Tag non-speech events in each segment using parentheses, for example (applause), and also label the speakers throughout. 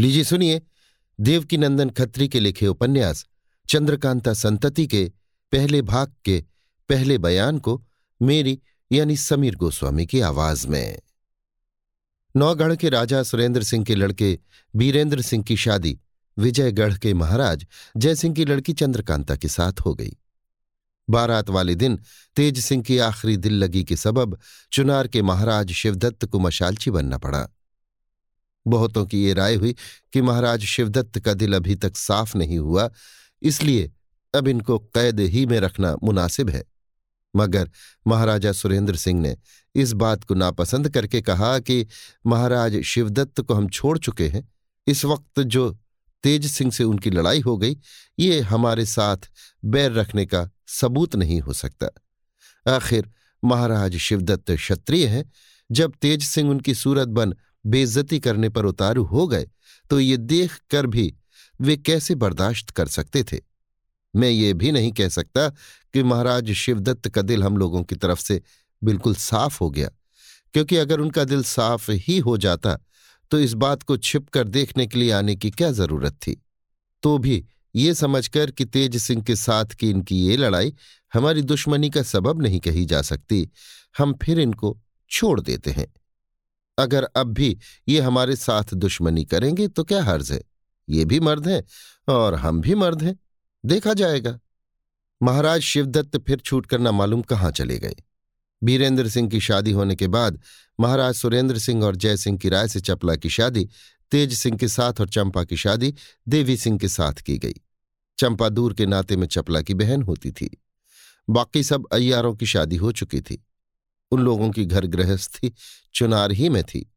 Speaker 1: लीजिए सुनिए देवकी नंदन खत्री के लिखे उपन्यास, चंद्रकांता संतति के पहले भाग के पहले बयान को मेरी यानी समीर गोस्वामी की आवाज़ में। नौगढ़ के राजा सुरेंद्र सिंह के लड़के बीरेंद्र सिंह की शादी, विजयगढ़ के महाराज जयसिंह की लड़की चंद्रकांता के साथ हो गई। बारात वाले दिन तेज सिंह की आखिरी दिल लगी के सबब चुनार के महाराज शिवदत्त को मशालची बनना पड़ा। बहुतों की ये राय हुई कि महाराज शिवदत्त का दिल अभी तक साफ़ नहीं हुआ, इसलिए अब इनको कैद ही में रखना मुनासिब है। मगर महाराजा सुरेंद्र सिंह ने इस बात को नापसंद करके कहा कि महाराज शिवदत्त को हम छोड़ चुके हैं। इस वक्त जो तेज सिंह से उनकी लड़ाई हो गई, ये हमारे साथ बैर रखने का सबूत नहीं हो सकता। आखिर महाराज शिवदत्त क्षत्रिय हैं। जब तेज सिंह उनकी सूरत बन बेइज्जती करने पर उतारू हो गए तो ये देख कर भी वे कैसे बर्दाश्त कर सकते थे? मैं ये भी नहीं कह सकता कि महाराज शिवदत्त का दिल हम लोगों की तरफ़ से बिल्कुल साफ़ हो गया, क्योंकि अगर उनका दिल साफ़ ही हो जाता तो इस बात को छिप कर देखने के लिए आने की क्या ज़रूरत थी? तो भी ये समझकर कि तेज सिंह के साथ की इनकी ये लड़ाई हमारी दुश्मनी का सबब नहीं कही जा सकती, हम फिर इनको छोड़ देते हैं। अगर अब भी ये हमारे साथ दुश्मनी करेंगे तो क्या हर्ज है? ये भी मर्द हैं और हम भी मर्द हैं। देखा जाएगा। महाराज शिवदत्त फिर छूट करना मालूम कहाँ चले गए। बीरेंद्र सिंह की शादी होने के बाद महाराज सुरेंद्र सिंह और जय सिंह की राय से चपला की शादी, तेज सिंह के साथ और चंपा की शादी, देवी सिंह के साथ की गई। चंपा दूर के नाते में चपला की बहन होती थी। बाकी सब अय्यारों की शादी हो चुकी थी। उन लोगों की घर गृहस्थी चुनार ही में थी।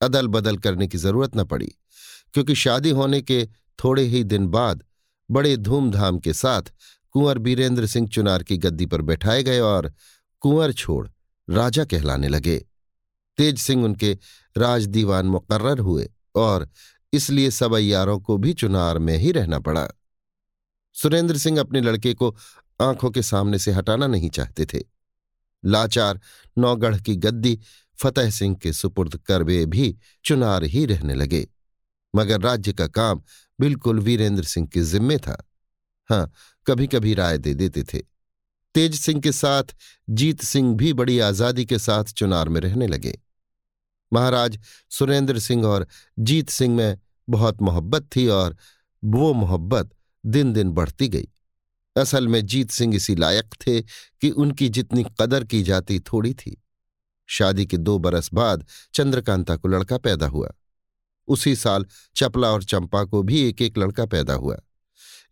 Speaker 1: अदल बदल करने की ज़रूरत न पड़ी, क्योंकि शादी होने के थोड़े ही दिन बाद बड़े धूमधाम के साथ कुंवर बीरेंद्र सिंह चुनार की गद्दी पर बैठाए गए और कुंवर छोड़ राजा कहलाने लगे। तेज सिंह उनके राज दीवान मुकर्र हुए और इसलिए सब अयारों को भी चुनार में ही रहना पड़ा। सुरेंद्र सिंह अपने लड़के को आँखों के सामने से हटाना नहीं चाहते थे। लाचार नौगढ़ की गद्दी फतेह सिंह के सुपुर्द करवे भी चुनार ही रहने लगे। मगर राज्य का काम बिल्कुल वीरेंद्र सिंह के जिम्मे था। हाँ कभी कभी राय दे देते थे। तेज सिंह के साथ जीत सिंह भी बड़ी आज़ादी के साथ चुनार में रहने लगे। महाराज सुरेंद्र सिंह और जीत सिंह में बहुत मोहब्बत थी और वो मोहब्बत दिन दिन बढ़ती गई। असल में जीत सिंह इसी लायक थे कि उनकी जितनी कदर की जाती थोड़ी थी। शादी के दो बरस बाद चंद्रकांता को लड़का पैदा हुआ। उसी साल चपला और चंपा को भी एक एक लड़का पैदा हुआ।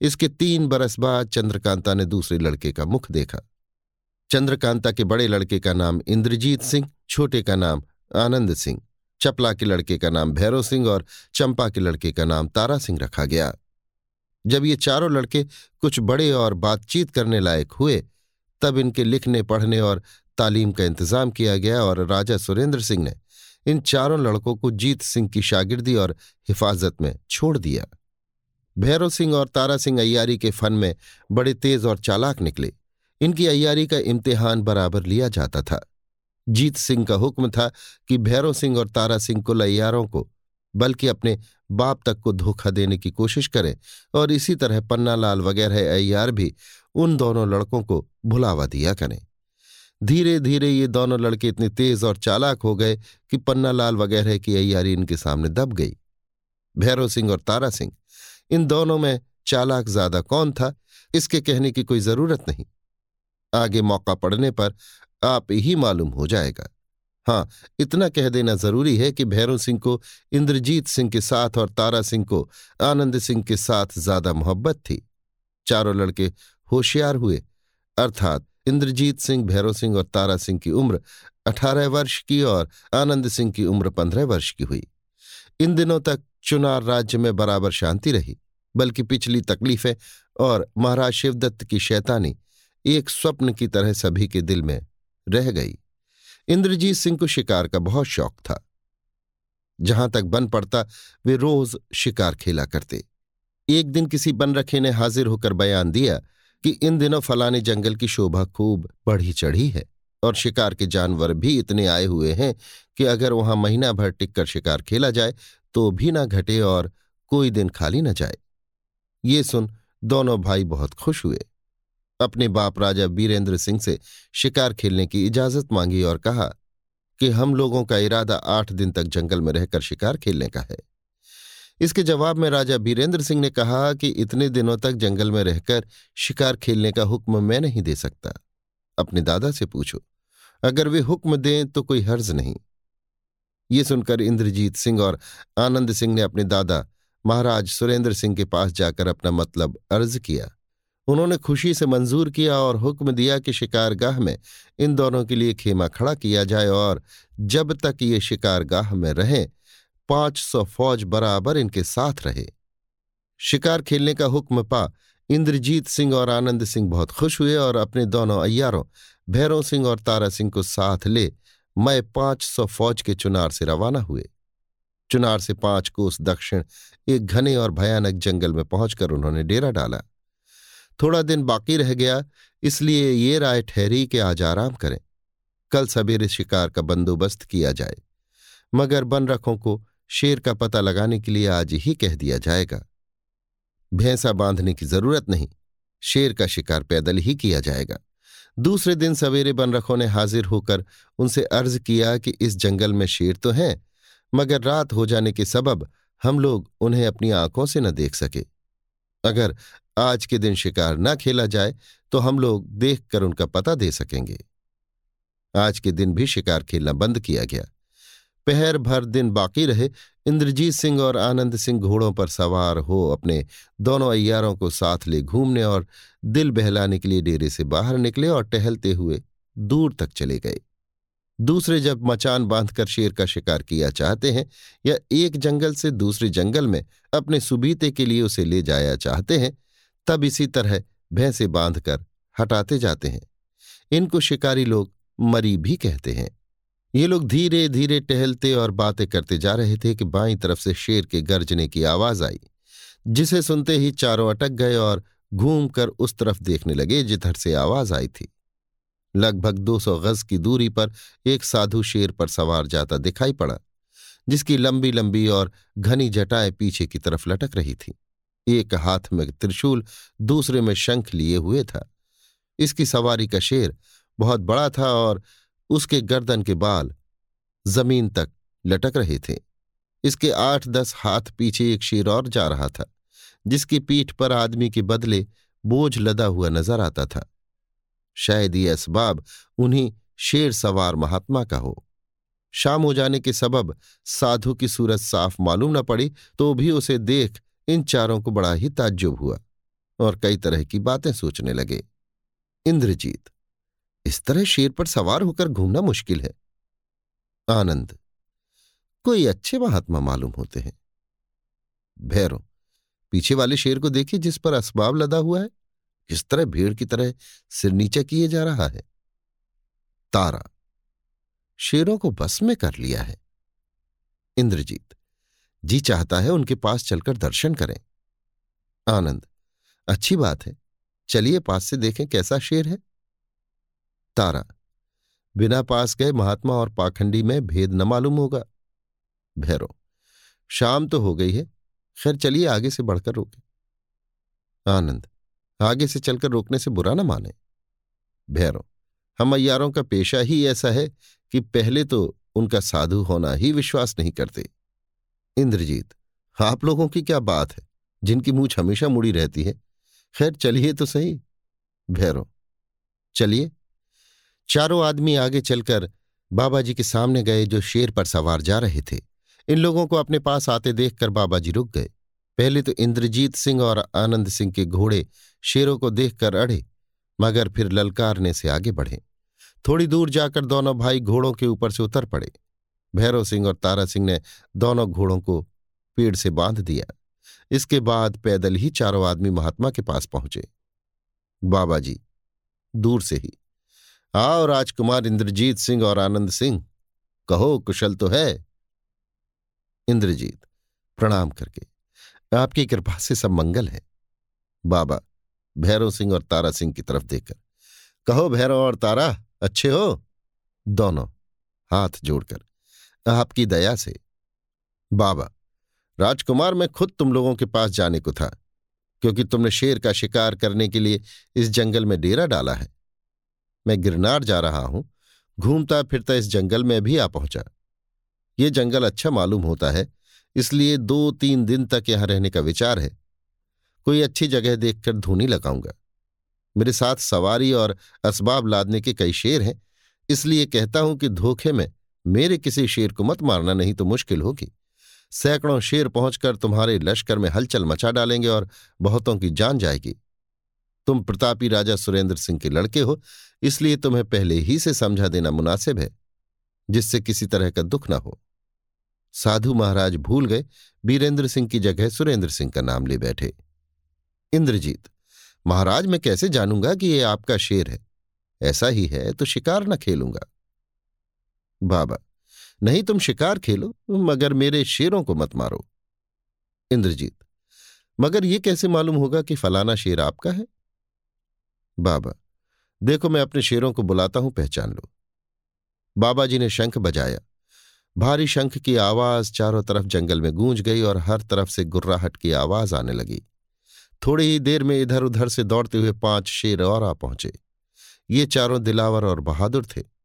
Speaker 1: इसके तीन बरस बाद चंद्रकांता ने दूसरे लड़के का मुख देखा। चंद्रकांता के बड़े लड़के का नाम इंद्रजीत सिंह, छोटे का नाम आनंद सिंह, चपला के लड़के का नाम भैरव सिंह और चंपा के लड़के का नाम तारा सिंह रखा गया। जब ये चारों लड़के कुछ बड़े और बातचीत करने लायक हुए, तब इनके लिखने, पढ़ने और तालीम का इंतज़ाम किया गया और राजा सुरेंद्र सिंह ने इन चारों लड़कों को जीत सिंह की शागिर्दी और हिफाजत में छोड़ दिया। भैरव सिंह और तारा सिंह अय्यारी के फन में बड़े तेज और चालाक निकले। इनकी अय्यारी का इम्तिहान बराबर लिया जाता था। जीत सिंह का हुक्म था कि भैरव सिंह और तारा सिंह को अय्यारों को, बल्कि अपने बाप तक को धोखा देने की कोशिश करें और इसी तरह पन्नालाल वगैरह अय्यार भी उन दोनों लड़कों को भुलावा दिया करें। धीरे धीरे ये दोनों लड़के इतने तेज और चालाक हो गए कि पन्नालाल वगैरह की अय्यारी इनके सामने दब गई। भैरव सिंह और तारा सिंह, इन दोनों में चालाक ज़्यादा कौन था, इसके कहने की कोई ज़रूरत नहीं। आगे मौका पड़ने पर आप ही मालूम हो जाएगा। हाँ इतना कह देना ज़रूरी है कि भैरव सिंह को, इंद्रजीत सिंह के साथ और तारा सिंह को आनंद सिंह के साथ ज़्यादा मोहब्बत थी। चारों लड़के होशियार हुए। अर्थात इंद्रजीत सिंह, भैरव सिंह और तारा सिंह की उम्र अठारह वर्ष की और आनंद सिंह की उम्र पंद्रह वर्ष की हुई। इन दिनों तक चुनार राज्य में बराबर शांति रही, बल्कि पिछली तकलीफें और महाराज शिवदत्त की शैतानी एक स्वप्न की तरह सभी के दिल में रह गई। इंद्रजीत सिंह को शिकार का बहुत शौक था। जहाँ तक बन पड़ता, वे रोज शिकार खेला करते। एक दिन किसी बन रखे ने हाजिर होकर बयान दिया कि इन दिनों फलाने जंगल की शोभा खूब बढ़ी चढ़ी है और शिकार के जानवर भी इतने आए हुए हैं कि अगर वहाँ महीना भर टिककर शिकार खेला जाए तो भी ना घटे और कोई दिन खाली न जाए। ये सुन दोनों भाई बहुत खुश हुए। अपने बाप राजा बीरेंद्र सिंह से शिकार खेलने की इजाज़त मांगी और कहा कि हम लोगों का इरादा आठ दिन तक जंगल में रहकर शिकार खेलने का है। इसके जवाब में राजा बीरेंद्र सिंह ने कहा कि इतने दिनों तक जंगल में रहकर शिकार खेलने का हुक्म मैं नहीं दे सकता। अपने दादा से पूछो, अगर वे हुक्म दें तो कोई हर्ज नहीं। ये सुनकर इंद्रजीत सिंह और आनंद सिंह ने अपने दादा महाराज सुरेंद्र सिंह के पास जाकर अपना मतलब अर्ज़ किया। उन्होंने खुशी से मंजूर किया और हुक्म दिया कि शिकारगाह में इन दोनों के लिए खेमा खड़ा किया जाए और जब तक ये शिकारगाह में रहें, पाँच सौ फौज बराबर इनके साथ रहे। शिकार खेलने का हुक्म पा इंद्रजीत सिंह और आनंद सिंह बहुत खुश हुए और अपने दोनों अयारों भैरव सिंह और तारा सिंह को साथ ले मैं पाँच सौ फौज के चुनार से रवाना हुए। चुनार से पाँच कोस दक्षिण, एक घने और भयानक जंगल में पहुंचकर उन्होंने डेरा डाला। थोड़ा दिन बाकी रह गया, इसलिए ये राय ठहरी कि आज आराम करें। कल सवेरे शिकार का बंदोबस्त किया जाए, मगर बन रखों को शेर का पता लगाने के लिए आज ही कह दिया जाएगा। भैंसा बांधने की ज़रूरत नहीं, शेर का शिकार पैदल ही किया जाएगा। दूसरे दिन सवेरे बनरखों ने हाजिर होकर उनसे अर्ज़ किया कि इस जंगल में शेर तो हैं, मगर रात हो जाने के सबब हम लोग उन्हें अपनी आँखों से न देख सके। अगर आज के दिन शिकार ना खेला जाए तो हम लोग देखकर उनका पता दे सकेंगे। आज के दिन भी शिकार खेलना बंद किया गया। पहर भर दिन बाकी रहे, इंद्रजीत सिंह और आनंद सिंह घोड़ों पर सवार हो अपने दोनों अयारों को साथ ले घूमने और दिल बहलाने के लिए डेरे से बाहर निकले और टहलते हुए दूर तक चले गए। दूसरे जब मचान बांधकर शेर का शिकार किया चाहते हैं, या एक जंगल से दूसरे जंगल में अपने सुबीते के लिए उसे ले जाया चाहते हैं तब इसी तरह भैंसे बांधकर हटाते जाते हैं। इनको शिकारी लोग मरी भी कहते हैं। ये लोग धीरे धीरे टहलते और बातें करते जा रहे थे कि बाई तरफ़ से शेर के गर्जने की आवाज़ आई, जिसे सुनते ही चारों अटक गए और घूमकर उस तरफ़ देखने लगे जिधर से आवाज़ आई थी। लगभग दो सौ गज की दूरी पर एक साधु शेर पर सवार जाता दिखाई पड़ा, जिसकी लंबी लंबी और घनी जटाएँ पीछे की तरफ़ लटक रही थी। एक हाथ में त्रिशूल, दूसरे में शंख लिए हुए था। इसकी सवारी का शेर बहुत बड़ा था और उसके गर्दन के बाल ज़मीन तक लटक रहे थे। इसके आठ दस हाथ पीछे एक शेर और जा रहा था, जिसकी पीठ पर आदमी के बदले बोझ लदा हुआ नज़र आता था। शायद ये असबाब उन्हीं शेर सवार महात्मा का हो। शाम हो जाने के सबब साधु की सूरत साफ़ मालूम न पड़ी तो भी उसे देख इन चारों को बड़ा ही ताज्जुब हुआ और कई तरह की बातें सोचने लगे। इंद्रजीत, इस तरह शेर पर सवार होकर घूमना मुश्किल है। आनंद, कोई अच्छे महात्मा मालूम होते हैं। भैरव पीछे वाले शेर को देखिए जिस पर असबाब लदा हुआ है, किस तरह भीड़ की तरह सिर नीचे किए जा रहा है। तारा, शेरों को बस में कर लिया है। इंद्रजीत जी चाहता है उनके पास चलकर दर्शन करें। आनंद, अच्छी बात है। चलिए पास से देखें कैसा शेर है। तारा, बिना पास गए महात्मा और पाखंडी में भेद न मालूम होगा। भैरव, शाम तो हो गई है, खैर चलिए आगे से बढ़कर रोके। आनंद, आगे से चलकर रोकने से बुरा न माने। भैरव, हम अयारों का पेशा ही ऐसा है कि पहले तो उनका साधु होना ही विश्वास नहीं करते। इंद्रजीत, आप लोगों की क्या बात है? जिनकी मूछ हमेशा मुड़ी रहती है। खैर, चलिए तो सही। भैरव, चलिए। चारों आदमी आगे चलकर बाबा जी के सामने गए जो शेर पर सवार जा रहे थे। इन लोगों को अपने पास आते देखकर बाबा जी रुक गए। पहले तो इंद्रजीत सिंह और आनंद सिंह के घोड़े शेरों को देखकर अड़े, मगर फिर ललकारने से आगे बढ़े। थोड़ी दूर जाकर दोनों भाई घोड़ों के ऊपर से उतर पड़े। भैरव सिंह और तारा सिंह ने दोनों घोड़ों को पेड़ से बाँध दिया। इसके बाद पैदल ही चारों आदमी महात्मा के पास पहुँचे। बाबा जी, दूर से ही। आओ राजकुमार इंद्रजीत सिंह और आनंद सिंह, कहो कुशल तो है। इंद्रजीत, प्रणाम करके। आपकी कृपा से सब मंगल है। बाबा, भैरव सिंह और तारा सिंह की तरफ़ देखकर, कहो भैरव और तारा, अच्छे हो? दोनों हाथ जोड़कर आपकी दया से। बाबा, राजकुमार, मैं खुद तुम लोगों के पास जाने को था, क्योंकि तुमने शेर का शिकार करने के लिए इस जंगल में डेरा डाला है। मैं गिरनार जा रहा हूँ, घूमता फिरता इस जंगल में भी आ पहुँचा। ये जंगल अच्छा मालूम होता है, इसलिए दो तीन दिन तक यहाँ रहने का विचार है। कोई अच्छी जगह देखकर धूनी लगाऊँगा। मेरे साथ सवारी और असबाब लादने के कई शेर हैं, इसलिए कहता हूँ कि धोखे में मेरे किसी शेर को मत मारना, नहीं तो मुश्किल होगी। सैकड़ों शेर पहुंचकर तुम्हारे लश्कर में हलचल मचा डालेंगे और बहुतों की जान जाएगी। तुम प्रतापी राजा सुरेंद्र सिंह के लड़के हो, इसलिए तुम्हें पहले ही से समझा देना मुनासिब है, जिससे किसी तरह का दुख न हो। साधु महाराज भूल गए, बीरेंद्र सिंह की जगह सुरेंद्र सिंह का नाम ले बैठे। इंद्रजीत, महाराज मैं कैसे जानूँगा कि ये आपका शेर है? ऐसा ही है तो शिकार न खेलूँगा। बाबा, नहीं तुम शिकार खेलो, मगर मेरे शेरों को मत मारो। इंद्रजीत, मगर ये कैसे मालूम होगा कि फलाना शेर आपका है? बाबा, देखो मैं अपने शेरों को बुलाता हूँ, पहचान लो। बाबा जी ने शंख बजाया। भारी शंख की आवाज़ चारों तरफ़ जंगल में गूंज गई और हर तरफ़ से गुर्राहट की आवाज़ आने लगी। थोड़ी ही देर में इधर उधर से दौड़ते हुए पाँच शेर और आ पहुँचे। ये चारों दिलावर और बहादुर थे।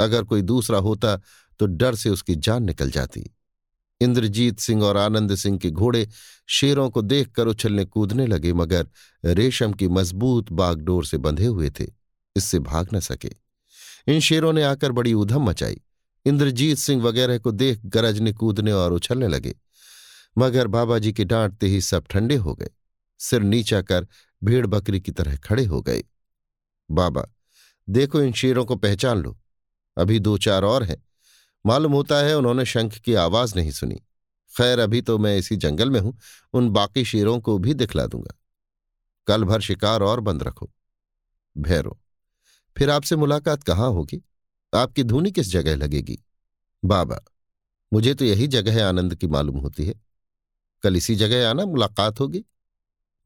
Speaker 1: अगर कोई दूसरा होता तो डर से उसकी जान निकल जाती। इंद्रजीत सिंह और आनंद सिंह के घोड़े शेरों को देखकर उछलने कूदने लगे, मगर रेशम की मज़बूत बागडोर से बंधे हुए थे। इससे भाग न सके। इन शेरों ने आकर बड़ी उधम मचाई। इंद्रजीत सिंह वगैरह को देख गरजने कूदने और उछलने लगे, मगर बाबा जी के डांटते ही सब ठंडे हो गए। सिर नीचा कर भेड़ बकरी की तरह खड़े हो गए। बाबा, देखो इन शेरों को पहचान लो। अभी दो चार और हैं। मालूम होता है उन्होंने शंख की आवाज़ नहीं सुनी। खैर, अभी तो मैं इसी जंगल में हूँ, उन बाकी शेरों को भी दिखला दूँगा। कल भर शिकार और बंद रखो। भैरो, फिर आपसे मुलाकात कहाँ होगी? आपकी धुनी किस जगह लगेगी? बाबा, मुझे तो यही जगह आनंद की मालूम होती है। कल इसी जगह आना मुलाकात होगी।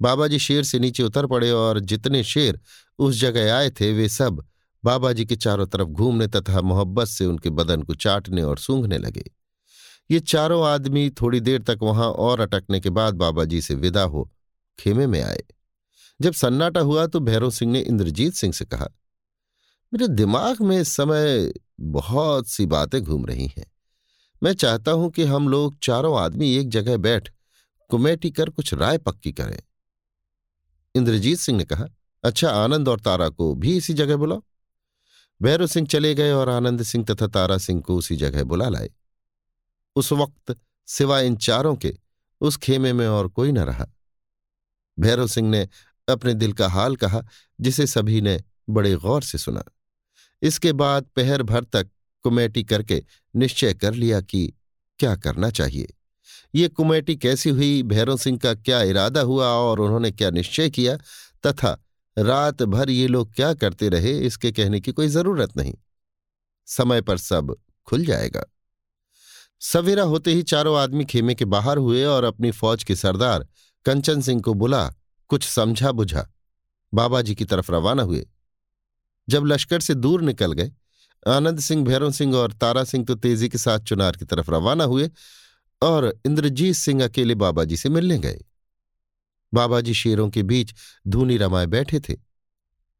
Speaker 1: बाबा जी शेर से नीचे उतर पड़े और जितने शेर उस जगह आए थे, वे सब बाबा जी के चारों तरफ़ घूमने तथा मोहब्बत से उनके बदन को चाटने और सूंघने लगे। ये चारों आदमी थोड़ी देर तक वहाँ और अटकने के बाद बाबा जी से विदा हो खेमे में आए। जब सन्नाटा हुआ तो भैरव सिंह ने इंद्रजीत सिंह से कहा, मेरे दिमाग में इस समय बहुत सी बातें घूम रही हैं। मैं चाहता हूँ कि हम लोग चारों आदमी एक जगह बैठ कुमेटी कर कुछ राय पक्की करें। इंद्रजीत सिंह ने कहा अच्छा आनंद और तारा को भी इसी जगह बुलाओ। भैरव सिंह चले गए और आनंद सिंह तथा तारा सिंह को उसी जगह बुला लाए। उस वक्त सिवाय इन चारों के उस खेमे में और कोई न रहा। भैरव सिंह ने अपने दिल का हाल कहा, जिसे सभी ने बड़े गौर से सुना। इसके बाद पहर भर तक कुमेटी करके निश्चय कर लिया कि क्या करना चाहिए। ये कुमेटी कैसी हुई, भैरव सिंह का क्या इरादा हुआ और उन्होंने क्या निश्चय किया, तथा रात भर ये लोग क्या करते रहे, इसके कहने की कोई ज़रूरत नहीं। समय पर सब खुल जाएगा। सवेरा होते ही चारों आदमी खेमे के बाहर हुए और अपनी फौज के सरदार कंचन सिंह को बुला, कुछ समझा बुझा। बाबा जी की तरफ़ रवाना हुए। जब लश्कर से दूर निकल गए, आनंद सिंह, भैरव सिंह और तारा सिंह तो तेज़ी के साथ चुनार की तरफ़ रवाना हुए और इंद्रजीत सिंह अकेले बाबा जी से मिलने गए। बाबा जी शेरों के बीच धूनी रमाए बैठे थे।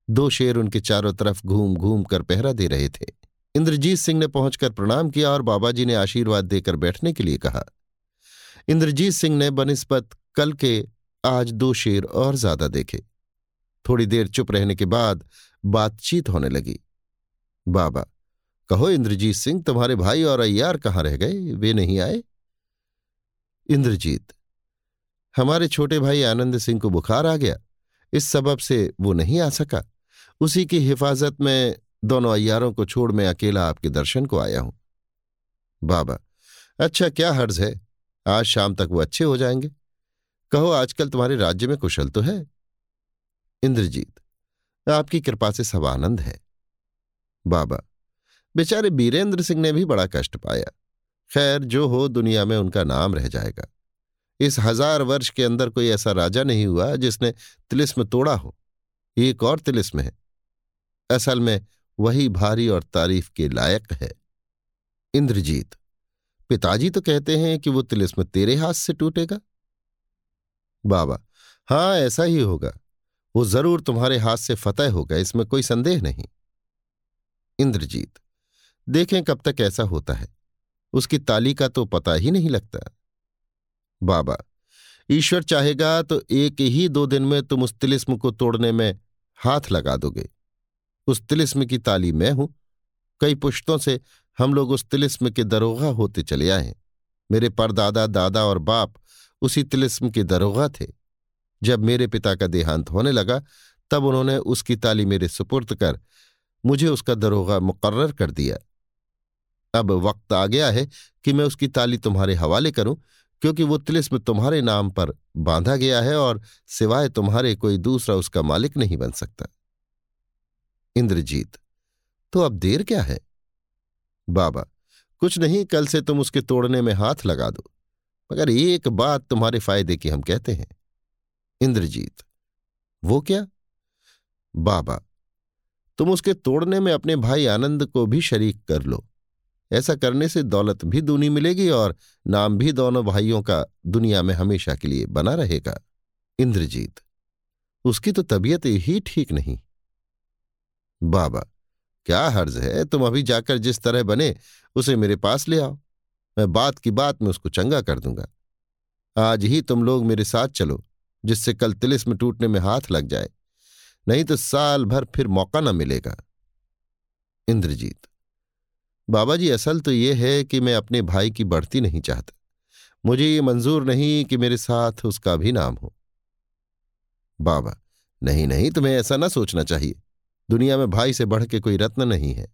Speaker 1: दो शेर उनके चारों तरफ़ घूम घूम कर पहरा दे रहे थे। इंद्रजीत सिंह ने पहुंचकर प्रणाम किया और बाबा जी ने आशीर्वाद देकर बैठने के लिए कहा। इंद्रजीत सिंह ने बनस्पत कल के आज दो शेर और ज़्यादा देखे। थोड़ी देर चुप रहने के बाद बातचीत होने लगी। बाबा, कहो इंद्रजीत सिंह, तुम्हारे भाई और अय्यार कहाँ रह गए? वे नहीं आए? इंद्रजीत हमारे छोटे भाई आनंद सिंह को बुखार आ गया। इस सबब से वो नहीं आ सका। उसी की हिफाजत में दोनों अयारों को छोड़ मैं अकेला आपके दर्शन को आया हूँ। बाबा अच्छा क्या हर्ज है? आज शाम तक वो अच्छे हो जाएँगे। कहो, आजकल तुम्हारे राज्य में कुशल तो है? इंद्रजीत, आपकी कृपा से सब आनंद है। बाबा, बेचारे बीरेंद्र सिंह ने भी बड़ा कष्ट पाया। खैर, जो हो दुनिया में उनका नाम रह जाएगा। इस हज़ार वर्ष के अंदर कोई ऐसा राजा नहीं हुआ जिसने तिलिस्म तोड़ा हो। एक और तिलिस्म है। असल में वही भारी और तारीफ़ के लायक है। इंद्रजीत, पिताजी तो कहते हैं कि वो तिलिस्म तेरे हाथ से टूटेगा। बाबा, हाँ, ऐसा ही होगा। वो ज़रूर तुम्हारे हाथ से फतेह होगा, इसमें कोई संदेह नहीं। इंद्रजीत, देखें कब तक ऐसा होता है। उसकी ताली का तो पता ही नहीं लगता। बाबा, ईश्वर चाहेगा तो एक ही दो दिन में तुम उस तिलिस्म को तोड़ने में हाथ लगा दोगे। उस तिलिस्म की ताली मैं हूँ। कई पुश्तों से हम लोग उस तिलिस्म के दरोगा होते चले आए हैं। मेरे परदादा, दादा और बाप उसी तिलिस्म के दरोगा थे। जब मेरे पिता का देहांत होने लगा, तब उन्होंने उसकी ताली मेरे सुपुर्द कर मुझे उसका दरोगा मुकर्र कर दिया। अब वक्त आ गया है कि मैं उसकी ताली तुम्हारे हवाले करूँ। क्योंकि वो तिलिस्म तुम्हारे नाम पर बांधा गया है और सिवाय तुम्हारे कोई दूसरा उसका मालिक नहीं बन सकता। इंद्रजीत तो अब देर क्या है? बाबा, कुछ नहीं, कल से तुम उसके तोड़ने में हाथ लगा दो, मगर एक बात तुम्हारे फ़ायदे की हम कहते हैं। इंद्रजीत, वो क्या? बाबा, तुम उसके तोड़ने में अपने भाई आनंद को भी शरीक कर लो। ऐसा करने से दौलत भी दूनी मिलेगी और नाम भी दोनों भाइयों का दुनिया में हमेशा के लिए बना रहेगा। इंद्रजीत, उसकी तो तबीयत ही ठीक नहीं। बाबा, क्या हर्ज है? तुम अभी जाकर जिस तरह बने, उसे मेरे पास ले आओ। मैं बात की बात में उसको चंगा कर दूँगा। आज ही तुम लोग मेरे साथ चलो, जिससे कल तिलिस्म टूटने में हाथ लग जाए। नहीं तो साल भर फिर मौका न मिलेगा। इंद्रजीत बाबा जी, असल तो ये है कि मैं अपने भाई की बढ़ती नहीं चाहता। मुझे ये मंजूर नहीं कि मेरे साथ उसका भी नाम हो। बाबा, नहीं नहीं, तुम्हें ऐसा ना सोचना चाहिए। दुनिया में भाई से बढ़ के कोई रत्न नहीं है।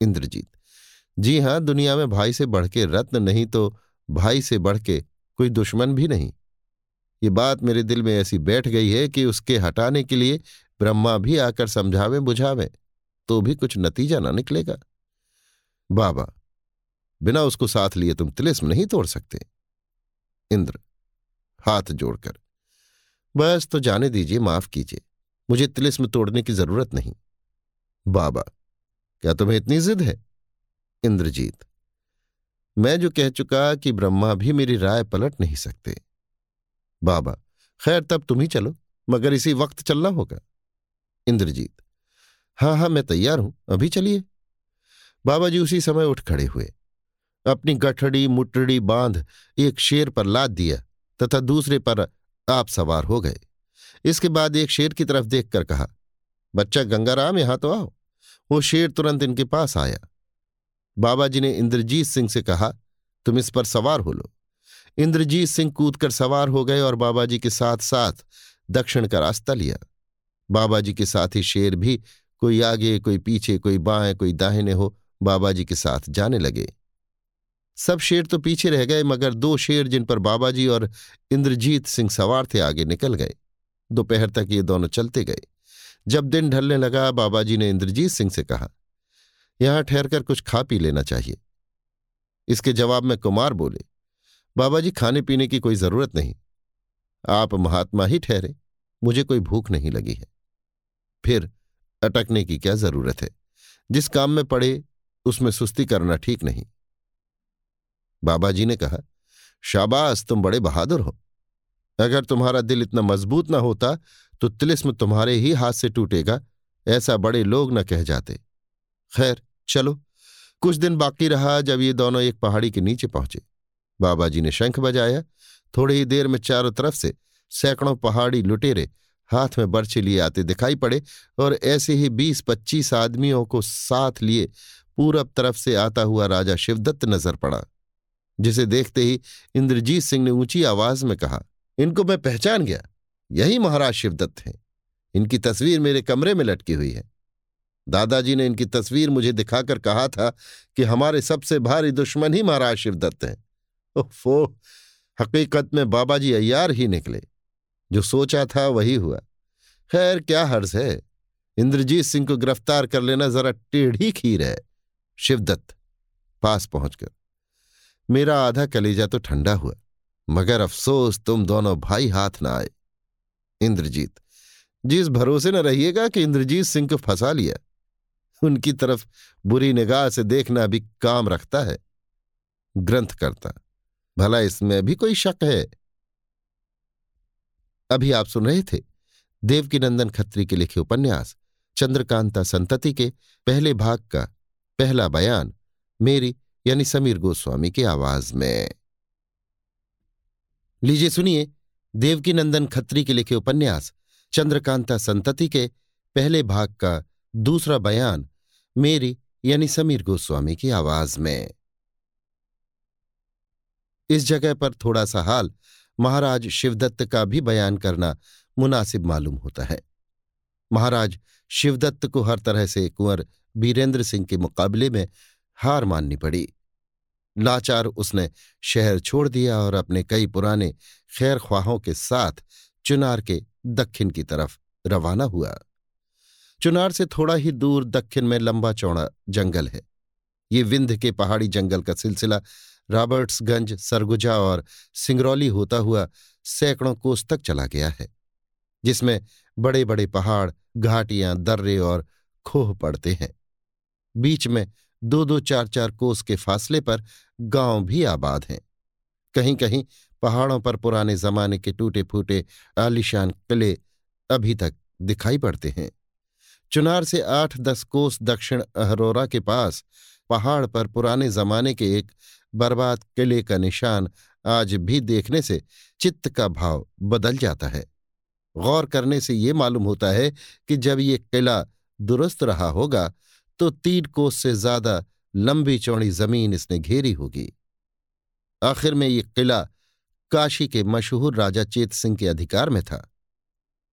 Speaker 1: इंद्रजीत, जी हाँ, दुनिया में भाई से बढ़ के रत्न नहीं तो भाई से बढ़ के कोई दुश्मन भी नहीं। ये बात मेरे दिल में ऐसी बैठ गई है कि उसके हटाने के लिए ब्रह्मा भी आकर समझावे बुझावे तो भी कुछ नतीजा ना निकलेगा। बाबा, बिना उसको साथ लिए तुम तिलिस्म नहीं तोड़ सकते। इंद्र, हाथ जोड़कर, बस तो जाने दीजिए, माफ़ कीजिए, मुझे तिलिस्म तोड़ने की ज़रूरत नहीं। बाबा, क्या तुम्हें इतनी जिद है? इंद्रजीत, मैं जो कह चुका कि ब्रह्मा भी मेरी राय पलट नहीं सकते। बाबा, खैर तब तुम ही चलो, मगर इसी वक्त चलना होगा। इंद्रजीत हाँ हाँ मैं तैयार हूँ, अभी चलिए। बाबा जी उसी समय उठ खड़े हुए। अपनी गठड़ी, मुटड़ी बाँध एक शेर पर लाद दिया तथा दूसरे पर आप सवार हो गए। इसके बाद एक शेर की तरफ़ देखकर कहा, बच्चा गंगाराम, यहाँ तो आओ। वो शेर तुरंत इनके पास आया। बाबा जी ने इंद्रजीत सिंह से कहा, तुम इस पर सवार हो लो। इंद्रजीत सिंह कूदकर सवार हो गए और बाबा जी के साथ साथ दक्षिण का रास्ता लिया। बाबा जी के साथ ही शेर भी, कोई आगे, कोई पीछे, कोई बाएँ, कोई दाहिने हो बाबा जी के साथ जाने लगे। सब शेर तो पीछे रह गए, मगर दो शेर जिन पर बाबा जी और इंद्रजीत सिंह सवार थे, आगे निकल गए। दोपहर तक ये दोनों चलते गए। जब दिन ढलने लगा, बाबा जी ने इंद्रजीत सिंह से कहा, यहाँ ठहरकर कुछ खा पी लेना चाहिए। इसके जवाब में कुमार बोले, बाबा जी, खाने पीने की कोई ज़रूरत नहीं। आप महात्मा ही ठहरे, मुझे कोई भूख नहीं लगी है। फिर अटकने की क्या ज़रूरत है? जिस काम में पड़े उसमें सुस्ती करना ठीक नहीं। बाबा जी ने कहा, शाबाश, तुम बड़े बहादुर हो। अगर तुम्हारा दिल इतना मज़बूत ना होता तो तिलिस्म तुम्हारे ही हाथ से टूटेगा, ऐसा बड़े लोग न कह जाते। खैर, चलो। कुछ दिन बाकी रहा जब ये दोनों एक पहाड़ी के नीचे पहुँचे। बाबा जी ने शंख बजाया। थोड़ी ही देर में चारों तरफ़ से सैकड़ों पहाड़ी लुटेरे हाथ में बर्छे लिए आते दिखाई पड़े और ऐसे ही बीस पच्चीस आदमियों को साथ लिए पूरब तरफ़ से आता हुआ राजा शिवदत्त नज़र पड़ा, जिसे देखते ही इंद्रजीत सिंह ने ऊँची आवाज़ में कहा, इनको मैं पहचान गया, यही महाराज शिवदत्त हैं। इनकी तस्वीर मेरे कमरे में लटकी हुई है। दादाजी ने इनकी तस्वीर मुझे दिखाकर कहा था कि हमारे सबसे भारी दुश्मन ही महाराज शिवदत्त हैं। ओफो, हकीकत में बाबा जी अय्यार ही निकले। जो सोचा था वही हुआ। खैर, क्या हर्ज है? इंद्रजीत सिंह को गिरफ़्तार कर लेना जरा टेढ़ी खीर है। शिवदत्त पास पहुंचकर। मेरा आधा कलेजा तो ठंडा हुआ, मगर अफसोस तुम दोनों भाई हाथ ना आए। इंद्रजीत, जिस भरोसे न रहिएगा कि इंद्रजीत सिंह को फंसा लिया, उनकी तरफ़ बुरी निगाह से देखना भी काम रखता है, ग्रंथ करता। भला इसमें भी कोई शक है? अभी आप सुन रहे थे देवकीनंदन खत्री के लिखे उपन्यास, चंद्रकांता संतति के पहले भाग का पहला बयान मेरी यानी समीर गोस्वामी की आवाज़ में। लीजिए सुनिए देवकी नंदन खत्री के लिखे उपन्यास चंद्रकांता संतति के पहले भाग का दूसरा बयान मेरी यानी समीर गोस्वामी की आवाज़ में। इस जगह पर थोड़ा सा हाल महाराज शिवदत्त का भी बयान करना मुनासिब मालूम होता है। महाराज शिवदत्त को हर तरह से कुंवर बीरेंद्र सिंह के मुकाबले में हार माननी पड़ी। लाचार उसने शहर छोड़ दिया और अपने कई पुराने खैर ख्वाहों के साथ चुनार के दक्षिण की तरफ़ रवाना हुआ। चुनार से थोड़ा ही दूर दक्षिण में लंबा चौड़ा जंगल है। ये विंध्य के पहाड़ी जंगल का सिलसिला रॉबर्ट्सगंज, सरगुजा और सिंगरौली होता हुआ सैकड़ों कोस तक चला गया है, जिसमें बड़े बड़े पहाड़, घाटियाँ, दर्रे और खोह पड़ते हैं। बीच में दो दो चार चार कोस के फासले पर गाँव भी आबाद हैं। कहीं कहीं पहाड़ों पर पुराने जमाने के टूटे फूटे आलिशान किले अभी तक दिखाई पड़ते हैं। चुनार से आठ दस कोस दक्षिण अहरोरा के पास पहाड़ पर पुराने जमाने के एक बर्बाद किले का निशान आज भी देखने से चित्त का भाव बदल जाता है। गौर करने से ये मालूम होता है कि जब ये किला दुरुस्त रहा होगा तो तीन कोस से ज़्यादा लंबी चौड़ी ज़मीन इसने घेरी होगी। आखिर में ये किला काशी के मशहूर राजा चेत सिंह के अधिकार में था।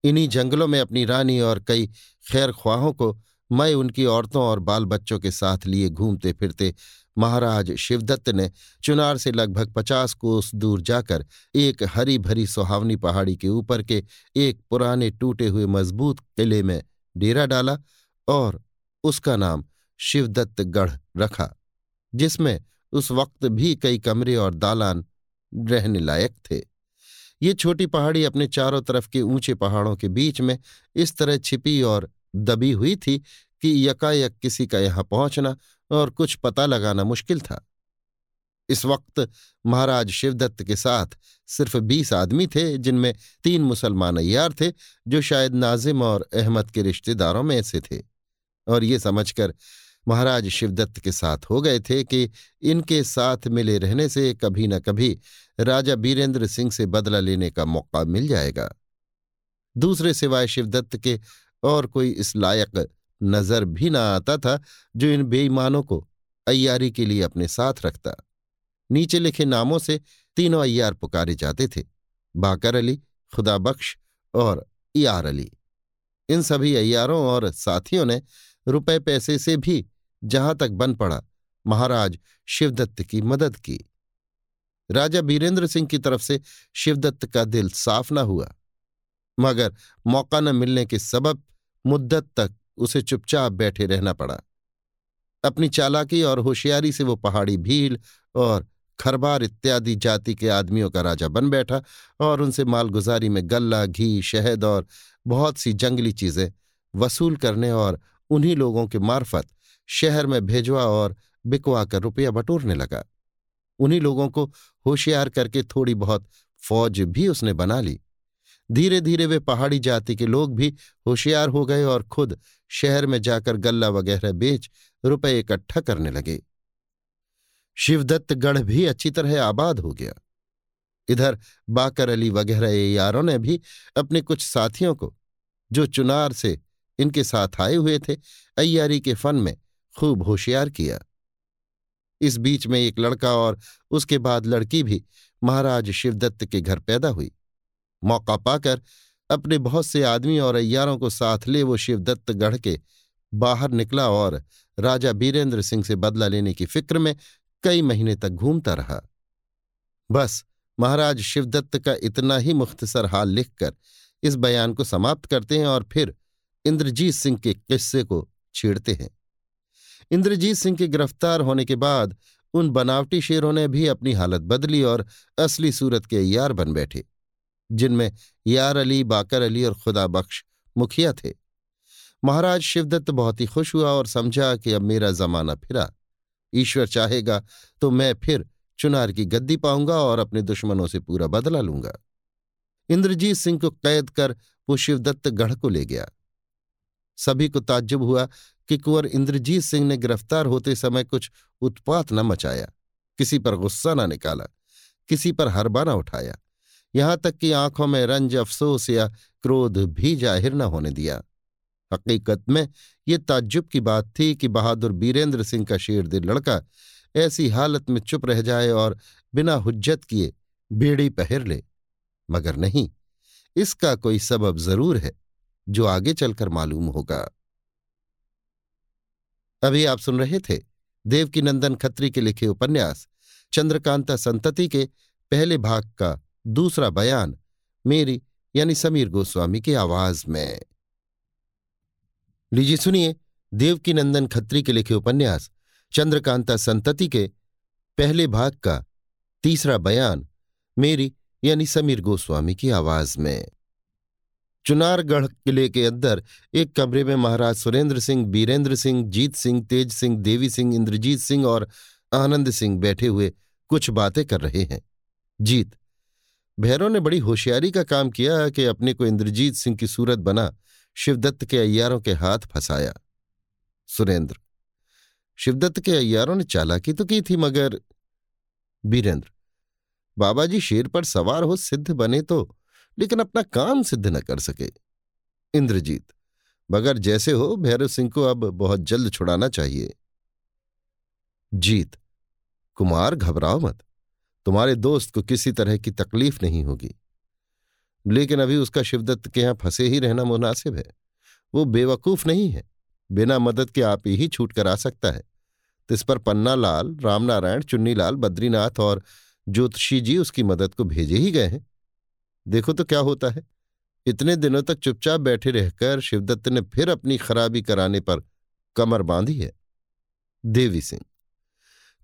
Speaker 1: इन्हीं जंगलों में अपनी रानी और कई खैर ख्वाहों को मैं उनकी औरतों और बाल बच्चों के साथ लिए घूमते फिरते महाराज शिवदत्त ने चुनार से लगभग पचास कोस दूर जाकर एक हरी भरी सुहावनी पहाड़ी के ऊपर के एक पुराने टूटे हुए मज़बूत किले में डेरा डाला और उसका नाम शिवदत्त गढ़ रखा, जिसमें उस वक्त भी कई कमरे और दालान रहने लायक थे। ये छोटी पहाड़ी अपने चारों तरफ़ के ऊँचे पहाड़ों के बीच में इस तरह छिपी और दबी हुई थी कि यकायक किसी का यहाँ पहुँचना और कुछ पता लगाना मुश्किल था। इस वक्त महाराज शिवदत्त के साथ सिर्फ़ बीस आदमी थे, जिनमें तीन मुसलमान अयार थे, जो शायद नाजिम और अहमद के रिश्तेदारों में से थे। और ये समझकर महाराज शिवदत्त के साथ हो गए थे कि इनके साथ मिले रहने से कभी न कभी राजा बीरेंद्र सिंह से बदला लेने का मौका मिल जाएगा। दूसरे सिवाय शिवदत्त के और कोई इस लायक नज़र भी ना आता था जो इन बेईमानों को अय्यारी के लिए अपने साथ रखता। नीचे लिखे नामों से तीनों अय्यार पुकारे जाते थे, बाकर अली, खुदा बख्श और यार अली। इन सभी अय्यारों और साथियों ने रुपए पैसे से भी जहाँ तक बन पड़ा, महाराज शिवदत्त की मदद की। राजा बीरेंद्र सिंह की तरफ़ से शिवदत्त का दिल साफ़ न हुआ, मगर मौका न मिलने के सबब मुद्दत तक उसे चुपचाप बैठे रहना पड़ा। अपनी चालाकी और होशियारी से वो पहाड़ी भील और खरबार इत्यादि जाति के आदमियों का राजा बन बैठा और उनसे मालगुजारी में गल्ला, घी, शहद और बहुत सी जंगली चीज़ें वसूल करने और उन्हीं लोगों के मार्फत शहर में भेजवा और बिकवा कर रुपया बटोरने लगा। उन्हीं लोगों को होशियार करके थोड़ी बहुत फौज भी उसने बना ली। धीरे धीरे वे पहाड़ी जाति के लोग भी होशियार हो गए और खुद शहर में जाकर गल्ला वगैरह बेच रुपए इकट्ठा करने लगे। शिवदत्त गढ़ भी अच्छी तरह आबाद हो गया। इधर बाकर अली वगैरह यारों ने भी अपने कुछ साथियों को, जो चुनार से इनके साथ आए हुए थे, अय्यारी के फन में खूब होशियार किया। इस बीच में एक लड़का और उसके बाद लड़की भी महाराज शिवदत्त के घर पैदा हुई। मौका पाकर अपने बहुत से आदमी और अय्यारों को साथ ले वो शिवदत्त गढ़ के बाहर निकला और राजा बीरेंद्र सिंह से बदला लेने की फ़िक्र में कई महीने तक घूमता रहा। बस, महाराज शिवदत्त का इतना ही मुख्तसर हाल लिखकर इस बयान को समाप्त करते हैं और फिर इंद्रजीत सिंह के किस्से को छेड़ते हैं। इंद्रजीत सिंह के गिरफ़्तार होने के बाद उन बनावटी शेरों ने भी अपनी हालत बदली और असली सूरत के यार बन बैठे, जिनमें यार अली, बाकर अली और खुदा बख्श मुखिया थे। महाराज शिवदत्त बहुत ही खुश हुआ और समझा कि अब मेरा जमाना फिरा। ईश्वर चाहेगा तो मैं फिर चुनार की गद्दी पाऊँगा और अपने दुश्मनों से पूरा बदला लूँगा। इंद्रजीत सिंह को कैद कर वो शिवदत्त गढ़ को ले गया। सभी को ताज्जुब हुआ कि कुंवर इंद्रजीत सिंह ने गिरफ़्तार होते समय कुछ उत्पात न मचाया, किसी पर गुस्सा न निकाला, किसी पर हरबा न उठाया। यहाँ तक कि आँखों में रंज अफसोस या क्रोध भी ज़ाहिर न होने दिया। हकीकत में ये ताज्जुब की बात थी कि बहादुर बीरेंद्र सिंह का शेर दिल लड़का ऐसी हालत में चुप रह जाए और बिना हुज्जत किए बेड़ी पहर ले। मगर नहीं, इसका कोई सबब ज़रूर है। जो आगे चलकर मालूम होगा। अभी आप सुन रहे थे देवकी नंदन खत्री के लिखे उपन्यास, चंद्रकांता संतति के पहले भाग का दूसरा बयान, मेरी यानी समीर गोस्वामी की आवाज़ में। लीजिए सुनिए देवकी नंदन खत्री के लिखे उपन्यास, चंद्रकांता संतति के पहले भाग का तीसरा बयान, मेरी यानी समीर गोस्वामी की आवाज़ में। चुनारगढ़ किले के अंदर एक कमरे में महाराज सुरेंद्र सिंह, बीरेंद्र सिंह, जीत सिंह, तेज सिंह, देवी सिंह, इंद्रजीत सिंह और आनंद सिंह बैठे हुए कुछ बातें कर रहे हैं। जीत। भैरव ने बड़ी होशियारी का काम किया कि अपने को इंद्रजीत सिंह की सूरत बना, शिवदत्त के अय्यारों के हाथ फंसाया। सुरेंद्र। शिवदत्त के अय्यारों ने चालाकी तो की थी, मगर बीरेंद्र। बाबा जी शेर पर सवार हो सिद्ध बने तो लेकिन अपना काम सिद्ध न कर सके। इंद्रजीत, मगर जैसे हो भैरव सिंह को अब बहुत जल्द छुड़ाना चाहिए। जीत, कुमार घबराओ मत। तुम्हारे दोस्त को किसी तरह की तकलीफ़ नहीं होगी। लेकिन अभी उसका शिवदत्त के यहाँ फंसे ही रहना मुनासिब है। वो बेवकूफ़ नहीं है। बिना मदद के आप ही छूट कर आ सकता है। इस पर पन्ना लाल रामनारायण, चुन्नीलाल, बद्रीनाथ और ज्योतिषी जी उसकी मदद को भेजे ही गए हैं। देखो तो क्या होता है। इतने दिनों तक चुपचाप बैठे रहकर शिवदत्त ने फिर अपनी खराबी कराने पर कमर बांधी है। देवी सिंह,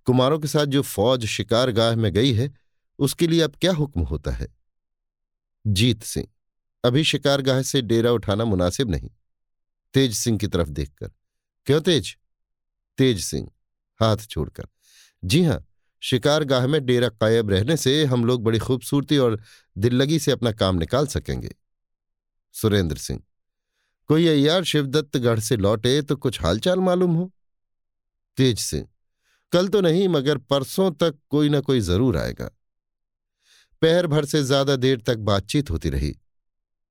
Speaker 1: कुमारों के साथ जो फौज शिकारगाह में गई है, उसके लिए अब क्या हुक्म होता है? जीत सिंह, अभी शिकारगाह से डेरा उठाना मुनासिब नहीं। तेज सिंह की तरफ़ देखकर, क्यों तेज? तेज सिंह, हाथ छोड़कर जी हाँ शिकारगाह में डेरा कायब रहने से हम लोग बड़ी खूबसूरती और दिल्लगी से अपना काम निकाल सकेंगे। सुरेंद्र सिंह, कोई अय्यार शिवदत्तगढ़ से लौटे तो कुछ हालचाल मालूम हो? तेज सिंह, कल तो नहीं, मगर परसों तक कोई ना कोई ज़रूर आएगा। पहर भर से ज़्यादा देर तक बातचीत होती रही।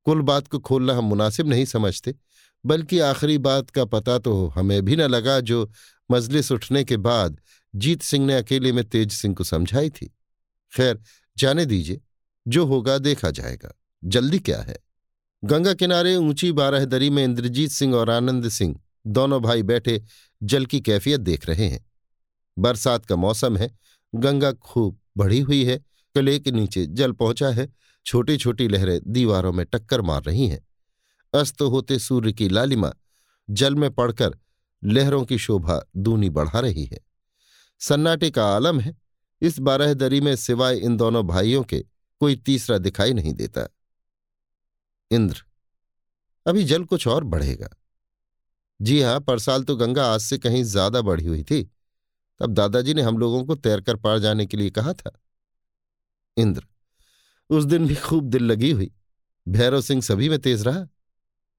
Speaker 1: कुल बात को खोलना हम मुनासिब नहीं समझते, बल्कि आखिरी बात का पता तो हमें भी न लगा जो मजलिस उठने के बाद जीत सिंह ने अकेले में तेज सिंह को समझाई थी। खैर, जाने दीजिए, जो होगा देखा जाएगा। जल्दी क्या है? गंगा किनारे ऊँची बारहदरी में इंद्रजीत सिंह और आनंद सिंह दोनों भाई बैठे जल की कैफियत देख रहे हैं। बरसात का मौसम है, गंगा खूब बढ़ी हुई है, किले के नीचे जल पहुँचा है छोटी छोटी लहरें दीवारों में टक्कर मार रही हैं। अस्त होते सूर्य की लालिमा जल में पड़कर लहरों की शोभा दूनी बढ़ा रही है। सन्नाटे का आलम है। इस बारहदरी में सिवाय इन दोनों भाइयों के कोई तीसरा दिखाई नहीं देता। इंद्र, अभी जल कुछ और बढ़ेगा। जी हाँ परसाल तो गंगा आज से कहीं ज़्यादा बढ़ी हुई थी। तब दादाजी ने हम लोगों को तैरकर पार जाने के लिए कहा था। इंद्र, उस दिन भी खूब दिल लगी हुई। भैरव सिंह सभी में तेज रहा।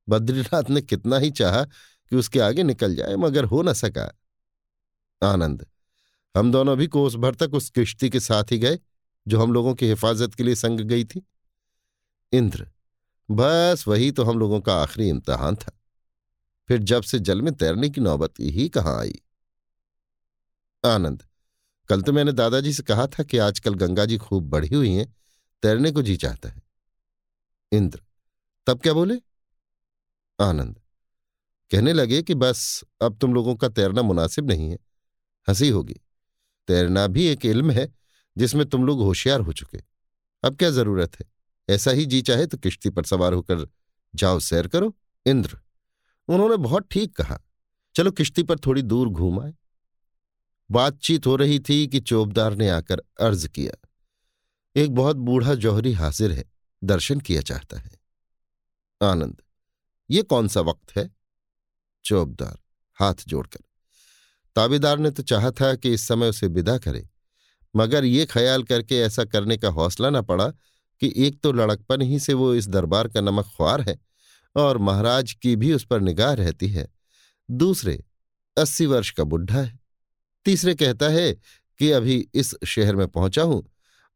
Speaker 1: बद्रीनाथ ने कितना ही चाहा कि उसके आगे निकल जाए, मगर हो न सका। आनंद हम दोनों भी कोस भर तक उस किश्ती के साथ ही गए, जो हम लोगों की हिफाजत के लिए संग गई थी। इंद्र, बस वही तो हम लोगों का आखिरी इम्तहान था। फिर जब से जल में तैरने की नौबत ही कहाँ आई? आनंद, कल तो मैंने दादाजी से कहा था कि आजकल गंगा जी खूब बढ़ी हुई हैं, तैरने को जी चाहता है। इंद्र, तब क्या बोले? आनंद, कहने लगे कि बस अब तुम लोगों का तैरना मुनासिब नहीं है, हँसी होगी। तैरना भी एक इल्म है, जिसमें तुम लोग होशियार हो चुके। अब क्या ज़रूरत है? ऐसा ही जी चाहे तो किश्ती पर सवार होकर जाओ, सैर करो। इंद्र, उन्होंने बहुत ठीक कहा। चलो किश्ती पर थोड़ी दूर घूम आए। बातचीत हो रही थी कि चौबदार ने आकर अर्ज़ किया। एक बहुत बूढ़ा जौहरी हाजिर है, दर्शन किया चाहता है। आनंद, ये कौन सा वक्त है? चौबदार हाथ जोड़कर। ताबेदार ने तो चाहा था कि इस समय उसे विदा करे, मगर ये ख्याल करके ऐसा करने का हौसला न पड़ा कि एक तो लड़कपन ही से वो इस दरबार का नमक ख्वार है और महाराज की भी उस पर निगाह रहती है। दूसरे, अस्सी वर्ष का बुढ़ा है। तीसरे कहता है कि अभी इस शहर में पहुँचा हूँ,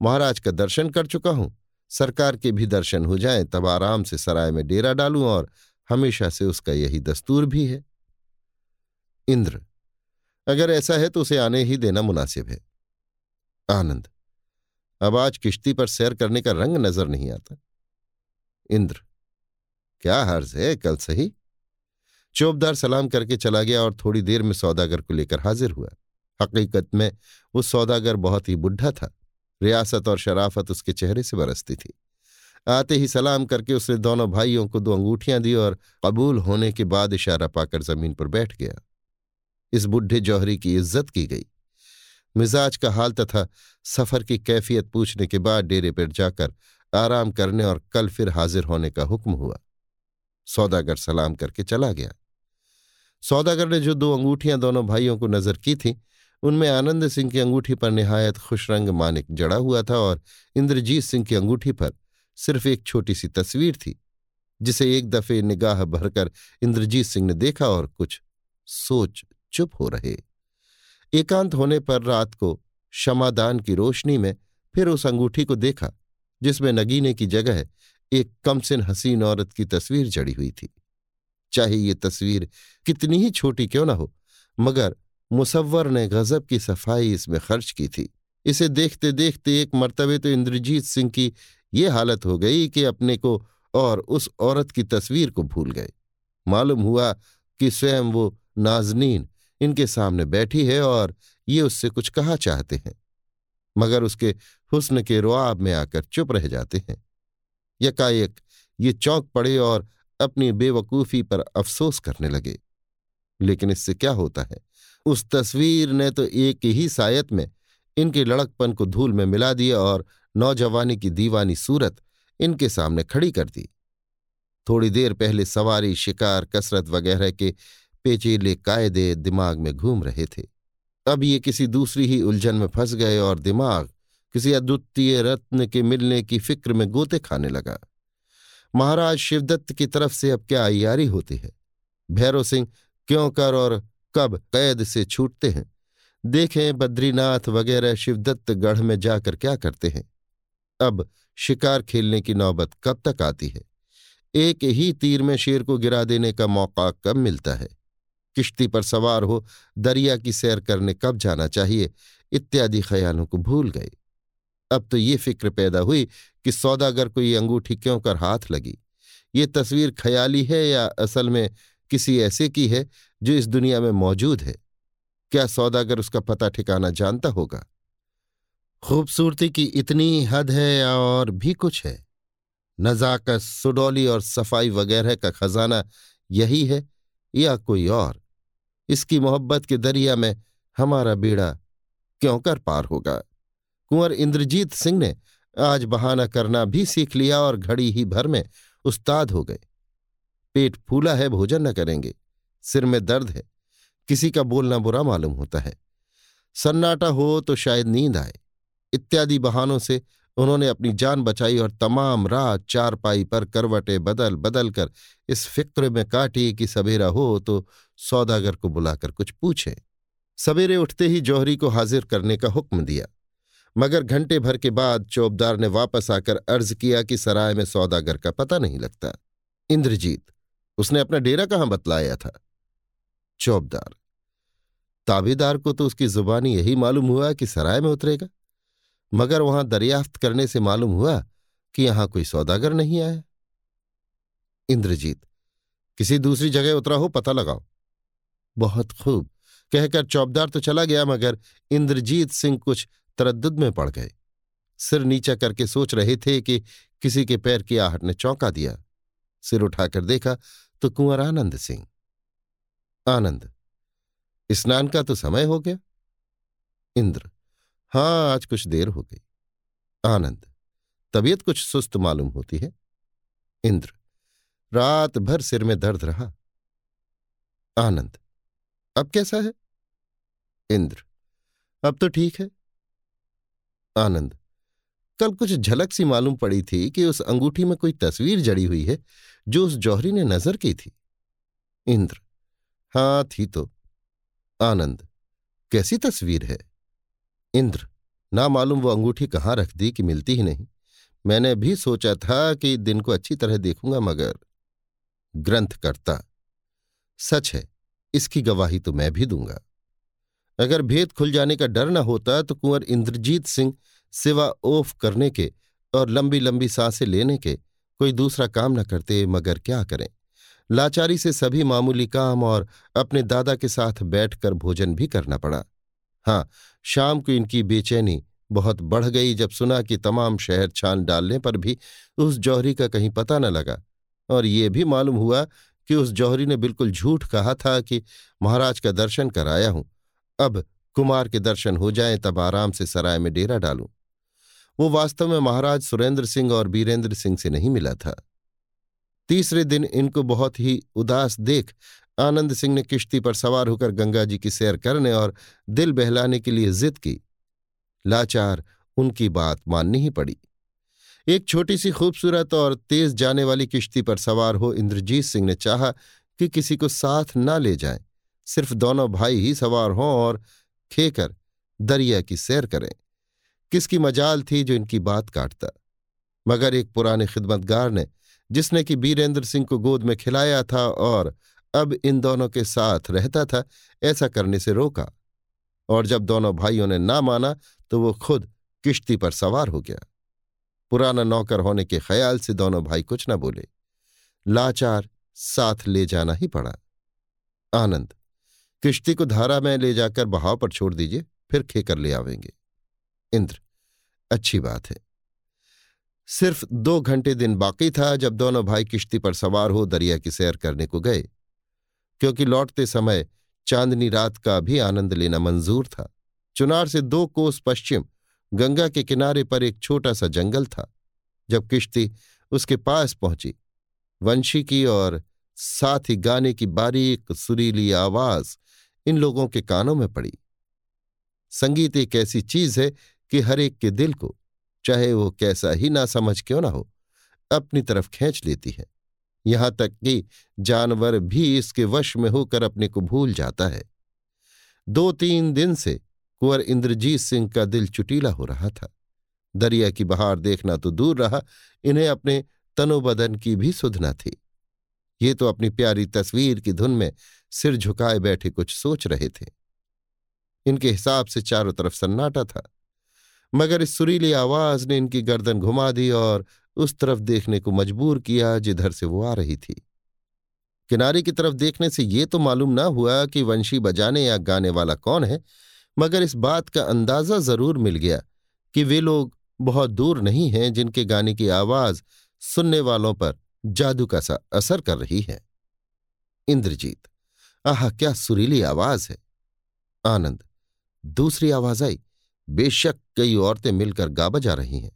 Speaker 1: महाराज का दर्शन कर चुका हूँ, सरकार के भी दर्शन हो जाएँ, तब आराम से सराय में डेरा डालूं और हमेशा से उसका यही दस्तूर भी है। इंद्र अगर ऐसा है तो उसे आने ही देना मुनासिब है। आनंद, अब आज किश्ती पर सैर करने का रंग नज़र नहीं आता। इंद्र, क्या हर्ज है कल सही? चौबदार सलाम करके चला गया और थोड़ी देर में सौदागर को लेकर हाजिर हुआ। हकीकत में वो सौदागर बहुत ही बुढ़ा था। रियासत और शराफत उसके चेहरे से बरसती थी। आते ही सलाम करके उसने दोनों भाइयों को दो अंगूठियाँ दी और कबूल होने के बाद इशारा पाकर ज़मीन पर बैठ गया। इस बुढ़े जौहरी की इज़्ज़त की गई। मिजाज का हाल तथा सफ़र की कैफियत पूछने के बाद डेरे पर जाकर आराम करने और कल फिर हाजिर होने का हुक्म हुआ। सौदागर सलाम करके चला गया। सौदागर ने जो दो अंगूठियाँ दोनों भाइयों को नज़र की थीं, उनमें आनंद सिंह की अंगूठी पर निहायत खुश रंग मानिक जड़ा हुआ था और इंद्रजीत सिंह की अंगूठी पर सिर्फ़ एक छोटी सी तस्वीर थी, जिसे एक दफे निगाह भरकर इंद्रजीत सिंह ने देखा और कुछ सोच चुप हो रहे। एकांत होने पर रात को क्षमादान की रोशनी में फिर उस अंगूठी को देखा, जिसमें नगीने की जगह एक कमसिन हसीन औरत की तस्वीर जड़ी हुई थी। चाहे ये तस्वीर कितनी ही छोटी क्यों ना हो, मगर मुसव्वर ने गजब की सफ़ाई इसमें खर्च की थी। इसे देखते देखते एक मर्तबे तो इंद्रजीत सिंह की ये हालत हो गई कि अपने को और उस औरत की तस्वीर को भूल गए। मालूम हुआ कि स्वयं वो नाजनीन इनके सामने बैठी है और ये उससे कुछ कहा चाहते हैं। मगर उसके हुस्न के रुआब में आकर चुप रह जाते हैं। यकाएक ये चौंक पड़े और अपनी बेवकूफ़ी पर अफसोस करने लगे। लेकिन इससे क्या होता है? उस तस्वीर ने तो एक ही सायत में इनके लड़कपन को धूल में मिला दिया और नौजवानी की दीवानी सूरत इनके सामने खड़ी कर दी। थोड़ी देर पहले सवारी, शिकार, कसरत वगैरह के पेचीले कायदे दिमाग में घूम रहे थे। अब ये किसी दूसरी ही उलझन में फंस गए और दिमाग किसी अद्वितीय रत्न के मिलने की फ़िक्र में गोते खाने लगा। महाराज शिवदत्त की तरफ़ से अब क्या अयारी होती है? भैरव सिंह क्यों कर और कब कैद से छूटते हैं? देखें बद्रीनाथ वगैरह शिवदत्त गढ़ में जाकर क्या करते हैं। अब शिकार खेलने की नौबत कब तक आती है? एक ही तीर में शेर को गिरा देने का मौका कब मिलता है? किश्ती पर सवार हो दरिया की सैर करने कब जाना चाहिए, इत्यादि ख्यालों को भूल गए। अब तो ये फ़िक्र पैदा हुई कि सौदागर को ये अंगूठी क्यों कर हाथ लगी? ये तस्वीर ख्याली है या असल में किसी ऐसे की है जो इस दुनिया में मौजूद है? क्या सौदागर उसका पता ठिकाना जानता होगा? खूबसूरती की इतनी हद है या और भी कुछ है? नजाकत, सुडौली और सफ़ाई वगैरह का खजाना यही है या कोई और? इसकी मोहब्बत के दरिया में हमारा बेड़ा क्यों कर पार होगा? कुंवर इंद्रजीत सिंह ने आज बहाना करना भी सीख लिया और घड़ी ही भर में उस्ताद हो गए। पेट फूला है, भोजन न करेंगे। सिर में दर्द है। किसी का बोलना बुरा मालूम होता है। सन्नाटा हो तो शायद नींद आए। इत्यादि बहानों से उन्होंने अपनी जान बचाई और तमाम रात चारपाई पर करवटें बदल बदल कर इस फ़िक्र में काटी कि सवेरा हो तो सौदागर को बुलाकर कुछ पूछे। सवेरे उठते ही जौहरी को हाजिर करने का हुक्म दिया। मगर घंटे भर के बाद चौबदार ने वापस आकर अर्ज़ किया कि सराय में सौदागर का पता नहीं लगता। इंद्रजीत, उसने अपना डेरा कहाँ बतलाया था? चौबदार, ताबेदार को तो उसकी जुबानी यही मालूम हुआ कि सराय में उतरेगा। मगर वहाँ दरियाफ्त करने से मालूम हुआ कि यहाँ कोई सौदागर नहीं आया। इंद्रजीत, किसी दूसरी जगह उतरा हो पता लगाओ। बहुत खूब। कहकर चौबदार तो चला गया, मगर इंद्रजीत सिंह कुछ तरद्दुद में पड़ गए। सिर नीचा करके सोच रहे थे कि किसी के पैर की आहट ने चौंका दिया। सिर उठाकर देखा तो कुंवर आनंद सिंह। आनंद, स्नान का तो समय हो गया। इंद्र हाँ आज कुछ देर हो गई। आनंद। तबीयत कुछ सुस्त मालूम होती है। इंद्र। रात भर सिर में दर्द रहा। आनंद। अब कैसा है? इंद्र। अब तो ठीक है। आनंद। कल कुछ झलक सी मालूम पड़ी थी कि उस अंगूठी में कोई तस्वीर जड़ी हुई है, जो उस जौहरी ने नज़र की थी। इंद्र। हाँ थी तो। आनंद। कैसी तस्वीर है? इंद्र, ना मालूम वो अंगूठी कहाँ रख दी कि मिलती ही नहीं। मैंने भी सोचा था कि दिन को अच्छी तरह देखूँगा, मगर ग्रंथ करता, सच है, इसकी गवाही तो मैं भी दूँगा। अगर भेद खुल जाने का डर न होता तो कुंवर इंद्रजीत सिंह सिवा ओफ करने के और लंबी लंबी साँसें लेने के कोई दूसरा काम न करते, मगर क्या करें? लाचारी से सभी मामूली काम और अपने दादा के साथ बैठकर भोजन भी करना पड़ा। हाँ शाम को इनकी बेचैनी बहुत बढ़ गई जब सुना कि तमाम शहर छान डालने पर भी उस जौहरी का कहीं पता न लगा। और ये भी मालूम हुआ कि उस जौहरी ने बिल्कुल झूठ कहा था कि महाराज का दर्शन कराया हूँ। अब कुमार के दर्शन हो जाएँ तब आराम से सराय में डेरा डालूं। वो वास्तव में महाराज सुरेंद्र सिंह और बीरेंद्र सिंह से नहीं मिला था। तीसरे दिन इनको बहुत ही उदास देख आनंद सिंह ने किश्ती पर सवार होकर गंगा जी की सैर करने और दिल बहलाने के लिए जिद की। लाचार उनकी बात माननी ही पड़ी। एक छोटी सी खूबसूरत और तेज जाने वाली किश्ती पर सवार हो इंद्रजीत सिंह ने चाहा कि किसी को साथ ना ले जाएँ, सिर्फ़ दोनों भाई ही सवार हों और खेकर दरिया की सैर करें। किसकी मजाल थी जो इनकी बात काटता। मगर एक पुराने खिदमतगार ने, जिसने कि बीरेंद्र सिंह को गोद में खिलाया था और अब इन दोनों के साथ रहता था, ऐसा करने से रोका। और जब दोनों भाइयों ने ना माना तो वो खुद किश्ती पर सवार हो गया। पुराना नौकर होने के ख्याल से दोनों भाई कुछ न बोले। लाचार साथ ले जाना ही पड़ा। आनंद, किश्ती को धारा में ले जाकर बहाव पर छोड़ दीजिए, फिर खेकर ले आवेंगे। इंद्र, अच्छी बात है। सिर्फ़ दो घंटे दिन बाकी था जब दोनों भाई किश्ती पर सवार हो दरिया की सैर करने को गए। क्योंकि लौटते समय चांदनी रात का भी आनंद लेना मंजूर था। चुनार से दो कोस पश्चिम, गंगा के किनारे पर एक छोटा सा जंगल था। जब किश्ती उसके पास पहुँची, वंशी की और साथ ही गाने की बारीक सुरीली आवाज़ इन लोगों के कानों में पड़ी। संगीत एक ऐसी चीज़ है कि हर एक के दिल को, चाहे वो कैसा ही ना समझ क्यों ना हो, अपनी तरफ़ खींच लेती है। यहाँ तक कि जानवर भी इसके वश में होकर अपने को भूल जाता है। दो तीन दिन से कुंवर इंद्रजीत सिंह का दिल चुटीला हो रहा था। दरिया की बहार देखना तो दूर रहा, इन्हें अपने तनोबदन की भी सुधना थी। ये तो अपनी प्यारी तस्वीर की धुन में सिर झुकाए बैठे कुछ सोच रहे थे। इनके हिसाब से चारों तरफ़ सन्नाटा था। मगर इस सुरीली आवाज़ ने इनकी गर्दन घुमा दी और उस तरफ़ देखने को मजबूर किया जिधर से वो आ रही थी। किनारे की तरफ़ देखने से ये तो मालूम ना हुआ कि वंशी बजाने या गाने वाला कौन है, मगर इस बात का अंदाज़ा ज़रूर मिल गया कि वे लोग बहुत दूर नहीं हैं जिनके गाने की आवाज़ सुनने वालों पर जादू का सा असर कर रही है। इंद्रजीत, आह, क्या सुरीली आवाज़ है। आनंद, दूसरी आवाज़ आई, बेशक कई औरतें मिलकर गा बजा रही हैं।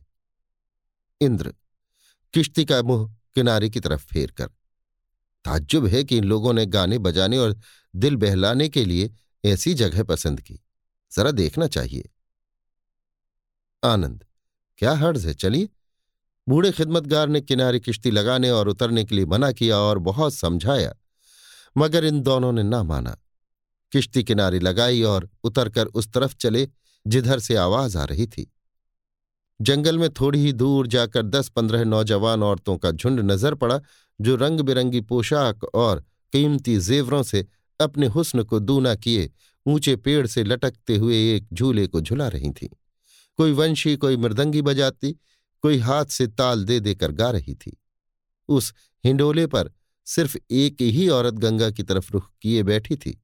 Speaker 1: इंद्र किश्ती का मुँह किनारे की तरफ़ फेर कर। ताज्जुब है कि इन लोगों ने गाने बजाने और दिल बहलाने के लिए ऐसी जगह पसंद की। जरा देखना चाहिए। आनंद, क्या हर्ज है? चलिए। बूढ़े खिदमतगार ने किनारे किश्ती लगाने और उतरने के लिए मना किया और बहुत समझाया, मगर इन दोनों ने ना माना। किश्ती किनारे लगाई और उतरकर उस तरफ़ चले, जिधर से आवाज़ आ रही थी। जंगल में थोड़ी ही दूर जाकर दस पंद्रह नौजवान औरतों का झुंड नज़र पड़ा, जो रंग बिरंगी पोशाक और कीमती जेवरों से अपने हुस्न को दूना किए, ऊँचे पेड़ से लटकते हुए एक झूले को झुला रही थीं। कोई वंशी, कोई मृदंगी बजाती, कोई हाथ से ताल दे देकर गा रही थी। उस हिंडोले पर सिर्फ़ एक ही औरत गंगा की तरफ़ रुख किए बैठी थी।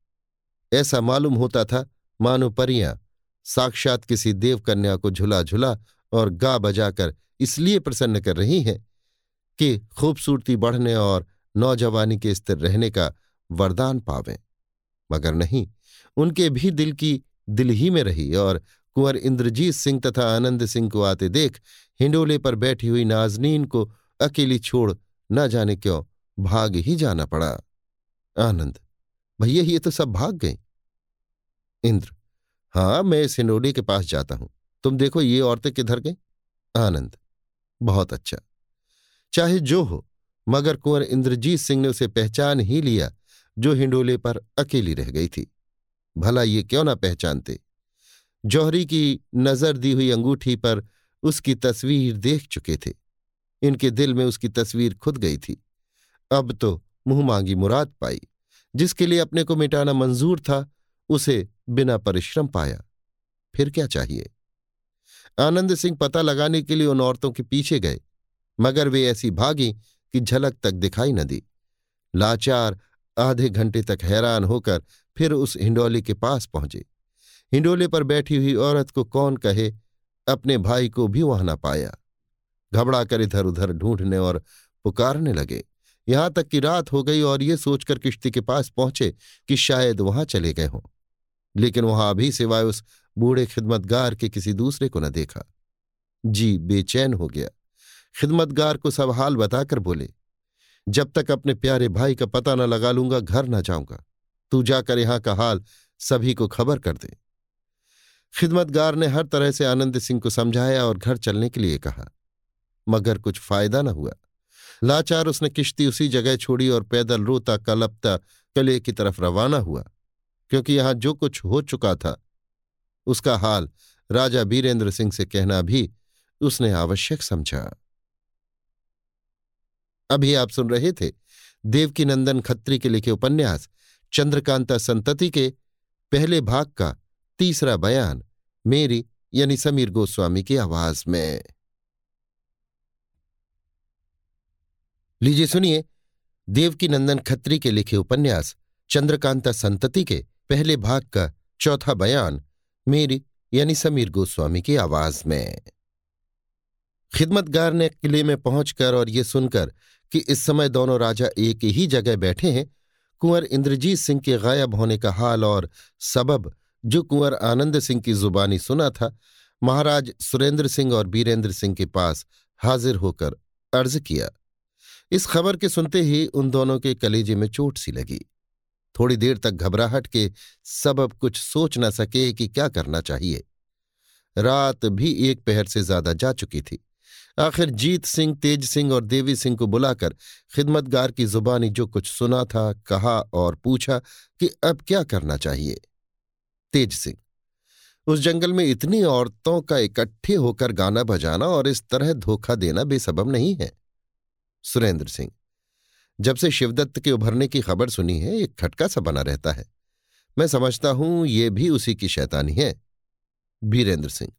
Speaker 1: ऐसा मालूम होता था, मानो परियाँ साक्षात किसी देवकन्या को झुला झुला और गा बजाकर इसलिए प्रसन्न कर रही हैं कि खूबसूरती बढ़ने और नौजवानी के स्थिर रहने का वरदान पावें। मगर नहीं, उनके भी दिल की दिल ही में रही और कुंवर इंद्रजीत सिंह तथा आनंद सिंह को आते देख हिंडोले पर बैठी हुई नाजनीन को अकेली छोड़ न जाने क्यों भाग ही जाना पड़ा। आनंद, भैया ये तो सब भाग गए इंद्र हाँ मैं इस हिंडोले के पास जाता हूँ। तुम देखो ये औरतें किधर गई? आनंद। बहुत अच्छा। चाहे जो हो, मगर कुंवर इंद्रजीत सिंह ने उसे पहचान ही लिया, जो हिंडोले पर अकेली रह गई थी। भला ये क्यों ना पहचानते? जौहरी की नज़र दी हुई अंगूठी पर उसकी तस्वीर देख चुके थे। इनके दिल में उसकी तस्वीर खुद गई थी। अब तो मुँह मांगी मुराद पाई, जिसके लिए अपने को मिटाना मंजूर था, उसे बिना परिश्रम पाया। फिर क्या चाहिए? आनंद सिंह पता लगाने के लिए उन औरतों के पीछे गए, मगर वे ऐसी भागी कि झलक तक दिखाई न दी। लाचार आधे घंटे तक हैरान होकर फिर उस हिंडोले के पास पहुँचे। हिंडोले पर बैठी हुई औरत को कौन कहे, अपने भाई को भी वहाँ न पाया। घबरा कर इधर उधर ढूँढने और पुकारने लगे। यहाँ तक कि रात हो गई और ये सोचकर किश्ती के पास पहुँचे कि शायद वहाँ चले गए हों। लेकिन वहाँ अभी सिवाय उस बूढ़े खिदमतगार के किसी दूसरे को न देखा। जी, बेचैन हो गया। खिदमतगार को सब हाल बताकर बोले, जब तक अपने प्यारे भाई का पता न लगा लूँगा, घर न जाऊँगा। तू जाकर यहाँ का हाल सभी को खबर कर दे। खिदमतगार ने हर तरह से आनंद सिंह को समझाया और घर चलने के लिए कहा। मगर कुछ फ़ायदा न हुआ। लाचार उसने किश्ती उसी जगह छोड़ी और पैदल रोता कलपता, कले की तरफ़ रवाना हुआ। क्योंकि यहाँ जो कुछ हो चुका था उसका हाल राजा बीरेंद्र सिंह से कहना भी उसने आवश्यक समझा। अभी आप सुन रहे थे देवकीनंदन खत्री के लिखे उपन्यास चंद्रकांता संतति के पहले भाग का तीसरा बयान मेरी यानी समीर गोस्वामी की आवाज़ में। लीजिए सुनिए देवकीनंदन खत्री के लिखे उपन्यास चंद्रकांता संतति के पहले भाग का चौथा बयान मेरी, यानी समीर गोस्वामी की आवाज़ में। खिदमतगार ने किले में पहुंचकर और ये सुनकर कि इस समय दोनों राजा एक ही जगह बैठे हैं, कुंवर इंद्रजीत सिंह के गायब होने का हाल और सबब जो कुंवर आनंद सिंह की जुबानी सुना था, महाराज सुरेंद्र सिंह और बीरेंद्र सिंह के पास हाजिर होकर अर्ज़ किया। इस खबर के सुनते ही उन दोनों के कलेजे में चोट सी लगी। थोड़ी देर तक घबराहट के सब अब कुछ सोच न सके कि क्या करना चाहिए। रात भी एक पहर से ज़्यादा जा चुकी थी। आखिर जीत सिंह, तेज सिंह और देवी सिंह को बुलाकर खिदमतगार की जुबानी जो कुछ सुना था, कहा और पूछा कि अब क्या करना चाहिए। तेज सिंह, उस जंगल में इतनी औरतों का इकट्ठे होकर गाना बजाना और इस तरह धोखा देना बेसबब नहीं है। सुरेंद्र सिंह जब से शिवदत्त के उभरने की खबर सुनी है, एक खटका सा बना रहता है। मैं समझता हूँ, ये भी उसी की शैतानी है। बीरेंद्र सिंह,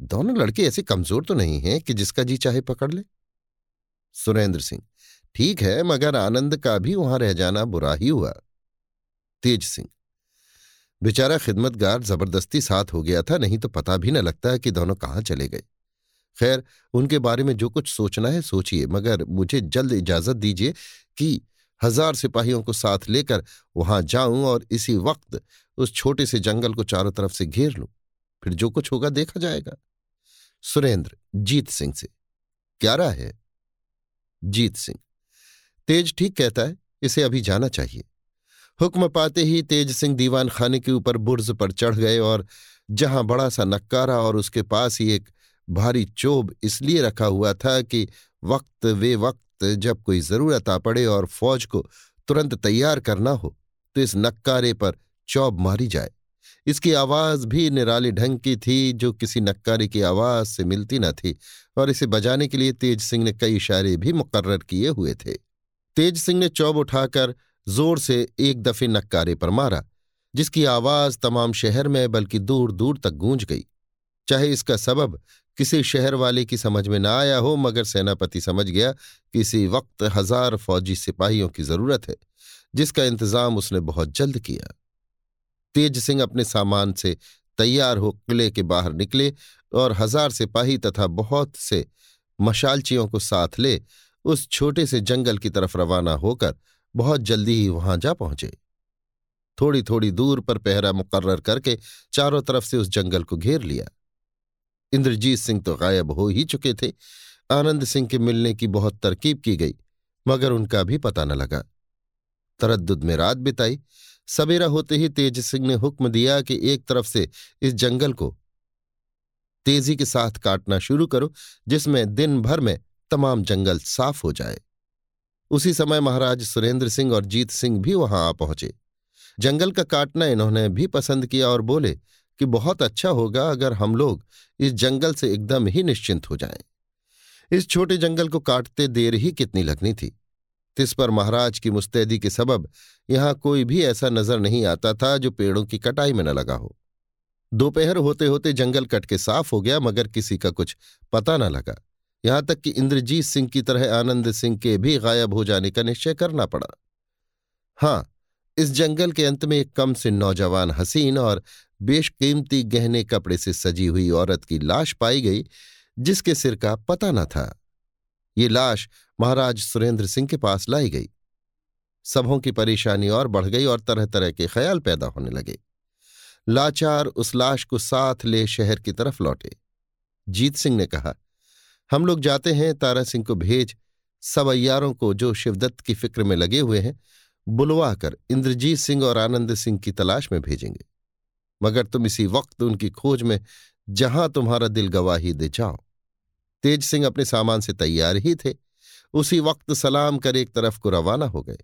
Speaker 1: दोनों लड़के ऐसे कमज़ोर तो नहीं हैं कि जिसका जी चाहे पकड़ ले। सुरेंद्र सिंह, ठीक है, मगर आनंद का भी वहाँ रह जाना बुरा ही हुआ। तेज सिंह, बेचारा खिदमतगार ज़बरदस्ती साथ हो गया था, नहीं तो पता भी न लगता कि दोनों कहाँ चले गए। खैर, उनके बारे में जो कुछ सोचना है, सोचिए। मगर मुझे जल्द इजाज़त दीजिए कि हज़ार सिपाहियों को साथ लेकर वहाँ जाऊँ और इसी वक्त उस छोटे से जंगल को चारों तरफ़ से घेर लूँ। फिर जो कुछ होगा देखा जाएगा। सुरेंद्र, जीत सिंह से। क्या रहा है? जीत सिंह। तेज ठीक कहता है, इसे अभी जाना चाहिए। हुक्म पाते ही तेज सिंह दीवान खाने के ऊपर बुर्ज पर चढ़ गए और जहाँ बड़ा सा नक्कारा और उसके पास ही एक भारी चोब इसलिए रखा हुआ था कि वक्त वे वक्त जब कोई ज़रूरत आ पड़े और फौज को तुरंत तैयार करना हो तो इस नक्कारे पर चौब मारी जाए। इसकी आवाज़ भी निराली ढंग की थी जो किसी नक्कारे की आवाज़ से मिलती न थी, और इसे बजाने के लिए तेज सिंह ने कई इशारे भी मुकर्र किए हुए थे। तेज सिंह ने चौब उठाकर ज़ोर से एक दफे नक्कारे पर मारा, जिसकी आवाज़ तमाम शहर में बल्कि दूर दूर तक गूंज गई। चाहे इसका सबब किसी शहर वाले की समझ में न आया हो, मगर सेनापति समझ गया कि इसी वक्त हज़ार फौजी सिपाहियों की ज़रूरत है, जिसका इंतज़ाम उसने बहुत जल्द किया। तेज सिंह अपने सामान से तैयार हो किले के बाहर निकले और हज़ार सिपाही तथा बहुत से मशालचियों को साथ ले उस छोटे से जंगल की तरफ़ रवाना होकर बहुत जल्दी ही वहाँ जा पहुँचे। थोड़ी थोड़ी दूर पर पहरा मुकर्र करके चारों तरफ़ से उस जंगल को घेर लिया। इंद्रजीत सिंह तो गायब हो ही चुके थे। आनंद सिंह के मिलने की बहुत तरकीब की गई, मगर उनका भी पता न लगा। तरद्दुद में रात बिताई। सवेरा होते ही तेज सिंह ने हुक्म दिया कि एक तरफ़ से इस जंगल को तेज़ी के साथ काटना शुरू करो, जिसमें दिन भर में तमाम जंगल साफ़ हो जाए। उसी समय महाराज सुरेंद्र सिंह और जीत सिंह भी वहाँ आ पहुँचे। जंगल का काटना इन्होंने भी पसंद किया और बोले कि बहुत अच्छा होगा अगर हम लोग इस जंगल से एकदम ही निश्चिंत हो जाएँ। इस छोटे जंगल को काटते देर ही कितनी लगनी थी। तिस पर महाराज की मुस्तैदी के सबब यहाँ कोई भी ऐसा नज़र नहीं आता था जो पेड़ों की कटाई में न लगा हो। दोपहर होते होते जंगल कट के साफ़ हो गया, मगर किसी का कुछ पता न लगा। यहाँ तक कि इंद्रजीत सिंह की तरह आनंद सिंह के भी गायब हो जाने का निश्चय करना पड़ा। हाँ, इस जंगल के अंत में एक कम से नौजवान हसीन और बेशकीमती गहने कपड़े से सजी हुई औरत की लाश पाई गई, जिसके सिर का पता न था। ये लाश महाराज सुरेंद्र सिंह के पास लाई गई। सबों की परेशानी और बढ़ गई और तरह तरह के ख्याल पैदा होने लगे। लाचार उस लाश को साथ ले शहर की तरफ़ लौटे। जीत सिंह ने कहा, हम लोग जाते हैं, तारा सिंह को भेज। सब अयारों को जो शिवदत्त की फ़िक्र में लगे हुए हैं बुलवा कर इंद्रजीत सिंह और आनंद सिंह की तलाश में भेजेंगे। मगर तुम इसी वक्त उनकी खोज में जहाँ तुम्हारा दिल गवाही दे जाओ। तेज सिंह अपने सामान से तैयार ही थे। उसी वक्त सलाम कर एक तरफ़ को रवाना हो गए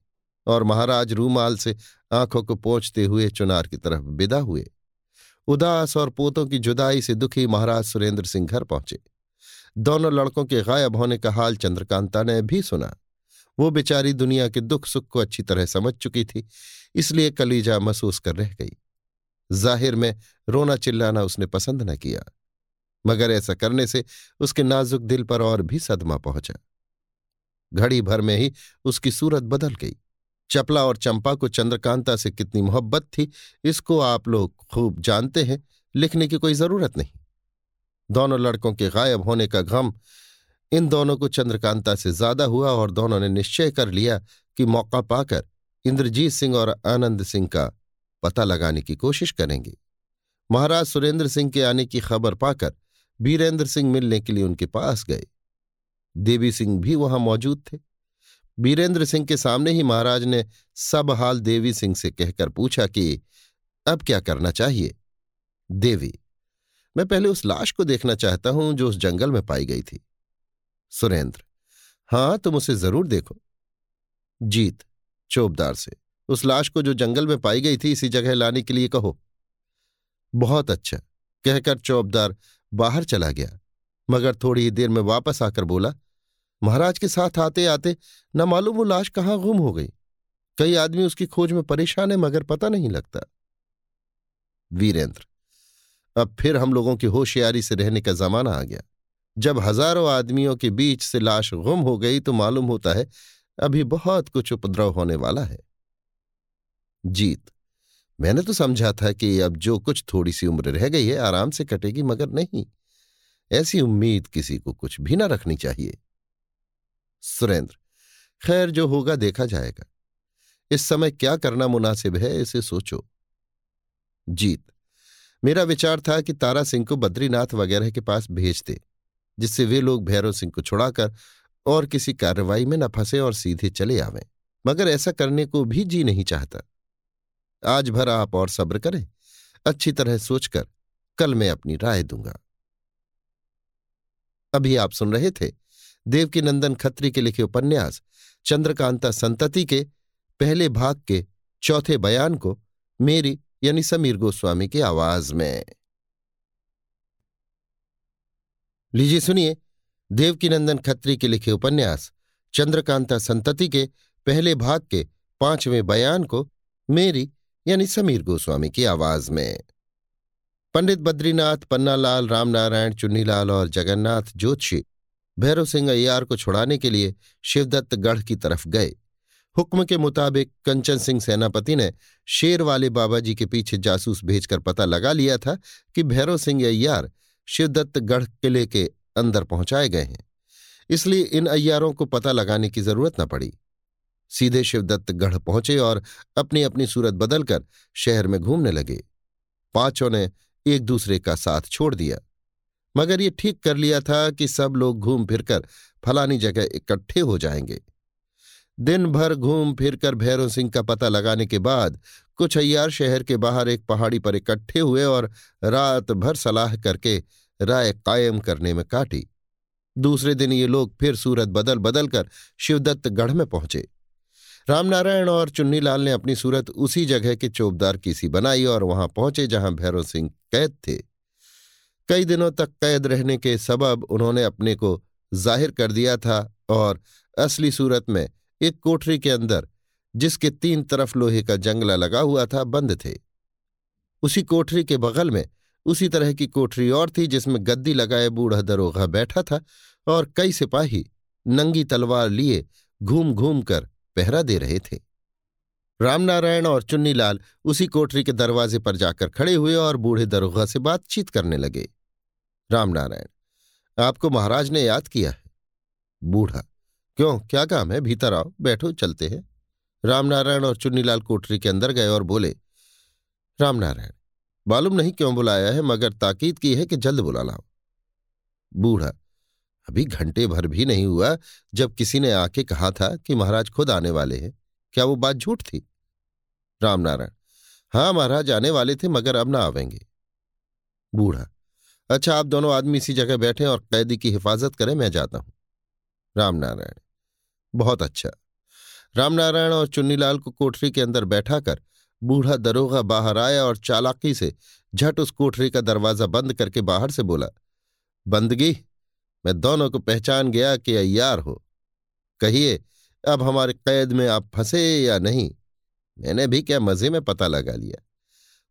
Speaker 1: और महाराज रूमाल से आँखों को पोंछते हुए चुनार की तरफ़ विदा हुए। उदास और पोतों की जुदाई से दुखी महाराज सुरेंद्र सिंह घर पहुँचे। दोनों लड़कों के गायब होने का हाल चंद्रकांता ने भी सुना। वो बेचारी दुनिया के दुख सुख को अच्छी तरह समझ चुकी थी, इसलिए कलीजा महसूस कर रह गई। ज़ाहिर में रोना चिल्लाना उसने पसंद न किया। मगर ऐसा करने से उसके नाजुक दिल पर और भी सदमा पहुँचा। घड़ी भर में ही उसकी सूरत बदल गई। चपला और चंपा को चंद्रकांता से कितनी मोहब्बत थी, इसको आप लोग खूब जानते हैं, लिखने की कोई ज़रूरत नहीं। दोनों लड़कों के गायब होने का गम इन दोनों को चंद्रकांता से ज़्यादा हुआ और दोनों ने निश्चय कर लिया कि मौका पाकर इंद्रजीत सिंह और आनंद सिंह का पता लगाने की कोशिश करेंगे। महाराज सुरेंद्र सिंह के आने की खबर पाकर बीरेंद्र सिंह मिलने के लिए उनके पास गए। देवी सिंह भी वहाँ मौजूद थे। बीरेंद्र सिंह के सामने ही महाराज ने सब हाल देवी सिंह से कहकर पूछा कि अब क्या करना चाहिए? देवी, मैं पहले उस लाश को देखना चाहता हूँ जो उस जंगल में पाई गई थी। सुरेंद्र, हाँ, तुम उसे ज़रूर देखो। जीत चोबदार से। उस लाश को जो जंगल में पाई गई थी, इसी जगह लाने के लिए कहो। बहुत अच्छा कहकर चौबदार बाहर चला गया, मगर थोड़ी ही देर में वापस आकर बोला, महाराज के साथ आते आते न मालूम वो लाश कहाँ गुम हो गई। कई आदमी उसकी खोज में परेशान है, मगर पता नहीं लगता। वीरेंद्र, अब फिर हम लोगों की होशियारी से रहने का जमाना आ गया। जब हज़ारों आदमियों के बीच से लाश गुम हो गई तो मालूम होता है, अभी बहुत कुछ उपद्रव होने वाला है। जीत। मैंने तो समझा था कि अब जो कुछ थोड़ी सी उम्र रह गई है, आराम से कटेगी, मगर नहीं। ऐसी उम्मीद किसी को कुछ भी ना रखनी चाहिए। सुरेंद्र, खैर, जो होगा देखा जाएगा। इस समय क्या करना मुनासिब है, इसे सोचो। जीत। मेरा विचार था कि तारा सिंह को बद्रीनाथ वगैरह के पास भेज दे, जिससे वे लोग भैरव सिंह को छुड़ाकर और किसी कार्रवाई में न फंसे और सीधे चले आवें। मगर ऐसा करने को भी जी नहीं चाहता। आज भर आप और सब्र करें। अच्छी तरह सोचकर कल मैं अपनी राय दूँगा। अभी आप सुन रहे थे देवकी नंदन खत्री के लिखे उपन्यास चंद्रकांता संतति के पहले भाग के चौथे बयान को मेरी यानी समीर गोस्वामी की आवाज़ में। लीजिए सुनिए देवकीनंदन खत्री के लिखे उपन्यास चंद्रकांता संतति के पहले भाग के पाँचवें बयान को मेरी यानी समीर गोस्वामी की आवाज़ में। पंडित बद्रीनाथ, पन्नालाल, रामनारायण, चुन्नीलाल और जगन्नाथ ज्योतिषी भैरव सिंह अय्यार को छुड़ाने के लिए शिवदत्त गढ़ की तरफ़ गए। हुक्म के मुताबिक कंचन सिंह सेनापति ने शेर वाले बाबा जी के पीछे जासूस भेजकर पता लगा लिया था कि भैरव सिंह अय्यार शिवदत्त गढ़ किले के अंदर पहुँचाए गए हैं। इसलिए इन अय्यारों को पता लगाने की ज़रूरत न पड़ी। सीधे शिवदत्त गढ़ पहुँचे और अपनी अपनी सूरत बदलकर शहर में घूमने लगे। पाँचों ने एक दूसरे का साथ छोड़ दिया। मगर ये ठीक कर लिया था कि सब लोग घूम फिरकर फलानी जगह इकट्ठे हो जाएँगे। दिन भर घूम फिरकर भैरव सिंह का पता लगाने के बाद कुछ अय्यार शहर के बाहर एक पहाड़ी पर इकट्ठे हुए और रात भर सलाह करके राय कायम करने में काटी। दूसरे दिन ये लोग फिर सूरत बदल बदल कर शिवदत्त गढ़ में पहुँचे। रामनारायण और चुन्नीलाल ने अपनी सूरत उसी जगह के चौबदार की सी बनाई और वहाँ पहुँचे जहाँ भैरव सिंह कैद थे। कई दिनों तक कैद रहने के सबब उन्होंने अपने को ज़ाहिर कर दिया था और असली सूरत में एक कोठरी के अंदर, जिसके तीन तरफ़ लोहे का जंगला लगा हुआ था, बंद थे। उसी कोठरी के बगल में उसी तरह की कोठरी और थी, जिसमें गद्दी लगाए बूढ़ा दरोगा बैठा था और कई सिपाही नंगी तलवार लिए घूम घूम कर पहरा दे रहे थे। रामनारायण और चुन्नीलाल उसी कोठरी के दरवाजे पर जाकर खड़े हुए और बूढ़े दरोगा से बातचीत करने लगे। रामनारायण, आपको महाराज ने याद किया है? बूढ़ा, क्यों? क्या काम है? भीतर आओ, बैठो, चलते हैं। रामनारायण और चुन्नीलाल कोठरी के अंदर गए और बोले, रामनारायण, मालूम नहीं क्यों बुलाया है, मगर ताकीद की है कि जल्द बुला लाओ बूढ़ा अभी घंटे भर भी नहीं हुआ जब किसी ने आके कहा था कि महाराज खुद आने वाले हैं। क्या वो बात झूठ थी? रामनारायण, हाँ महाराज आने वाले थे मगर अब ना आवेंगे। बूढ़ा अच्छा आप दोनों आदमी इसी जगह बैठे और कैदी की हिफाजत करें, मैं जाता हूँ। रामनारायण, बहुत अच्छा। रामनारायण और चुन्नीलाल को कोठरी के अंदर बैठाकर बूढ़ा दरोगा बाहर आया और चालाकी से झट उस कोठरी का दरवाज़ा बंद करके बाहर से बोला, बंदगी? मैं दोनों को पहचान गया कि अय्यार हो। कहिए, अब हमारे कैद में आप फंसे या नहीं? मैंने भी क्या मज़े में पता लगा लिया।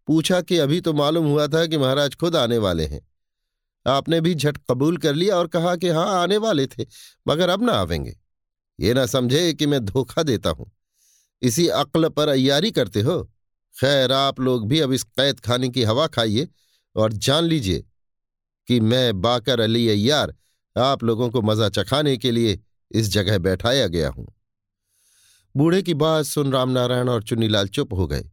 Speaker 1: पूछा कि अभी तो मालूम हुआ था कि महाराज खुद आने वाले हैं। आपने भी झट कबूल कर लिया और कहा कि हाँ आने वाले थे, मगर अब ना आवेंगे। ये ना समझे कि मैं धोखा देता हूँ। इसी अक्ल पर अयारी करते हो? खैर, आप लोग भी अब इस कैद खाने की हवा खाइए और जान लीजिए कि मैं बाकर अली अय्यार आप लोगों को मज़ा चखाने के लिए इस जगह बैठाया गया हूँ। बूढ़े की बात सुन रामनारायण और चुन्नीलाल चुप हो गए,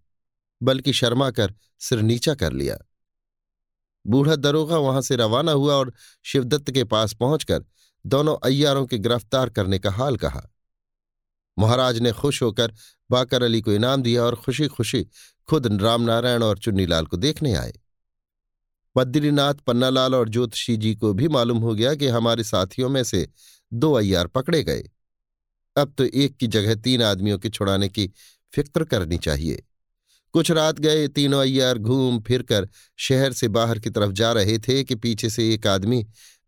Speaker 1: बल्कि शर्मा कर सिर नीचा कर लिया। बूढ़ा दरोगा वहाँ से रवाना हुआ और शिवदत्त के पास पहुंचकर दोनों अय्यारों के गिरफ़्तार करने का हाल कहा। महाराज ने खुश होकर बाकर अली को इनाम दिया और खुशी खुशी खुद रामनारायण और चुन्नीलाल को देखने आए। बद्रीनाथ पन्नालाल और ज्योतिषी जी को भी मालूम हो गया कि हमारे साथियों में से दो अय्यार पकड़े गए। अब तो एक की जगह तीन आदमियों के छुड़ाने की फ़िक्र करनी चाहिए। कुछ रात गए, तीनों अय्यार घूम फिर कर शहर से बाहर की तरफ़ जा रहे थे कि पीछे से एक आदमी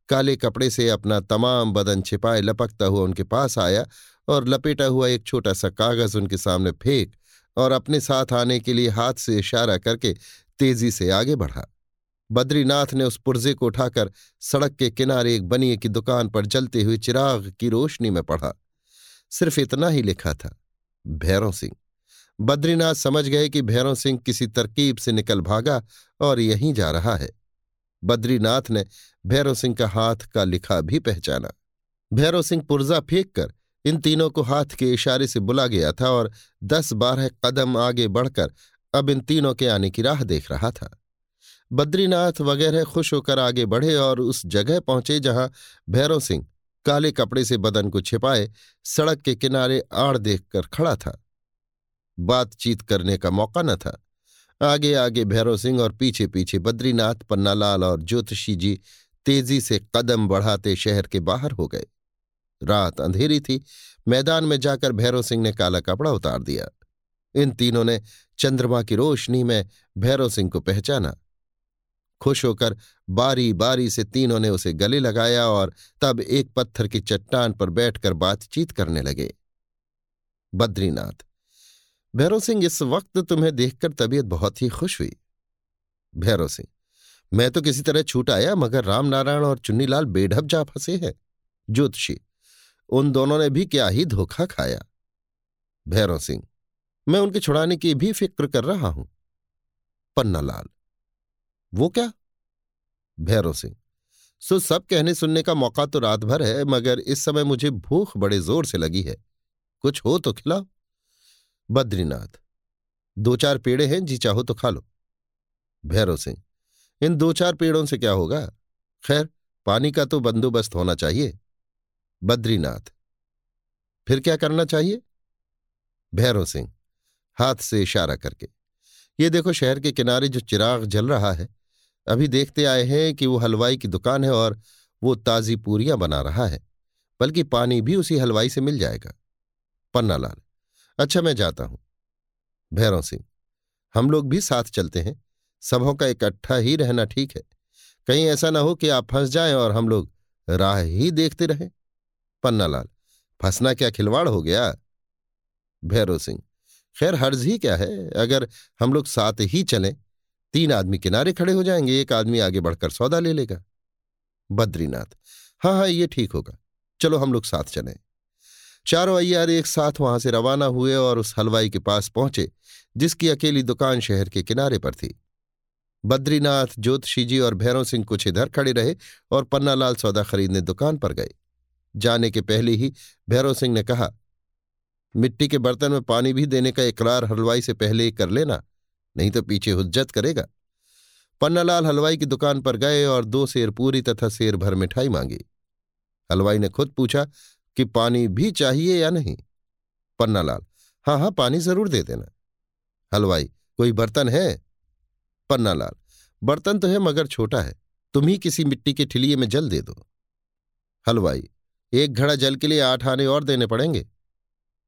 Speaker 1: काले कपड़े से अपना तमाम बदन छिपाए लपकता हुआ उनके पास आया और लपेटा हुआ एक छोटा सा कागज़ उनके सामने फेंक और अपने साथ आने के लिए हाथ से इशारा करके तेज़ी से आगे बढ़ा। बद्रीनाथ ने उस पुर्जे को उठाकर सड़क के किनारे एक बनिए की दुकान पर जलते हुए चिराग की रोशनी में पढ़ा। सिर्फ़ इतना ही लिखा था भैरव सिंह। बद्रीनाथ समझ गए कि भैरव सिंह किसी तरकीब से निकल भागा और यहीं जा रहा है। बद्रीनाथ ने भैरव सिंह का हाथ का लिखा भी पहचाना। भैरव सिंह पुर्जा फेंक कर इन तीनों को हाथ के इशारे से बुला गया था और दस बारह कदम आगे बढ़कर अब इन तीनों के आने की राह देख रहा था। बद्रीनाथ वगैरह खुश होकर आगे बढ़े और उस जगह पहुँचे जहाँ भैरव सिंह काले कपड़े से बदन को छिपाए सड़क के किनारे आड़ देखकर खड़ा था। बातचीत करने का मौका न था। आगे आगे भैरव सिंह और पीछे पीछे बद्रीनाथ, पन्नालाल और ज्योतिषी जी तेज़ी से कदम बढ़ाते शहर के बाहर हो गए। रात अंधेरी थी। मैदान में जाकर भैरव सिंह ने काला कपड़ा उतार दिया। इन तीनों ने चंद्रमा की रोशनी में भैरव सिंह को पहचाना। खुश होकर बारी बारी से तीनों ने उसे गले लगाया और तब एक पत्थर की चट्टान पर बैठकर बातचीत करने लगे। बद्रीनाथ, भैरव सिंह, इस वक्त तुम्हें देखकर तबीयत बहुत ही खुश हुई। भैरव सिंह, मैं तो किसी तरह छूट आया, मगर रामनारायण और चुन्नीलाल बेढब जा फंसे हैं। ज्योतिषी, उन दोनों ने भी क्या ही धोखा खाया। भैरव सिंह, मैं उनके छुड़ाने की भी फ़िक्र कर रहा हूँ। पन्नालाल वो क्या? भैरव सिंह सो, सब कहने सुनने का मौका तो रात भर है, मगर इस समय मुझे भूख बड़े ज़ोर से लगी है। कुछ हो तो खिलाओ। बद्रीनाथ, दो चार पेड़े हैं, जी चाहो तो खा लो। भैरव सिंह इन दो चार पेड़ों से क्या होगा? खैर, पानी का तो बंदोबस्त होना चाहिए। बद्रीनाथ, फिर क्या करना चाहिए? भैरव सिंह हाथ से इशारा करके, ये देखो शहर के किनारे जो चिराग जल रहा है अभी देखते आए हैं कि वो हलवाई की दुकान है और वो ताजी पूरियाँ बना रहा है, बल्कि पानी भी उसी हलवाई से मिल जाएगा। पन्नालाल अच्छा मैं जाता हूँ। भैरव सिंह, हम लोग भी साथ चलते हैं। सबों का इकट्ठा ही रहना ठीक है। कहीं ऐसा ना हो कि आप फंस जाएँ और हम लोग राह ही देखते रहें। पन्नालाल फंसना क्या खिलवाड़ हो गया? भैरव सिंह, खैर हर्ज ही क्या है? अगर हम लोग साथ ही चलें। तीन आदमी किनारे खड़े हो जाएँगे, एक आदमी आगे बढ़कर सौदा ले लेगा। बद्रीनाथ हाँ हाँ ये ठीक होगा। चलो हम लोग साथ चलें। चारों अय्यार एक साथ वहाँ से रवाना हुए और उस हलवाई के पास पहुँचे, जिसकी अकेली दुकान शहर के किनारे पर थी। बद्रीनाथ, ज्योतिषी जी और भैरव सिंह कुछ इधर खड़े रहे और पन्नालाल सौदा खरीदने दुकान पर गए। जाने के पहले ही भैरव सिंह ने कहा, मिट्टी के बर्तन में पानी भी देने का इकरार हलवाई से पहले ही कर लेना। नहीं तो पीछे हुज्जत करेगा। पन्नालाल हलवाई की दुकान पर गए और दो शेर पूरी तथा शेर भर मिठाई मांगी। हलवाई ने खुद पूछा कि पानी भी चाहिए या नहीं? पन्नालाल हाँ हाँ पानी ज़रूर दे देना। हलवाई, कोई बर्तन है? पन्नालाल, बर्तन तो है मगर छोटा है, तुम ही किसी मिट्टी के ठिलिए में जल दे दो। हलवाई, एक घड़ा जल के लिए आठ आने और देने पड़ेंगे?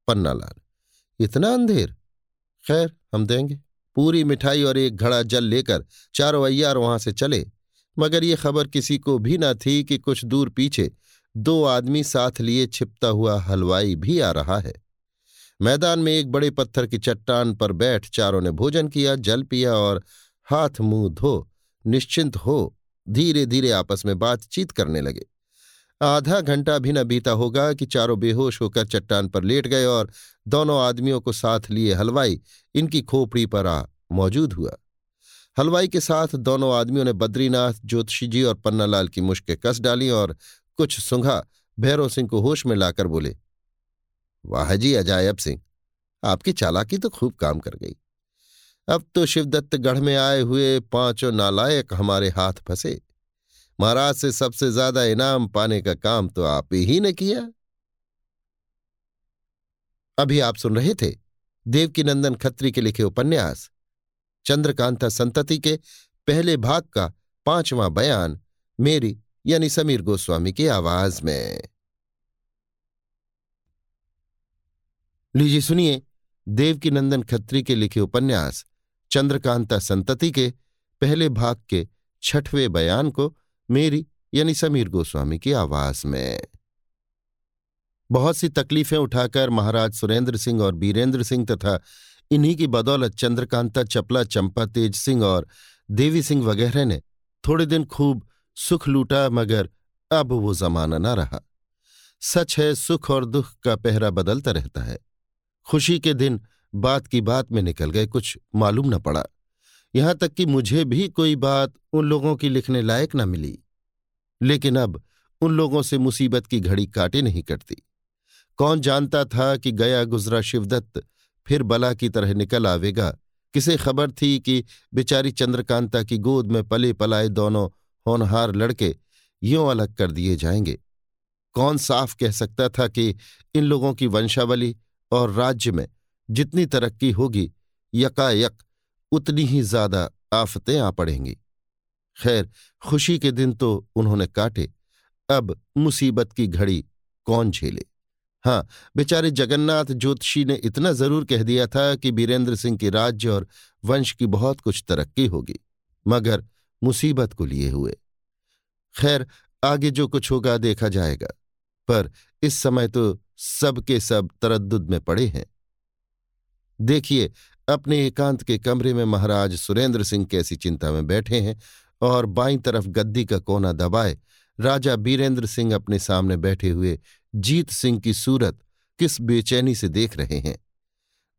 Speaker 1: पन्नालाल, इतना अंधेर? खैर, हम देंगे। पूरी मिठाई और एक घड़ा जल लेकर चारों अय्यार वहाँ से चले। मगर ये खबर किसी को भी न थी कि कुछ दूर पीछे दो आदमी साथ लिए छिपता हुआ हलवाई भी आ रहा है। मैदान में एक बड़े पत्थर की चट्टान पर बैठ चारों ने भोजन किया, जल पिया और हाथ मुँह धो, निश्चिंत हो धीरे धीरे आपस में बातचीत करने लगे। आधा घंटा भी न बीता होगा कि चारों बेहोश होकर चट्टान पर लेट गए और दोनों आदमियों को साथ लिए हलवाई इनकी खोपड़ी पर आ मौजूद हुआ। हलवाई के साथ दोनों आदमियों ने बद्रीनाथ, ज्योतिषी जी और पन्नालाल की मुश्कें कस डाली और कुछ सुंघा भैरव सिंह को होश में लाकर बोले, वाह जी, अजायब सिंह, आपकी चालाकी तो खूब काम कर गई। अब तो शिवदत्त गढ़ में आए हुए पाँचों नालायक हमारे हाथ फंसे। महाराज से सबसे ज़्यादा इनाम पाने का काम तो आप ही ने किया। अभी आप सुन रहे थे देवकीनंदन खत्री के लिखे उपन्यास, चंद्रकांता संतति के पहले भाग का पांचवां बयान, मेरी यानी समीर गोस्वामी की आवाज़ में। लीजिए सुनिए देवकीनंदन खत्री के लिखे उपन्यास, चंद्रकांता संतति के पहले भाग के छठवें बयान को मेरी, यानी समीर गोस्वामी की आवाज़ में। बहुत सी तकलीफें उठाकर महाराज सुरेंद्र सिंह और बीरेंद्र सिंह तथा इन्हीं की बदौलत चंद्रकांता, चपला, चंपा, तेज सिंह और देवी सिंह वगैरह ने थोड़े दिन खूब सुख लूटा मगर अब वो जमाना न रहा। सच है, सुख और दुख का पहरा बदलता रहता है। खुशी के दिन बात की बात में निकल गए, कुछ मालूम न पड़ा। यहाँ तक कि मुझे भी कोई बात उन लोगों की लिखने लायक न मिली। लेकिन अब उन लोगों से मुसीबत की घड़ी काटे नहीं कटती। कौन जानता था कि गया गुजरा शिवदत्त फिर बला की तरह निकल आवेगा? किसे खबर थी कि बेचारी चंद्रकांता की गोद में पले पलाए दोनों होनहार लड़के यों अलग कर दिए जाएँगे? कौन साफ़ कह सकता था कि इन लोगों की वंशावली और राज्य में जितनी तरक्की होगी, यकायक उतनी ही ज़्यादा आफतें आ पड़ेंगी। खैर, खुशी के दिन तो उन्होंने काटे, अब मुसीबत की घड़ी कौन झेले? हाँ बेचारे जगन्नाथ ज्योतिषी ने इतना ज़रूर कह दिया था कि बीरेंद्र सिंह के राज्य और वंश की बहुत कुछ तरक्की होगी, मगर मुसीबत को लिए हुए। खैर, आगे जो कुछ होगा देखा जाएगा, पर इस समय तो सबके सब तरद्दुद में पड़े हैं। देखिए, अपने एकांत के कमरे में महाराज सुरेंद्र सिंह कैसी चिंता में बैठे हैं और बाई तरफ़ गद्दी का कोना दबाए, राजा बीरेंद्र सिंह अपने सामने बैठे हुए जीत सिंह की सूरत किस बेचैनी से देख रहे हैं।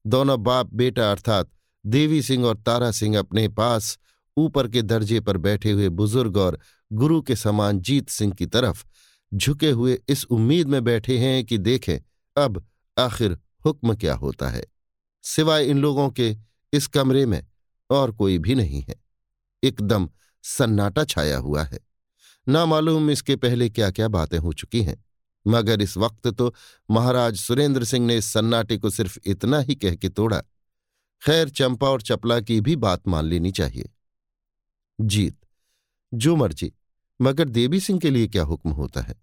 Speaker 1: दोनों बाप बेटा अर्थात देवी सिंह और तारा सिंह अपने पास ऊपर के दर्जे पर बैठे हुए बुज़ुर्ग और गुरु के समान जीत सिंह की तरफ़ झुके हुए इस उम्मीद में बैठे हैं कि देखें, अब आखिर हुक्म क्या होता है। सिवाय इन लोगों के इस कमरे में और कोई भी नहीं है। एकदम सन्नाटा छाया हुआ है। ना मालूम इसके पहले क्या क्या बातें हो चुकी हैं, मगर इस वक्त तो महाराज सुरेंद्र सिंह ने इस सन्नाटे को सिर्फ़ इतना ही कह के तोड़ा। खैर, चंपा और चपला की भी बात मान लेनी चाहिए। जीत, जो मर्ज़ी, मगर देवी सिंह के लिए क्या हुक्म होता है?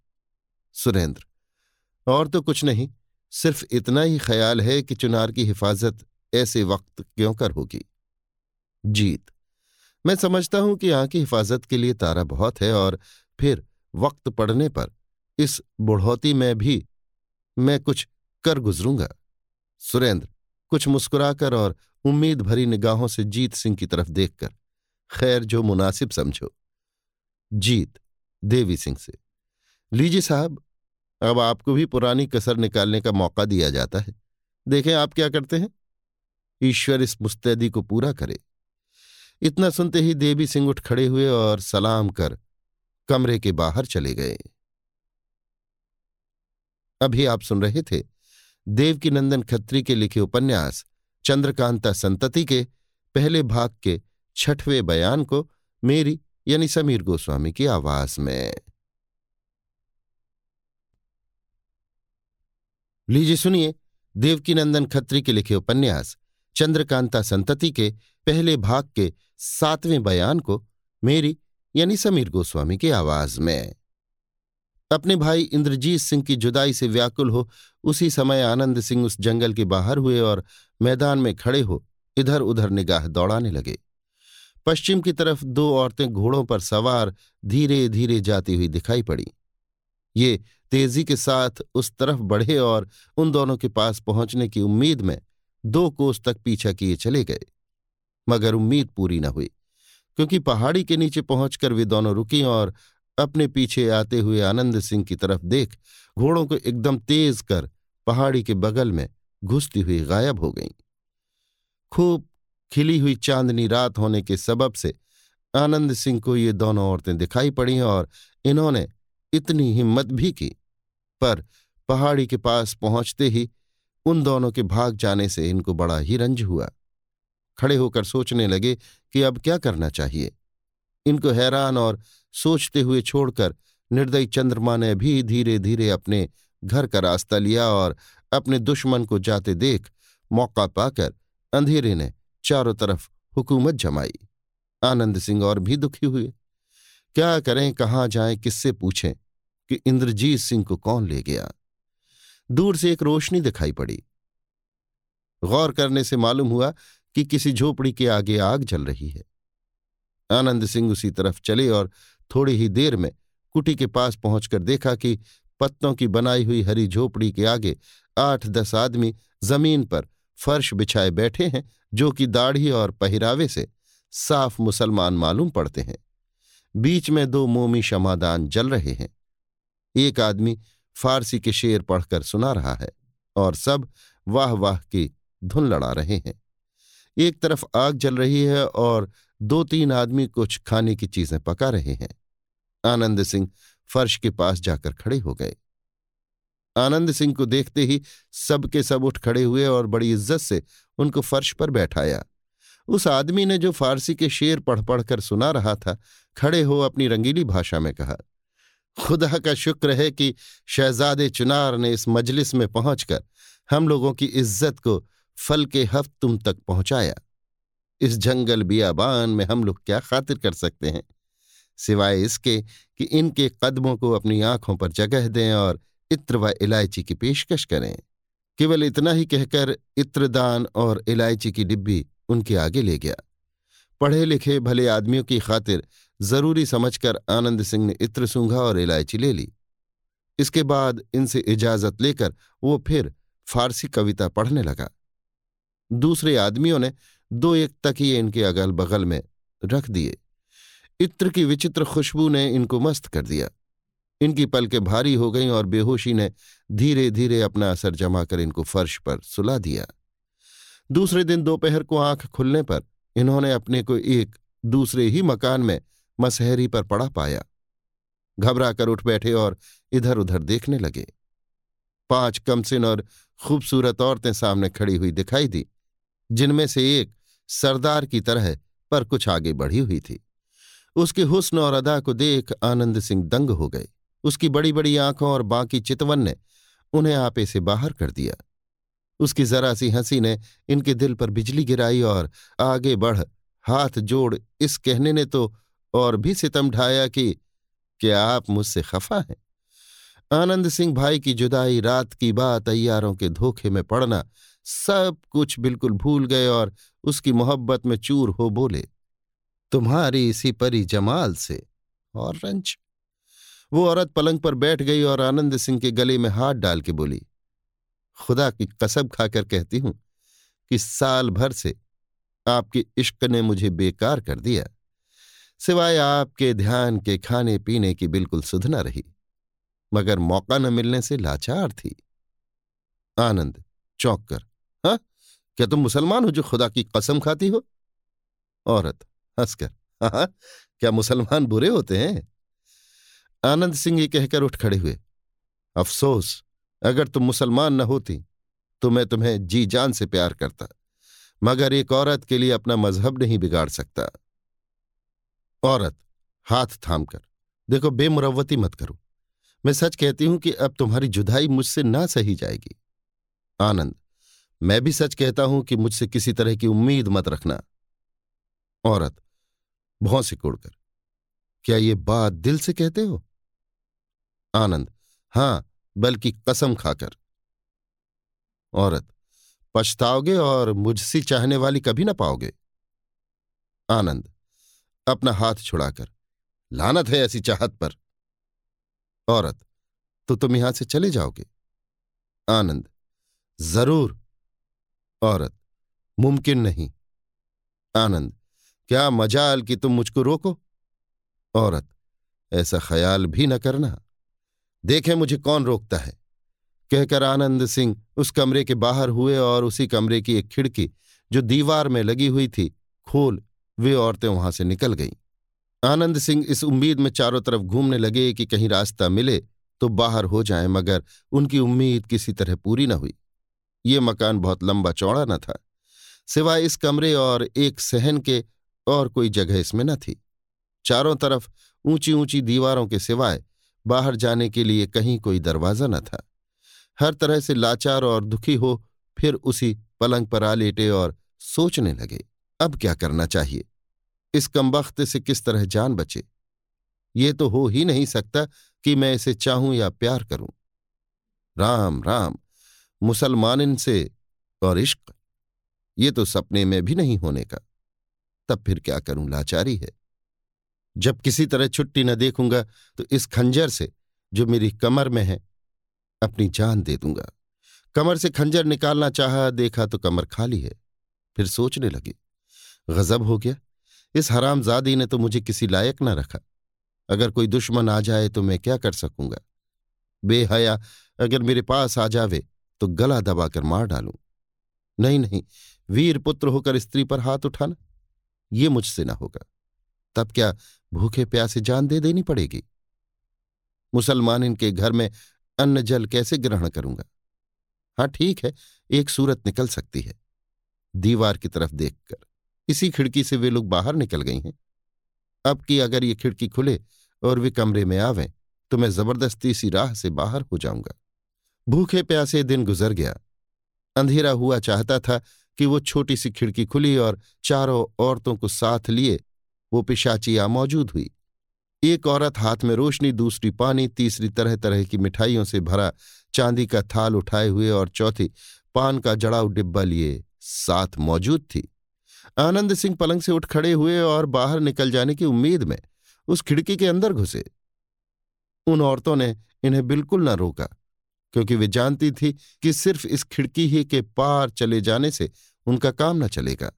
Speaker 1: सुरेंद्र, और तो कुछ नहीं, सिर्फ़ इतना ही ख्याल है कि चुनार की हिफाजत ऐसे वक्त क्यों कर होगी? जीत मैं समझता हूँ कि यहाँ की हिफाजत के लिए तारा बहुत है और फिर वक्त पड़ने पर इस बुढ़ौती में भी मैं कुछ कर गुजरूँगा। सुरेंद्र, कुछ मुस्कुराकर और उम्मीद भरी निगाहों से जीत सिंह की तरफ़ देखकर, खैर जो मुनासिब समझो। जीत, देवी सिंह से। लीजिए साहब, अब आपको भी पुरानी कसर निकालने का मौका दिया जाता है। देखें आप क्या करते हैं। ईश्वर इस मुस्तैदी को पूरा करे। इतना सुनते ही देवी सिंह उठ खड़े हुए और सलाम कर कमरे के बाहर चले गए। अभी आप सुन रहे थे देवकी नंदन खत्री के लिखे उपन्यास चंद्रकांता संतति के पहले भाग के छठवें बयान को मेरी यानी समीर गोस्वामी की आवाज़ में। लीजिए सुनिए देवकीनंदन खत्री के लिखे उपन्यास चंद्रकांता संतति के पहले भाग के सातवें बयान को मेरी, यानी समीर गोस्वामी की आवाज़ में। अपने भाई इंद्रजीत सिंह की जुदाई से व्याकुल हो, उसी समय आनंद सिंह उस जंगल के बाहर हुए और मैदान में खड़े हो इधर उधर निगाह दौड़ाने लगे। पश्चिम की तरफ़ दो औरतें घोड़ों पर सवार धीरे धीरे जाती हुई दिखाई पड़ी। ये तेज़ी के साथ उस तरफ़ बढ़े और उन दोनों के पास पहुँचने की उम्मीद में दो कोस तक पीछा किए चले गए। मगर उम्मीद पूरी न हुई, क्योंकि पहाड़ी के नीचे पहुंचकर वे दोनों रुकी और अपने पीछे आते हुए आनंद सिंह की तरफ़ देख घोड़ों को एकदम तेज कर पहाड़ी के बगल में घुसती हुई गायब हो गईं। खूब खिली हुई चांदनी रात होने के सबब से आनंद सिंह को ये दोनों औरतें दिखाई पड़ी और इन्होंने इतनी हिम्मत भी की, पर पहाड़ी के पास पहुँचते ही उन दोनों के भाग जाने से इनको बड़ा ही रंज हुआ। खड़े होकर सोचने लगे कि अब क्या करना चाहिए। इनको हैरान और सोचते हुए छोड़कर निर्दयी चंद्रमा ने भी धीरे धीरे अपने घर का रास्ता लिया और अपने दुश्मन को जाते देख मौका पाकर अंधेरे ने चारों तरफ़ हुकूमत जमाई। आनंद सिंह और भी दुखी हुए। क्या करें, कहाँ जाएँ, किससे पूछें कि इंद्रजीत सिंह को कौन ले गया? दूर से एक रोशनी दिखाई पड़ी। गौर करने से मालूम हुआ कि किसी झोपड़ी के आगे आग जल रही है। आनंद सिंह उसी तरफ़ चले और थोड़ी ही देर में कुटी के पास पहुंचकर देखा कि पत्तों की बनाई हुई हरी झोपड़ी के आगे आठ दस आदमी ज़मीन पर फर्श बिछाए बैठे हैं, जो कि दाढ़ी और पहरावे से साफ़ मुसलमान मालूम पड़ते हैं। बीच में दो मोमी शमादान जल रहे हैं। एक आदमी फारसी के शेर पढ़कर सुना रहा है और सब वाह वाह की धुन लड़ा रहे हैं। एक तरफ़ आग जल रही है और दो तीन आदमी कुछ खाने की चीज़ें पका रहे हैं। आनंद सिंह फर्श के पास जाकर खड़े हो गए। आनंद सिंह को देखते ही सबके सब उठ खड़े हुए और बड़ी इज़्ज़त से उनको फर्श पर बैठाया। उस आदमी ने जो फारसी के शेर पढ़ पढ़कर सुना रहा था, खड़े हो अपनी रंगीली भाषा में कहा, खुदा का शुक्र है कि शहजादे चुनार ने इस मजलिस में पहुंचकर हम लोगों की इज़्ज़त को फल के हफ्त तुम तक पहुँचाया। इस जंगल बियाबान में हम लोग क्या खातिर कर सकते हैं? सिवाय इसके कि इनके कदमों को अपनी आँखों पर जगह दें और इत्र व इलायची की पेशकश करें। केवल इतना ही कहकर इत्रदान और इलायची की डिब्बी उनके आगे ले गया। पढ़े लिखे भले आदमियों की खातिर ज़रूरी समझकर आनंद सिंह ने इत्र सूंघा और इलायची ले ली। इसके बाद इनसे इजाज़त लेकर वो फिर फारसी कविता पढ़ने लगा। दूसरे आदमियों ने दो एक तकिए इनके अगल बगल में रख दिए। इत्र की विचित्र खुशबू ने इनको मस्त कर दिया। इनकी पलकें भारी हो गईं और बेहोशी ने धीरे धीरे अपना असर जमा कर इनको फर्श पर सुला दिया। दूसरे दिन दोपहर को आँख खुलने पर इन्होंने अपने को एक दूसरे ही मकान में मसहरी पर पड़ा पाया। घबरा कर उठ बैठे और इधर उधर देखने लगे। पाँच कमसिन और खूबसूरत औरतें सामने खड़ी हुई दिखाई दी। जिनमें से एक सरदार की तरह पर कुछ आगे बढ़ी हुई थी। उसके हुस्न और अदा को देख आनंद सिंह दंग हो गए। उसकी बड़ी बड़ी आँखों और बाकी चितवन ने उन्हें आपे से बाहर कर दिया। उसकी जरा सी हँसी ने इनके दिल पर बिजली गिराई और आगे बढ़ हाथ जोड़ इस कहने ने तो और भी सितम ढाया कि, क्या आप मुझसे खफा हैं? आनंद सिंह भाई की जुदाई, रात की बात अयारों के धोखे में पड़ना सब कुछ बिल्कुल भूल गए और उसकी मोहब्बत में चूर हो बोले, तुम्हारी इसी परी जमाल से। और रंच वो औरत पलंग पर बैठ गई और आनंद सिंह के गले में हाथ डाल के बोली, खुदा की कसब खाकर कहती हूँ कि साल भर से आपके इश्क ने मुझे बेकार कर दिया। सिवाय आपके ध्यान के खाने पीने की बिल्कुल सुध न रही, मगर मौका न मिलने से लाचार थी। आनंद चौंक कर क्या तुम मुसलमान हो जो खुदा की कसम खाती हो? औरत, हंसकर। क्या मुसलमान बुरे होते हैं? आनंद सिंह ये कहकर उठ खड़े हुए। अफसोस, अगर तुम मुसलमान न होती तो मैं तुम्हें जी जान से प्यार करता, मगर एक औरत के लिए अपना मज़हब नहीं बिगाड़ सकता। औरत, हाथ थामकर, देखो बेमुरवती मत करो। मैं सच कहती हूँ कि अब तुम्हारी जुदाई मुझसे ना सही जाएगी। आनंद मैं भी सच कहता हूँ कि मुझसे किसी तरह की उम्मीद मत रखना। औरत भौं कोड़कर, क्या ये बात दिल से कहते हो? आनंद, हाँ, बल्कि कसम खाकर। औरत, पछताओगे और मुझसे चाहने वाली कभी ना पाओगे। आनंद, अपना हाथ छुड़ाकर, लानत है ऐसी चाहत पर। औरत तो तुम यहाँ से चले जाओगे। आनंद, ज़रूर। औरत। मुमकिन नहीं। आनंद, क्या मजाल कि तुम मुझको रोको? औरत, ऐसा ख्याल भी न करना। देखें मुझे कौन रोकता है। कहकर आनंद सिंह उस कमरे के बाहर हुए और उसी कमरे की एक खिड़की, जो दीवार में लगी हुई थी, खोल, वे औरतें वहाँ से निकल गईं। आनंद सिंह इस उम्मीद में चारों तरफ़ घूमने लगे कि कहीं रास्ता मिले तो बाहर हो जाए, मगर उनकी उम्मीद किसी तरह पूरी न हुई। ये मकान बहुत लंबा चौड़ा न था, सिवाय इस कमरे और एक सहन के और कोई जगह इसमें न थी। चारों तरफ़ ऊँची ऊँची दीवारों के सिवाय बाहर जाने के लिए कहीं कोई दरवाज़ा न था। हर तरह से लाचार और दुखी हो फिर उसी पलंग पर आ लेटे और सोचने लगे, अब क्या करना चाहिए? इस कमबख्त से किस तरह जान बचे? ये तो हो ही नहीं सकता कि मैं इसे चाहूँ या प्यार करूँ। राम राम मुसलमान से और इश्क, ये तो सपने में भी नहीं होने का। तब फिर क्या करूँ, लाचारी है। जब किसी तरह छुट्टी न देखूँगा तो इस खंजर से जो मेरी कमर में है, अपनी जान दे दूँगा। कमर से खंजर निकालना चाहा, देखा तो कमर खाली है। फिर सोचने लगे, गजब हो गया। इस हरामजादी ने तो मुझे किसी लायक ना रखा। अगर कोई दुश्मन आ जाए तो मैं क्या कर सकूँगा? बेहया, अगर मेरे पास आ जावे तो गला दबाकर मार डालूं। नहीं नहीं, वीर पुत्र होकर स्त्री पर हाथ उठाना, ये मुझसे ना होगा। तब क्या भूखे प्यासे जान दे देनी पड़ेगी? मुसलमान इनके घर में अन्न जल कैसे ग्रहण करूँगा? हाँ ठीक है, एक सूरत निकल सकती है। दीवार की तरफ़ देखकर, इसी खिड़की से वे लोग बाहर निकल गई हैं। अब कि अगर ये खिड़की खुले और वे कमरे में आवें तो मैं ज़बरदस्ती इसी राह से बाहर हो जाऊँगा। भूखे प्यासे दिन गुजर गया। अंधेरा हुआ चाहता था कि वो छोटी सी खिड़की खुली और चारों औरतों को साथ लिए, वो पिशाचिया मौजूद हुई। एक औरत हाथ में रोशनी, दूसरी पानी, तीसरी तरह तरह की मिठाइयों से भरा चांदी का थाल उठाए हुए और चौथी पान का जड़ाऊ डिब्बा लिए साथ मौजूद थी। आनंद सिंह पलंग से उठ खड़े हुए और बाहर निकल जाने की उम्मीद में उस खिड़की के अंदर घुसे। उन औरतों ने इन्हें बिल्कुल न रोका। क्योंकि वे जानती थी कि सिर्फ़ इस खिड़की ही के पार चले जाने से उनका काम न चलेगा।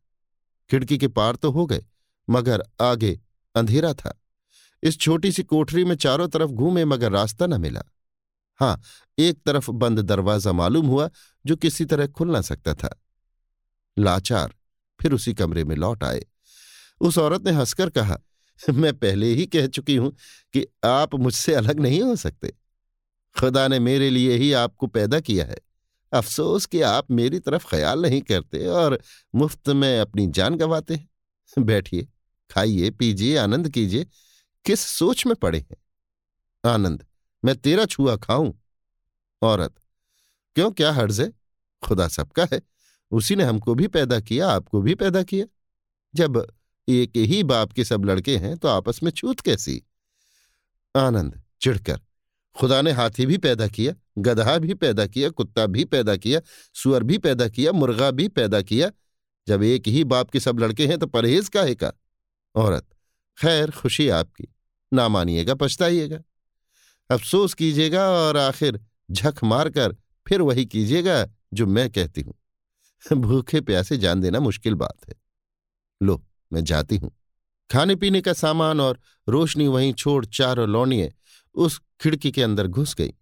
Speaker 1: खिड़की के पार तो हो गए, मगर आगे अंधेरा था। इस छोटी सी कोठरी में चारों तरफ़ घूमे मगर रास्ता न मिला। हाँ, एक तरफ़ बंद दरवाज़ा मालूम हुआ जो किसी तरह खुल ना सकता था। लाचार, फिर उसी कमरे में लौट आए। उस औरत ने हंसकर कहा, मैं पहले ही कह चुकी हूँ कि आप मुझसे अलग नहीं हो सकते। खुदा ने मेरे लिए ही आपको पैदा किया है। अफसोस कि आप मेरी तरफ़ ख्याल नहीं करते और मुफ़्त में अपनी जान गंवाते हैं। बैठिए, खाइए, पीजिए, आनंद कीजिए। किस सोच में पड़े हैं? आनंद, मैं तेरा छुआ खाऊं? औरत, क्यों, क्या हर्ज है? खुदा सबका है। उसी ने हमको भी पैदा किया, आपको भी पैदा किया। जब एक ही बाप के सब लड़के हैं तो आपस में छूत कैसी? आनंद, चिढ़कर खुदा ने हाथी भी पैदा किया गधा भी पैदा किया, कुत्ता भी पैदा किया, सुअर भी पैदा किया, मुर्गा भी पैदा किया। जब एक ही बाप के सब लड़के हैं तो परहेज काहे का? औरत, खैर, खुशी आपकी, ना मानिएगा, पछताइएगा। अफसोस कीजिएगा और आखिर झक मारकर फिर वही कीजिएगा जो मैं कहती हूँ। भूखे प्यासे जान देना मुश्किल बात है। लो, मैं जाती हूँ। खाने पीने का सामान और रोशनी वहीं छोड़ चारों लौनिए उस खिड़की के अंदर घुस गई।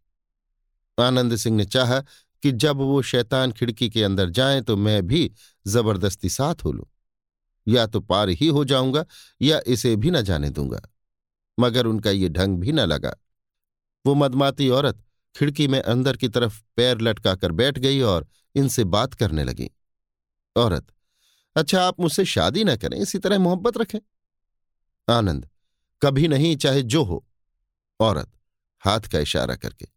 Speaker 1: आनंद सिंह ने चाहा कि जब वो शैतान खिड़की के अंदर जाए तो मैं भी ज़बरदस्ती साथ हो लूँ। या तो पार ही हो जाऊँगा या इसे भी न जाने दूँगा। मगर उनका ये ढंग भी न लगा। वो मदमाती औरत खिड़की में अंदर की तरफ़ पैर लटकाकर बैठ गई और इनसे बात करने लगी। औरत अच्छा आप मुझसे शादी ना करें, इसी तरह मोहब्बत रखें। आनंद, कभी नहीं, चाहे जो हो। औरत, हाथ का इशारा करके।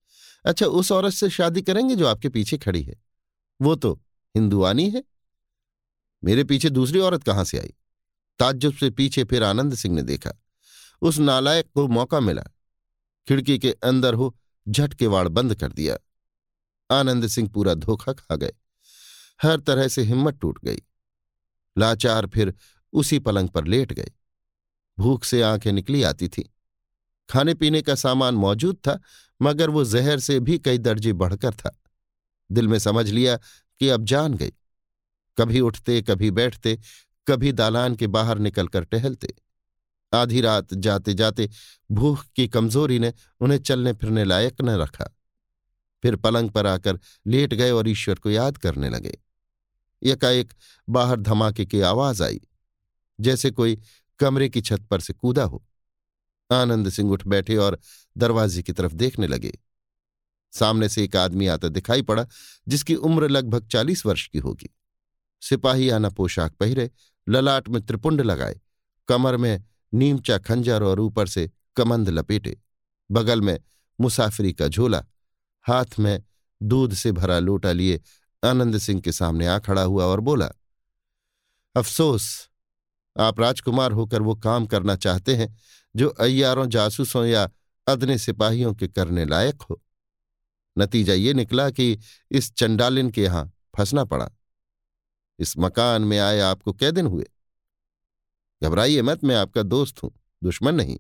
Speaker 1: अच्छा उस औरत से शादी करेंगे जो आपके पीछे खड़ी है। वो तो हिंदुआनी है। मेरे पीछे दूसरी औरत कहाँ से आई? ताज्जुब से पीछे फिर आनंद सिंह ने देखा। उस नालायक को मौका मिला। खिड़की के अंदर हो झट के वाड़ बंद कर दिया। आनंद सिंह पूरा धोखा खा गए। हर तरह से हिम्मत टूट गई। लाचार फिर उसी पलंग पर लेट गए। भूख से आँखें निकली आती थी। खाने पीने का सामान मौजूद था, मगर वो जहर से भी कई दर्जे बढ़कर था। दिल में समझ लिया कि अब जान गई। कभी उठते, कभी बैठते, कभी दालान के बाहर निकलकर टहलते। आधी रात जाते जाते भूख की कमज़ोरी ने उन्हें चलने फिरने लायक न रखा। फिर पलंग पर आकर लेट गए और ईश्वर को याद करने लगे। एकाएक बाहर धमाके की आवाज़ आई, जैसे कोई कमरे की छत पर से कूदा हो। आनंद सिंह उठ बैठे और दरवाजे की तरफ़ देखने लगे। सामने से एक आदमी आता दिखाई पड़ा, जिसकी उम्र लगभग चालीस वर्ष की होगी। सिपाही आना पोशाक पहरे, ललाट में त्रिपुंड लगाए, कमर में नीमचा खंजर और ऊपर से कमंद लपेटे, बगल में मुसाफिरी का झोला, हाथ में दूध से भरा लोटा लिए आनंद सिंह के सामने आ खड़ा हुआ और बोला, अफसोस, आप राजकुमार होकर वो काम करना चाहते हैं जो अय्यारों जासूसों या अदने सिपाहियों के करने लायक हो। नतीजा ये निकला कि इस चंडालिन के यहाँ फंसना पड़ा। इस मकान में आए आपको कै दिन हुए? घबराइए मत, मैं आपका दोस्त हूँ, दुश्मन नहीं।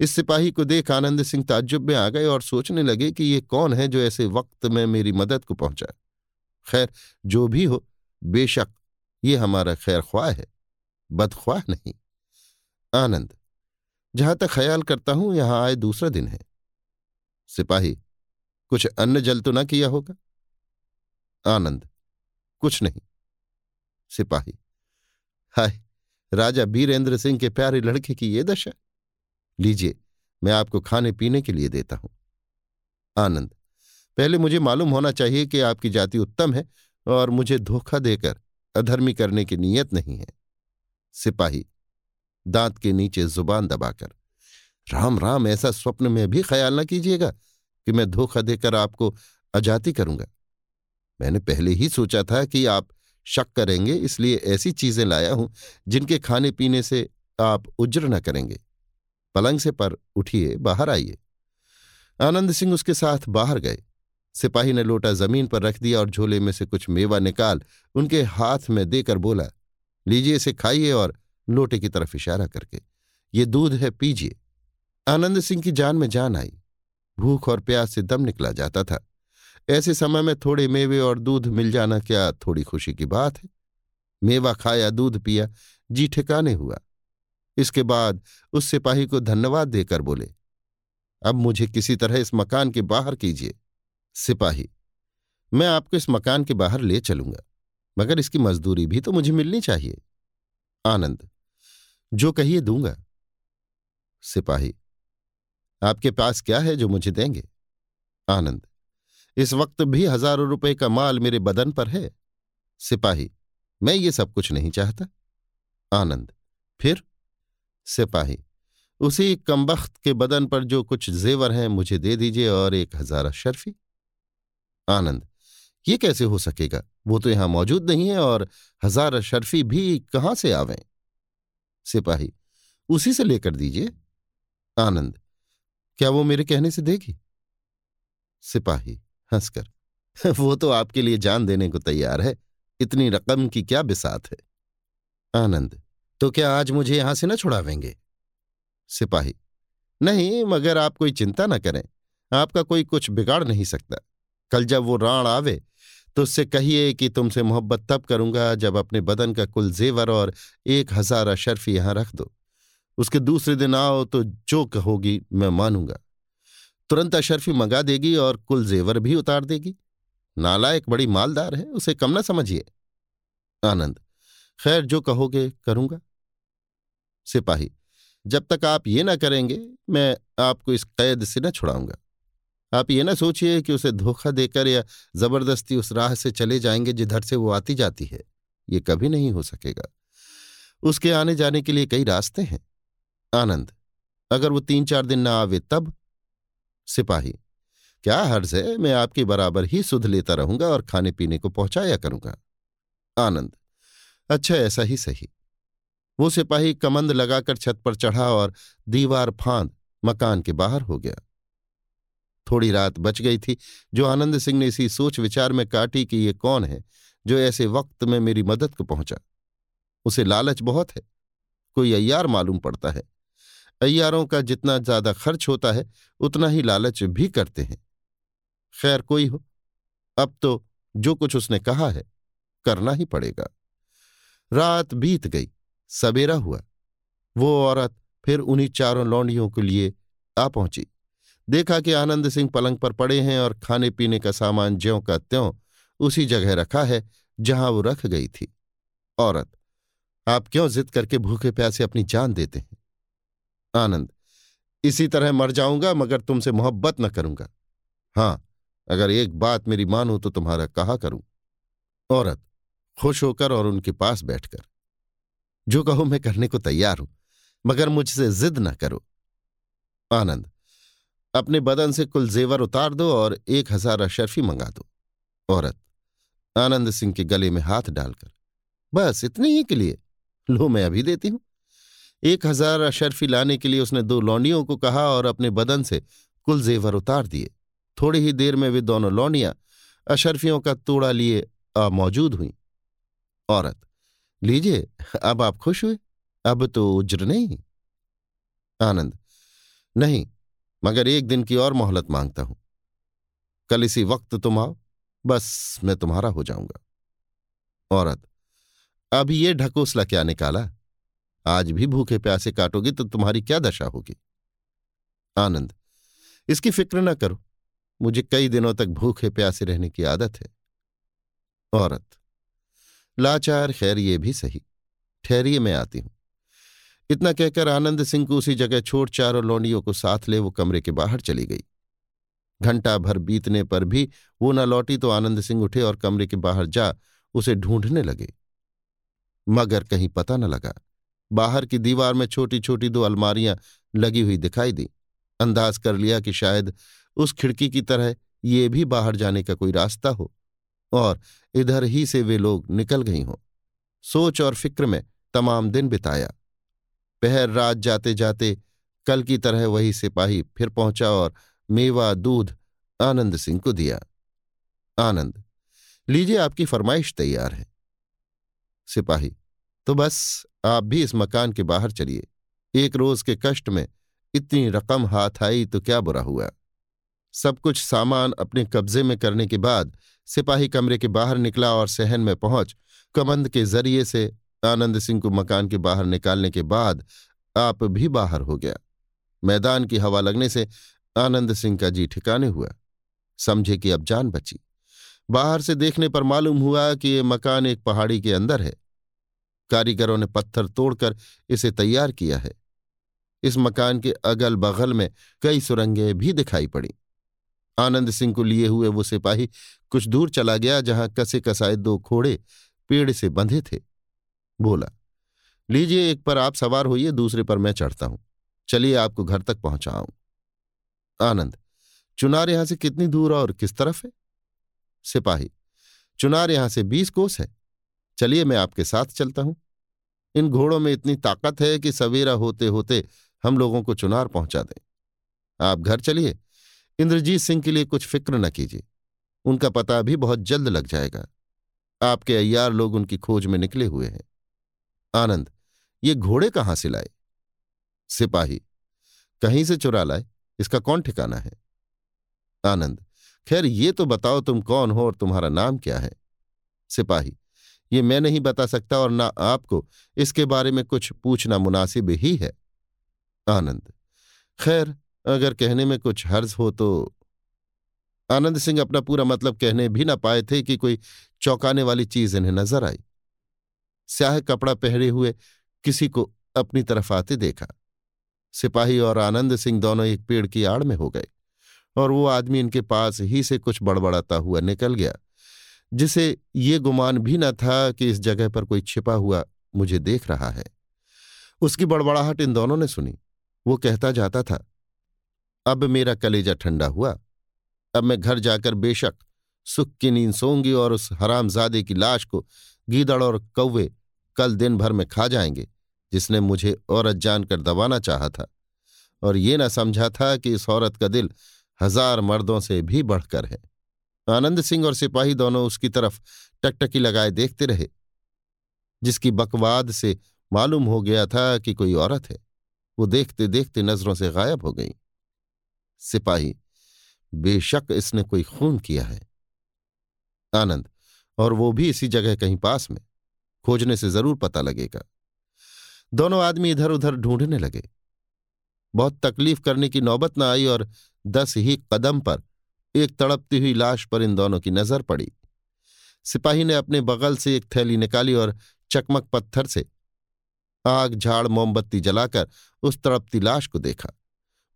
Speaker 1: इस सिपाही को देख आनंद सिंह ताज्जुब में आ गए और सोचने लगे कि ये कौन है जो ऐसे वक्त में मेरी मदद को पहुँचा खैर, जो भी हो, बेशक ये हमारा खैर ख्वाह है, बदख्वाह नहीं। आनंद जहाँ तक ख्याल करता हूँ, यहाँ आए दूसरा दिन है। सिपाही, कुछ अन्न जल तो ना किया होगा? आनंद, कुछ नहीं। सिपाही, हाय, राजा बीरेंद्र सिंह के प्यारे लड़के की ये दशा? लीजिए, मैं आपको खाने पीने के लिए देता हूँ। आनंद, पहले मुझे मालूम होना चाहिए कि आपकी जाति उत्तम है और मुझे धोखा देकर, अधर्मी करने की नीयत नहीं है। सिपाही दांत के नीचे ज़ुबान दबाकर। राम राम, ऐसा स्वप्न में भी ख्याल न कीजिएगा कि मैं धोखा देकर आपको अजाति करूँगा। मैंने पहले ही सोचा था कि आप शक करेंगे, इसलिए ऐसी चीज़ें लाया हूँ जिनके खाने पीने से आप उज्र न करेंगे। पलंग से पर उठिए, बाहर आइए। आनंद सिंह उसके साथ बाहर गए। सिपाही ने लोटा ज़मीन पर रख दिया और झोले में से कुछ मेवा निकाल उनके हाथ में देकर बोला, लीजिए इसे खाइए और लोटे की तरफ़ इशारा करके, ये दूध है, पीजिए। आनंद सिंह की जान में जान आई। भूख और प्यास से दम निकला जाता था। ऐसे समय में थोड़े मेवे और दूध मिल जाना क्या थोड़ी खुशी की बात है? मेवा खाया, दूध पिया, जी ठिकाने हुआ। इसके बाद उस सिपाही को धन्यवाद देकर बोले, अब मुझे किसी तरह इस मकान के बाहर कीजिए। सिपाही, मैं आपको इस मकान के बाहर ले चलूँगा, मगर इसकी मजदूरी भी तो मुझे मिलनी चाहिए। आनंद जो कहिए दूँगा। सिपाही, आपके पास क्या है जो मुझे देंगे? आनंद, इस वक्त भी हज़ारों रुपए का माल मेरे बदन पर है। सिपाही, मैं ये सब कुछ नहीं चाहता। आनंद, फिर? सिपाही, उसी कमबख्त के बदन पर जो कुछ जेवर हैं मुझे दे दीजिए और एक हज़ार शर्फी। आनंद, ये कैसे हो सकेगा? वो तो यहाँ मौजूद नहीं है और हज़ार शर्फी भी कहाँ से आवें? सिपाही। उसी से लेकर दीजिए। आनंद, क्या वो मेरे कहने से देगी? सिपाही, हंसकर, (laughs) वो तो आपके लिए जान देने को तैयार है। इतनी रकम की क्या बिसात है? आनंद तो क्या आज मुझे यहाँ से न छुड़ावेंगे? सिपाही, नहीं, मगर आप कोई चिंता न करें। आपका कोई कुछ बिगाड़ नहीं सकता। कल जब वो राण आवे तो उससे कहिए कि तुमसे मोहब्बत तब करूँगा जब अपने बदन का कुल जेवर और एक हज़ार अशरफी यहाँ रख दो। उसके दूसरे दिन आओ तो जो कहोगी मैं मानूँगा। तुरंत अशरफी मंगा देगी और कुल जेवर भी उतार देगी। नालायक बड़ी मालदार है, उसे कम ना समझिए। आनंद, खैर जो कहोगे करूँगा। सिपाही, जब तक आप ये ना करेंगे, मैं आपको इस कैद से न छुड़ाऊँगा। आप ये ना सोचिए कि उसे धोखा देकर या ज़बरदस्ती उस राह से चले जाएँगे जिधर से वो आती जाती है। ये कभी नहीं हो सकेगा। उसके आने जाने के लिए कई रास्ते हैं। आनंद, अगर वो तीन चार दिन ना आवे तब? सिपाही, क्या हर्ज है मैं आपके बराबर ही सुध लेता रहूँगा और खाने पीने को पहुँचाया करूँगा? आनंद अच्छा ऐसा ही सही। वो सिपाही कमंद लगाकर छत पर चढ़ा और दीवार फांद मकान के बाहर हो गया। थोड़ी रात बच गई थी, जो आनंद सिंह ने इसी सोच विचार में काटी कि ये कौन है, जो ऐसे वक्त में मेरी मदद को पहुँचा। उसे लालच बहुत है, कोई अय्यार मालूम पड़ता है। अय्यारों का जितना ज़्यादा खर्च होता है, उतना ही लालच भी करते हैं। खैर, कोई हो, अब तो जो कुछ उसने कहा है, करना ही पड़ेगा। रात बीत गई, सवेरा हुआ। वो औरत फिर उन्हीं चारों लौंडियों के लिए आ पहुँची। देखा कि आनंद सिंह पलंग पर पड़े हैं और खाने पीने का सामान ज्यों का त्यों उसी जगह रखा है जहाँ वो रख गई थी। औरत, आप क्यों जिद करके भूखे प्यासे अपनी जान देते हैं? आनंद, इसी तरह मर जाऊँगा मगर तुमसे मोहब्बत न करूँगा। हाँ, अगर एक बात मेरी मानो तो तुम्हारा कहा करूँ? औरत, खुश होकर और उनके पास बैठकर। जो कहो मैं करने को तैयार हूँ, मगर मुझसे जिद न करो। आनंद अपने बदन से कुल जेवर उतार दो और एक हज़ार अशरफी मंगा दो। औरत, आनंद सिंह के गले में हाथ डालकर, बस इतने ही के लिए? लो, मैं अभी देती हूँ। एक हज़ार अशरफी लाने के लिए उसने दो लौंडियों को कहा और अपने बदन से कुल जेवर उतार दिए। थोड़ी ही देर में वे दोनों लौंडियाँ अशरफियों का तोड़ा लिए मौजूद हुई। औरत, लीजिए, अब आप खुश हुए? अब तो उज्र नहीं। आनंद, नहीं मगर एक दिन की और मोहलत माँगता हूँ। कल इसी वक्त तुम आओ, बस मैं तुम्हारा हो जाऊँगा। औरत, अब ये ढकोसला क्या निकाला? आज भी भूखे प्यासे काटोगी तो तुम्हारी क्या दशा होगी? आनंद, इसकी फ़िक्र न करो, मुझे कई दिनों तक भूखे प्यासे रहने की आदत है। औरत, लाचार खैर ये भी सही, ठहरिए मैं आती हूँ। इतना कहकर आनंद सिंह को उसी जगह छोड़ चारों लौंडियों को साथ ले वो कमरे के बाहर चली गई। घंटा भर बीतने पर भी वो न लौटी तो आनंद सिंह उठे और कमरे के बाहर जा उसे ढूँढने लगे। मगर कहीं पता न लगा। बाहर की दीवार में छोटी छोटी दो अलमारियाँ लगी हुई दिखाई दी। अंदाज कर लिया कि शायद उस खिड़की की तरह ये भी बाहर जाने का कोई रास्ता हो और इधर ही से वे लोग निकल गई हों। सोच और फ़िक्र में तमाम दिन बिताया। पहर रात जाते जाते कल की तरह वही सिपाही फिर पहुँचा और मेवा, दूध, आनंद सिंह को दिया। आनंद, लीजिए आपकी फरमाइश तैयार है। सिपाही तो बस आप भी इस मकान के बाहर चलिए। एक रोज के कष्ट में इतनी रकम हाथ आई तो क्या बुरा हुआ। सब कुछ सामान अपने कब्जे में करने के बाद सिपाही कमरे के बाहर निकला और सहन में पहुँच कमंद के ज़रिए से आनंद सिंह को मकान के बाहर निकालने के बाद आप भी बाहर हो गया। मैदान की हवा लगने से आनंद सिंह का जी ठिकाने हुआ। समझे कि अब जान बची। बाहर से देखने पर मालूम हुआ कि ये मकान एक पहाड़ी के अंदर है। कारीगरों ने पत्थर तोड़कर इसे तैयार किया है। इस मकान के अगल बगल में कई सुरंगें भी दिखाई पड़ी। आनंद सिंह को लिए हुए वो सिपाही कुछ दूर चला गया जहाँ कसे कसाए दो खोड़े पेड़ से बंधे थे। बोला, लीजिए, एक पर आप सवार होइए, दूसरे पर मैं चढ़ता हूँ। चलिए, आपको घर तक पहुंचाऊं। आनंद, चुनार यहाँ से कितनी दूर और किस तरफ़ है? सिपाही, चुनार यहाँ से बीस कोस है। चलिए, मैं आपके साथ चलता हूँ। इन घोड़ों में इतनी ताकत है कि सवेरा होते होते हम लोगों को चुनार पहुँचा दें। आप घर चलिए। इंद्रजीत सिंह के लिए कुछ फ़िक्र न कीजिए। उनका पता भी बहुत जल्द लग जाएगा। आपके अय्यार लोग उनकी खोज में निकले हुए हैं। आनंद, ये घोड़े कहाँ से लाए? सिपाही, कहीं से चुरा लाए? इसका कौन ठिकाना है? आनंद, खैर ये तो बताओ तुम कौन हो और तुम्हारा नाम क्या है? सिपाही, ये मैं नहीं बता सकता और ना आपको इसके बारे में कुछ पूछना मुनासिब ही है। आनंद, खैर अगर कहने में कुछ हर्ज हो तो आनंद सिंह अपना पूरा मतलब कहने भी ना पाए थे कि कोई चौंकाने वाली चीज़ इन्हें नज़र आई। स्याह कपड़ा पहरे हुए किसी को अपनी तरफ़ आते देखा। सिपाही और आनंद सिंह दोनों एक पेड़ की आड़ में हो गए और वो आदमी इनके पास ही से कुछ बड़बड़ाता हुआ निकल गया, जिसे ये गुमान भी न था कि इस जगह पर कोई छिपा हुआ मुझे देख रहा है। उसकी बड़बड़ाहट इन दोनों ने सुनी। वो कहता जाता था, अब मेरा कलेजा ठंडा हुआ। अब मैं घर जाकर बेशक सुख की नींद सोंगी और उस हरामजादे की लाश को गीदड़ और कौवे कल दिन भर में खा जाएँगे, जिसने मुझे औरत जानकर दबाना चाहा था। और ये न समझा था कि इस औरत का दिल हज़ार मर्दों से भी बढ़कर है। आनंद सिंह और सिपाही दोनों उसकी तरफ़ टकटकी लगाए देखते रहे, जिसकी बकवाद से मालूम हो गया था कि कोई औरत है। वो देखते देखते नज़रों से गायब हो गई। सिपाही, बेशक इसने कोई खून किया है। आनंद और वो भी इसी जगह कहीं पास में। खोजने से ज़रूर पता लगेगा। दोनों आदमी इधर उधर ढूँढने लगे। बहुत तकलीफ़ करने की नौबत न आई और दस ही कदम पर एक तड़पती हुई लाश पर इन दोनों की नज़र पड़ी। सिपाही ने अपने बगल से एक थैली निकाली और चकमक पत्थर से आग, झाड़, मोमबत्ती जलाकर उस तड़पती लाश को देखा।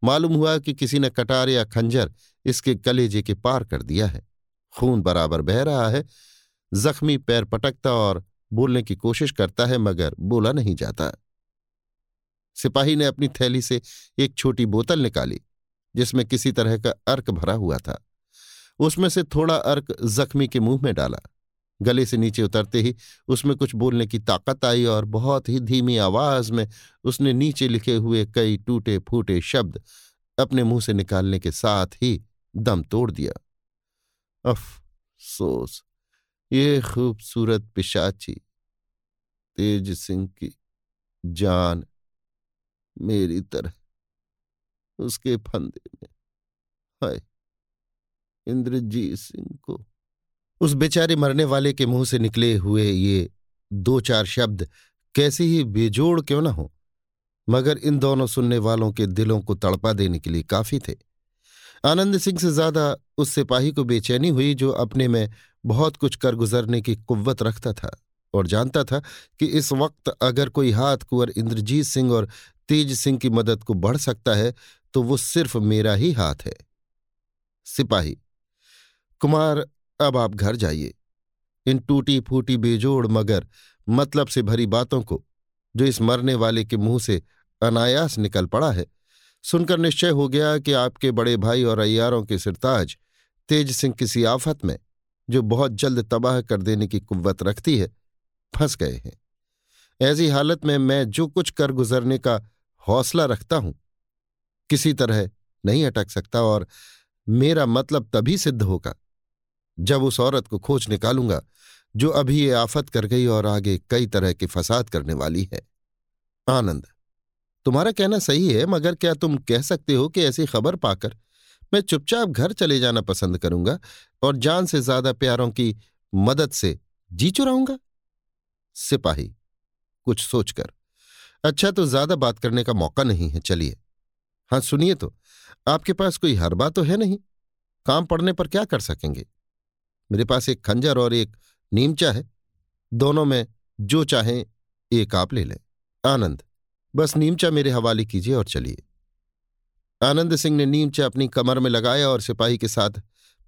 Speaker 1: मालूम हुआ कि किसी ने कटार या खंजर इसके कलेजे के पार कर दिया है। खून बराबर बह रहा है जख्मी पैर पटकता और बोलने की कोशिश करता है, मगर बोला नहीं जाता। सिपाही ने अपनी थैली से एक छोटी बोतल निकाली, जिसमें किसी तरह का अर्क भरा हुआ था। उसमें से थोड़ा अर्क जख्मी के मुँह में डाला। गले से नीचे उतरते ही उसमें कुछ बोलने की ताकत आई और बहुत ही धीमी आवाज़ में उसने नीचे लिखे हुए कई टूटे फूटे शब्द अपने मुँह से निकालने के साथ ही दम तोड़ दिया। अफसोस ये खूबसूरत पिशाची तेज सिंह की जान मेरी तरह, उसके फंदे में, हाय, इंद्रजीत सिंह को। उस बेचारे मरने वाले के मुँह से निकले हुए ये दो चार शब्द कैसे ही बेजोड़ क्यों न हो, मगर इन दोनों सुनने वालों के दिलों को तड़पा देने के लिए काफ़ी थे। आनंद सिंह से ज़्यादा उस सिपाही को बेचैनी हुई जो अपने में बहुत कुछ कर गुजरने की कुव्वत रखता था और जानता था कि इस वक्त अगर कोई हाथ कुंवर इंद्रजीत सिंह और तेज सिंह की मदद को बढ़ सकता है तो वो सिर्फ़ मेरा ही हाथ है। सिपाही, कुमार, अब आप घर जाइए। इन टूटी फूटी बेजोड़ मगर मतलब से भरी बातों को, जो इस मरने वाले के मुँह से अनायास निकल पड़ा है सुनकर निश्चय हो गया कि आपके बड़े भाई और अयारों के सिरताज तेज सिंह किसी आफत में, जो बहुत जल्द तबाह कर देने की कुव्वत रखती है, फंस गए हैं। ऐसी हालत में मैं जो कुछ कर गुजरने का हौसला रखता हूँ, किसी तरह नहीं अटक सकता और मेरा मतलब तभी सिद्ध होगा, जब उस औरत को खोज निकालूँगा, जो अभी ये आफत कर गई और आगे कई तरह के फसाद करने वाली है। आनंद। तुम्हारा कहना सही है, मगर क्या तुम कह सकते हो कि ऐसी खबर पाकर मैं चुपचाप घर चले जाना पसंद करूँगा और जान से ज़्यादा प्यारों की मदद से जी चुराऊँगा? सिपाही, कुछ सोचकर। अच्छा तो ज़्यादा बात करने का मौका नहीं है, चलिए। हाँ सुनिए तो आपके पास कोई हरबा तो है नहीं? काम पड़ने पर क्या कर सकेंगे? मेरे पास एक खंजर और एक नीमचा है। दोनों में जो चाहें, एक आप ले लें। आनंद। बस नीमचा मेरे हवाले कीजिए और चलिए। आनंद सिंह ने नीमचा अपनी कमर में लगाया और सिपाही के साथ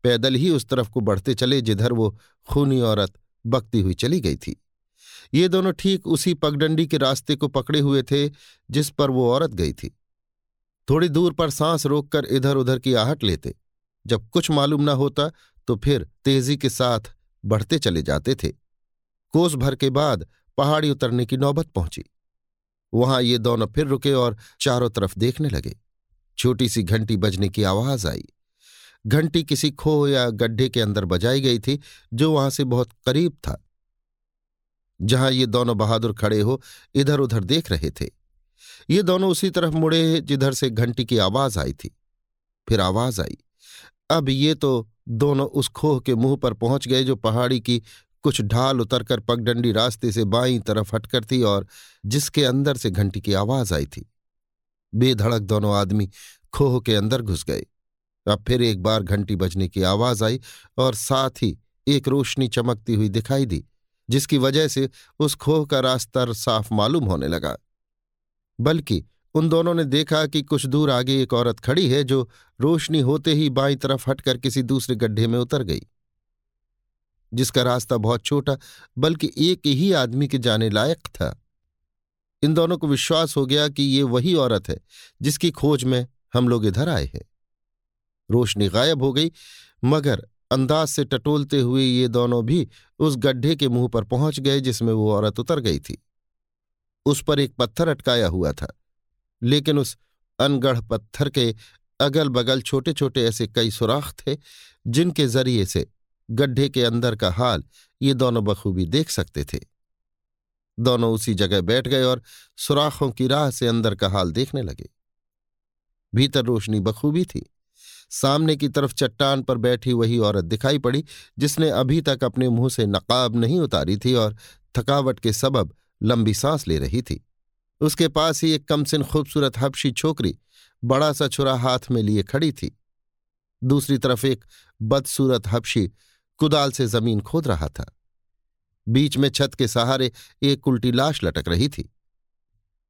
Speaker 1: पैदल ही उस तरफ़ को बढ़ते चले, जिधर वो खूनी औरत बकती हुई चली गई थी। ये दोनों ठीक उसी पगडंडी के रास्ते को पकड़े हुए थे, जिस पर वो औरत गई थी। थोड़ी दूर पर सांस रोककर इधर उधर की आहट लेते। जब कुछ मालूम न होता तो फिर तेज़ी के साथ बढ़ते चले जाते थे। कोस भर के बाद पहाड़ी उतरने की नौबत पहुँची। वहाँ ये दोनों फिर रुके और चारों तरफ़ देखने लगे। छोटी सी घंटी बजने की आवाज़ आई। घंटी किसी खो या गड्ढे के अंदर बजाई गई थी, जो वहाँ से बहुत करीब था। जहाँ ये दोनों बहादुर खड़े हो इधर उधर देख रहे थे। ये दोनों उसी तरफ़ मुड़े, जिधर से घंटी की आवाज़ आई थी। फिर आवाज़ आई, अब ये तो दोनों उस खोह के मुँह पर पहुँच गए, जो पहाड़ी की कुछ ढाल उतरकर पगडंडी रास्ते से बाई तरफ़ हटकर थी और जिसके अंदर से घंटी की आवाज़ आई थी। बेधड़क दोनों आदमी खोह के अंदर घुस गए। अब फिर एक बार घंटी बजने की आवाज़ आई और साथ ही एक रोशनी चमकती हुई दिखाई दी, जिसकी वजह से उस खोह का रास्ता साफ़ मालूम होने लगा। बल्कि उन दोनों ने देखा कि कुछ दूर आगे एक औरत खड़ी है जो रोशनी होते ही बाई तरफ़ हटकर किसी दूसरे गड्ढे में उतर गई। जिसका रास्ता बहुत छोटा, बल्कि एक ही आदमी के जाने लायक था। इन दोनों को विश्वास हो गया कि ये वही औरत है, जिसकी खोज में हम लोग इधर आए हैं। रोशनी गायब हो गई, मगर अंदाज से टटोलते हुए ये दोनों भी उस गड्ढे के मुँह पर पहुँच गए, जिसमें वो औरत उतर गई थी। उस पर एक पत्थर अटकाया हुआ था, लेकिन उस अनगढ़ पत्थर के अगल बगल छोटे छोटे ऐसे कई सुराख थे, जिनके ज़रिए से गड्ढे के अंदर का हाल ये दोनों बखूबी देख सकते थे। दोनों उसी जगह बैठ गए और सुराखों की राह से अंदर का हाल देखने लगे। भीतर रोशनी बखूबी थी। सामने की तरफ़ चट्टान पर बैठी वही औरत दिखाई पड़ी, जिसने अभी तक अपने मुँह से नकाब नहीं उतारी थी और थकावट के सबब लंबी सांस ले रही थी। उसके पास ही एक कमसिन खूबसूरत हबशी छोकरी बड़ा सा छुरा हाथ में लिए खड़ी थी। दूसरी तरफ़ एक बदसूरत हबशी कुदाल से ज़मीन खोद रहा था। बीच में छत के सहारे एक उल्टी लाश लटक रही थी।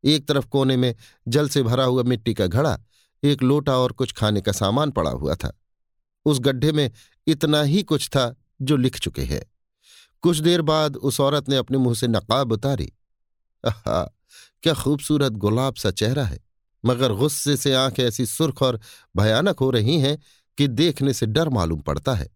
Speaker 1: एक तरफ़ कोने में जल से भरा हुआ मिट्टी का घड़ा, एक लोटा और कुछ खाने का सामान पड़ा हुआ था। उस गड्ढे में इतना ही कुछ था जो लिख चुके हैं। कुछ देर बाद उस औरत ने अपने मुँह से नकाब उतारी। आहा, क्या खूबसूरत गुलाब सा चेहरा है, मगर गुस्से से आँखें ऐसी सुर्ख और भयानक हो रही हैं कि देखने से डर मालूम पड़ता है।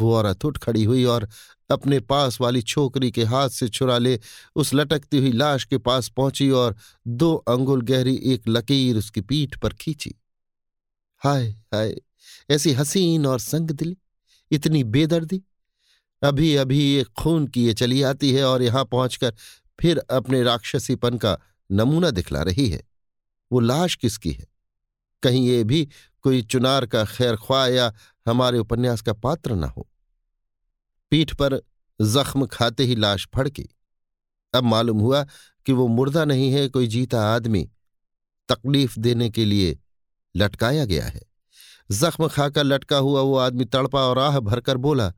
Speaker 1: वो औरत उठ खड़ी हुई और अपने पास वाली छोकरी के हाथ से छुरा ले उस लटकती हुई लाश के पास पहुँची और दो अंगुल गहरी एक लकीर उसकी पीठ पर खींची। हाय हाय, ऐसी हसीन और संग दिली इतनी बेदर्दी। अभी अभी ये खून किए चली आती है और यहाँ पहुंचकर फिर अपने राक्षसीपन का नमूना दिखला रही है। वो लाश किसकी है? कहीं ये भी कोई चुनार का खैर ख्वाह या हमारे उपन्यास का पात्र न हो। पीठ पर जख्म खाते ही लाश फड़की। अब मालूम हुआ कि वो मुर्दा नहीं है, कोई जीता आदमी। तकलीफ़ देने के लिए लटकाया गया है। जख्म खाकर लटका हुआ वो आदमी तड़पा और आह भरकर बोला,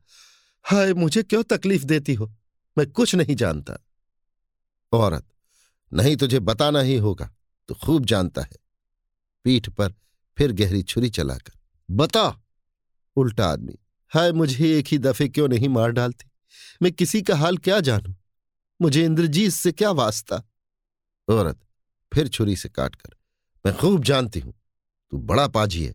Speaker 1: हाय, मुझे क्यों तकलीफ़ देती हो? मैं कुछ नहीं जानता। औरत, नहीं, तुझे बताना ही होगा तो खूब जानता है। पीठ पर फिर गहरी छुरी चलाकर, बता, उल्टा आदमी, हाय मुझे एक ही दफे क्यों नहीं मार डालती? मैं किसी का हाल क्या जानू? मुझे इंद्रजीत से क्या वास्ता? औरत फिर छुरी से काटकर, मैं खूब जानती हूँ, तू बड़ा पाजी है,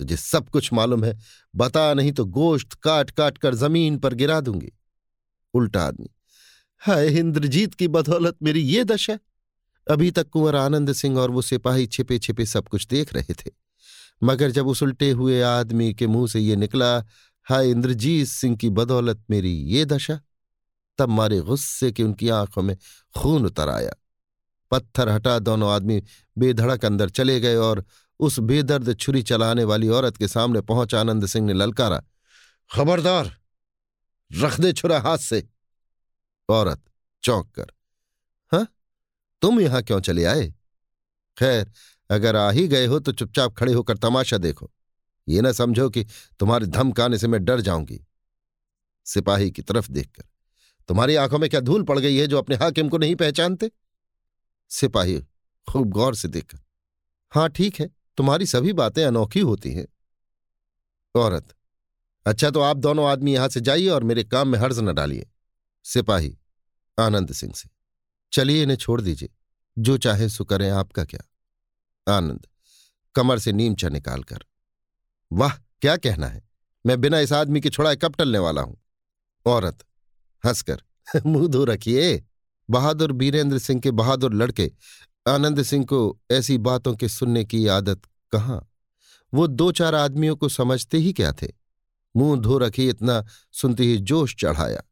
Speaker 1: तुझे सब कुछ मालूम है, बता नहीं तो गोश्त काट काट कर ज़मीन पर गिरा दूँगी। उल्टा आदमी, हाय इंद्रजीत की बदौलत मेरी ये दशा अभी तक कुंवर आनंद सिंह और वो सिपाही छिपे छिपे सब कुछ देख रहे थे। मगर जब उस उल्टे हुए आदमी के मुँह से ये निकला, हाय इंद्रजीत सिंह की बदौलत मेरी ये दशा? तब मारे गुस्से की उनकी आँखों में खून उतर आया। पत्थर हटा दोनों आदमी बेधड़क अंदर चले गए और उस बेदर्द छुरी चलाने वाली औरत के सामने पहुँच आनंद सिंह ने ललकारा, खबरदार, रख दे छुरा हाथ से। औरत चौंक कर तुम यहाँ क्यों चले आए? खैर, अगर आ ही गए हो तो चुपचाप खड़े होकर तमाशा देखो। ये ना समझो कि तुम्हारे धमकाने से मैं डर जाऊँगी। सिपाही की तरफ़ देखकर, तुम्हारी आँखों में क्या धूल पड़ गई है जो अपने हाकिम को नहीं पहचानते? सिपाही खूब गौर से देखकर, हाँ, ठीक है, तुम्हारी सभी बातें अनोखी होती हैं। औरत अच्छा तो आप दोनों आदमी यहाँ से जाइए और मेरे काम में हर्ज न डालिए। सिपाही, आनंद सिंह से। चलिए इन्हें छोड़ दीजिए। जो चाहे सो करें, आपका क्या? आनंद, कमर से नीमचा निकालकर। वाह, क्या कहना है? मैं बिना इस आदमी के छुड़ाए कब टलने वाला हूँ? औरत, हंसकर, (laughs) मुँह धो रखिए। बहादुर बीरेंद्र सिंह के बहादुर लड़के, आनंद सिंह को ऐसी बातों के सुनने की आदत कहाँ? वो दो चार आदमियों को समझते ही क्या थे? मुँह धो रखी, इतना सुनते ही जोश चढ़ाया।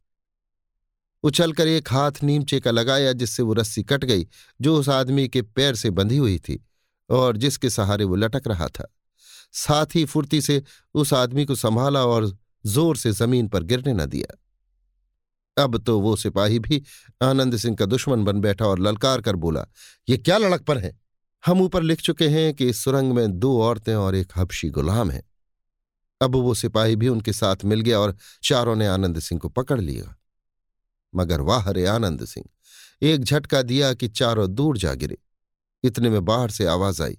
Speaker 1: उछलकर एक हाथ नीमचे का लगाया, जिससे वो रस्सी कट गई, जो उस आदमी के पैर से बंधी हुई थी, और जिसके सहारे वो लटक रहा था। साथ ही फुर्ती से उस आदमी को संभाला और ज़ोर से ज़मीन पर गिरने न दिया। अब तो वो सिपाही भी आनंद सिंह का दुश्मन बन बैठा और ललकार कर बोला, ये क्या लड़क पर है? हम ऊपर लिख चुके हैं कि इस सुरंग में दो औरतें और एक हबशी गुलाम है। अब वो सिपाही भी उनके साथ मिल गया और चारों ने आनंद सिंह को पकड़ लिया। मगर वाह रे आनंद सिंह। एक झटका दिया कि चारों दूर जा गिरे। इतने में बाहर से आवाज़ आई,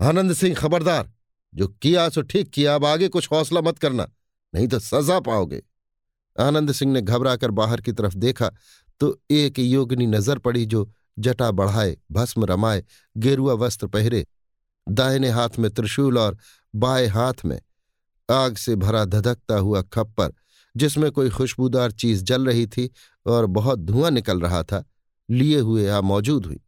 Speaker 1: आनंद सिंह, खबरदार, जो किया सो ठीक किया, अब आगे कुछ हौसला मत करना, नहीं तो सजा पाओगे। आनंद सिंह ने घबराकर बाहर की तरफ़ देखा तो एक योगनी नज़र पड़ी जो जटा बढ़ाए, भस्म रमाए, गेरुआ वस्त्र पहरे, दाहिने हाथ में त्रिशूल और बाएँ हाथ में आग से भरा धधकता हुआ खप्पर जिसमें कोई खुशबूदार चीज़ जल रही थी और बहुत धुआँ निकल रहा था, लिए हुए आ मौजूद हुई।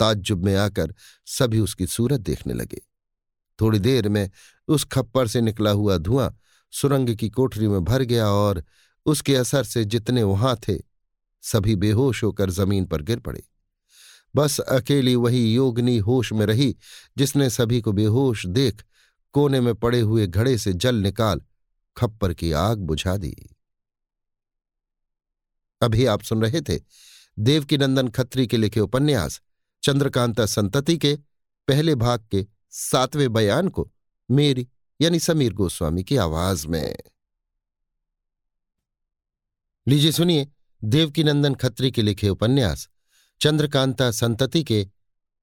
Speaker 1: ताज्जुब में आकर सभी उसकी सूरत देखने लगे। थोड़ी देर में उस खप्पर से निकला हुआ धुआँ सुरंग की कोठरी में भर गया और उसके असर से जितने वहाँ थे, सभी बेहोश होकर ज़मीन पर गिर पड़े। बस अकेली वही योगनी होश में रही जिसने सभी को बेहोश देख कोने में पड़े हुए घड़े से जल निकाल खप्पर की आग बुझा दी। अभी आप सुन रहे थे देवकीनंदन खत्री के लिखे उपन्यास चंद्रकांता संतति के पहले भाग के सातवें बयान को मेरी यानी समीर गोस्वामी की आवाज़ में। लीजिए सुनिए देवकीनंदन खत्री के लिखे उपन्यास चंद्रकांता संतति के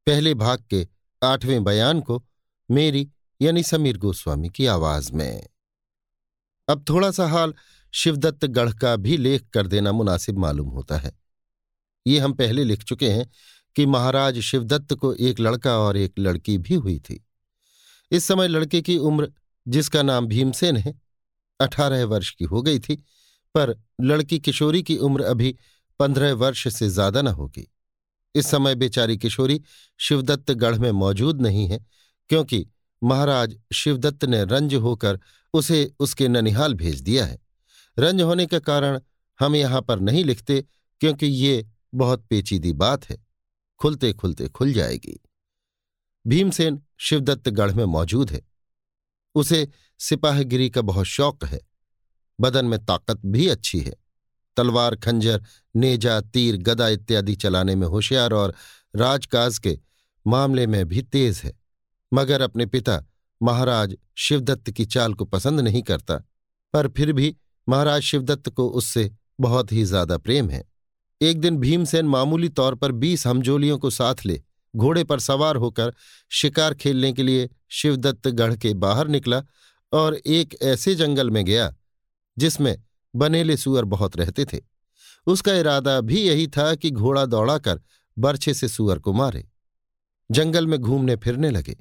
Speaker 1: पहले भाग के आठवें बयान को मेरी यानी समीर गोस्वामी की आवाज़ में। अब थोड़ा सा हाल शिवदत्त गढ़ का भी लेख कर देना मुनासिब मालूम होता है। ये हम पहले लिख चुके हैं कि महाराज शिवदत्त को एक लड़का और एक लड़की भी हुई थी। इस समय लड़के की उम्र, जिसका नाम भीमसेन है, अठारह वर्ष की हो गई थी, पर लड़की किशोरी की उम्र अभी पंद्रह वर्ष से ज़्यादा न होगी। इस समय बेचारी किशोरी शिवदत्त गढ़ में मौजूद नहीं है, क्योंकि महाराज शिवदत्त ने रंज होकर उसे उसके ननिहाल भेज दिया है। रंज होने के कारण हम यहाँ पर नहीं लिखते, क्योंकि ये बहुत पेचीदी बात है। खुलते खुलते खुल जाएगी। भीमसेन शिवदत्तगढ़ में मौजूद है। उसे सिपाहगिरी का बहुत शौक है। बदन में ताकत भी अच्छी है। तलवार, खंजर, नेजा, तीर, गदा इत्यादि चलाने में होशियार और राजकाज के मामले में भी तेज है। मगर अपने पिता महाराज शिवदत्त की चाल को पसंद नहीं करता, पर फिर भी महाराज शिवदत्त को उससे बहुत ही ज़्यादा प्रेम है। एक दिन भीमसेन मामूली तौर पर बीस हमजोलियों को साथ ले, घोड़े पर सवार होकर शिकार खेलने के लिए शिवदत्त गढ़ के बाहर निकला और एक ऐसे जंगल में गया, जिसमें बनेले सुअर बहुत रहते थे। उसका इरादा भी यही था कि घोड़ा दौड़ाकर बर्छे से सुअर को मारे। जंगल में घूमने फिरने लगे।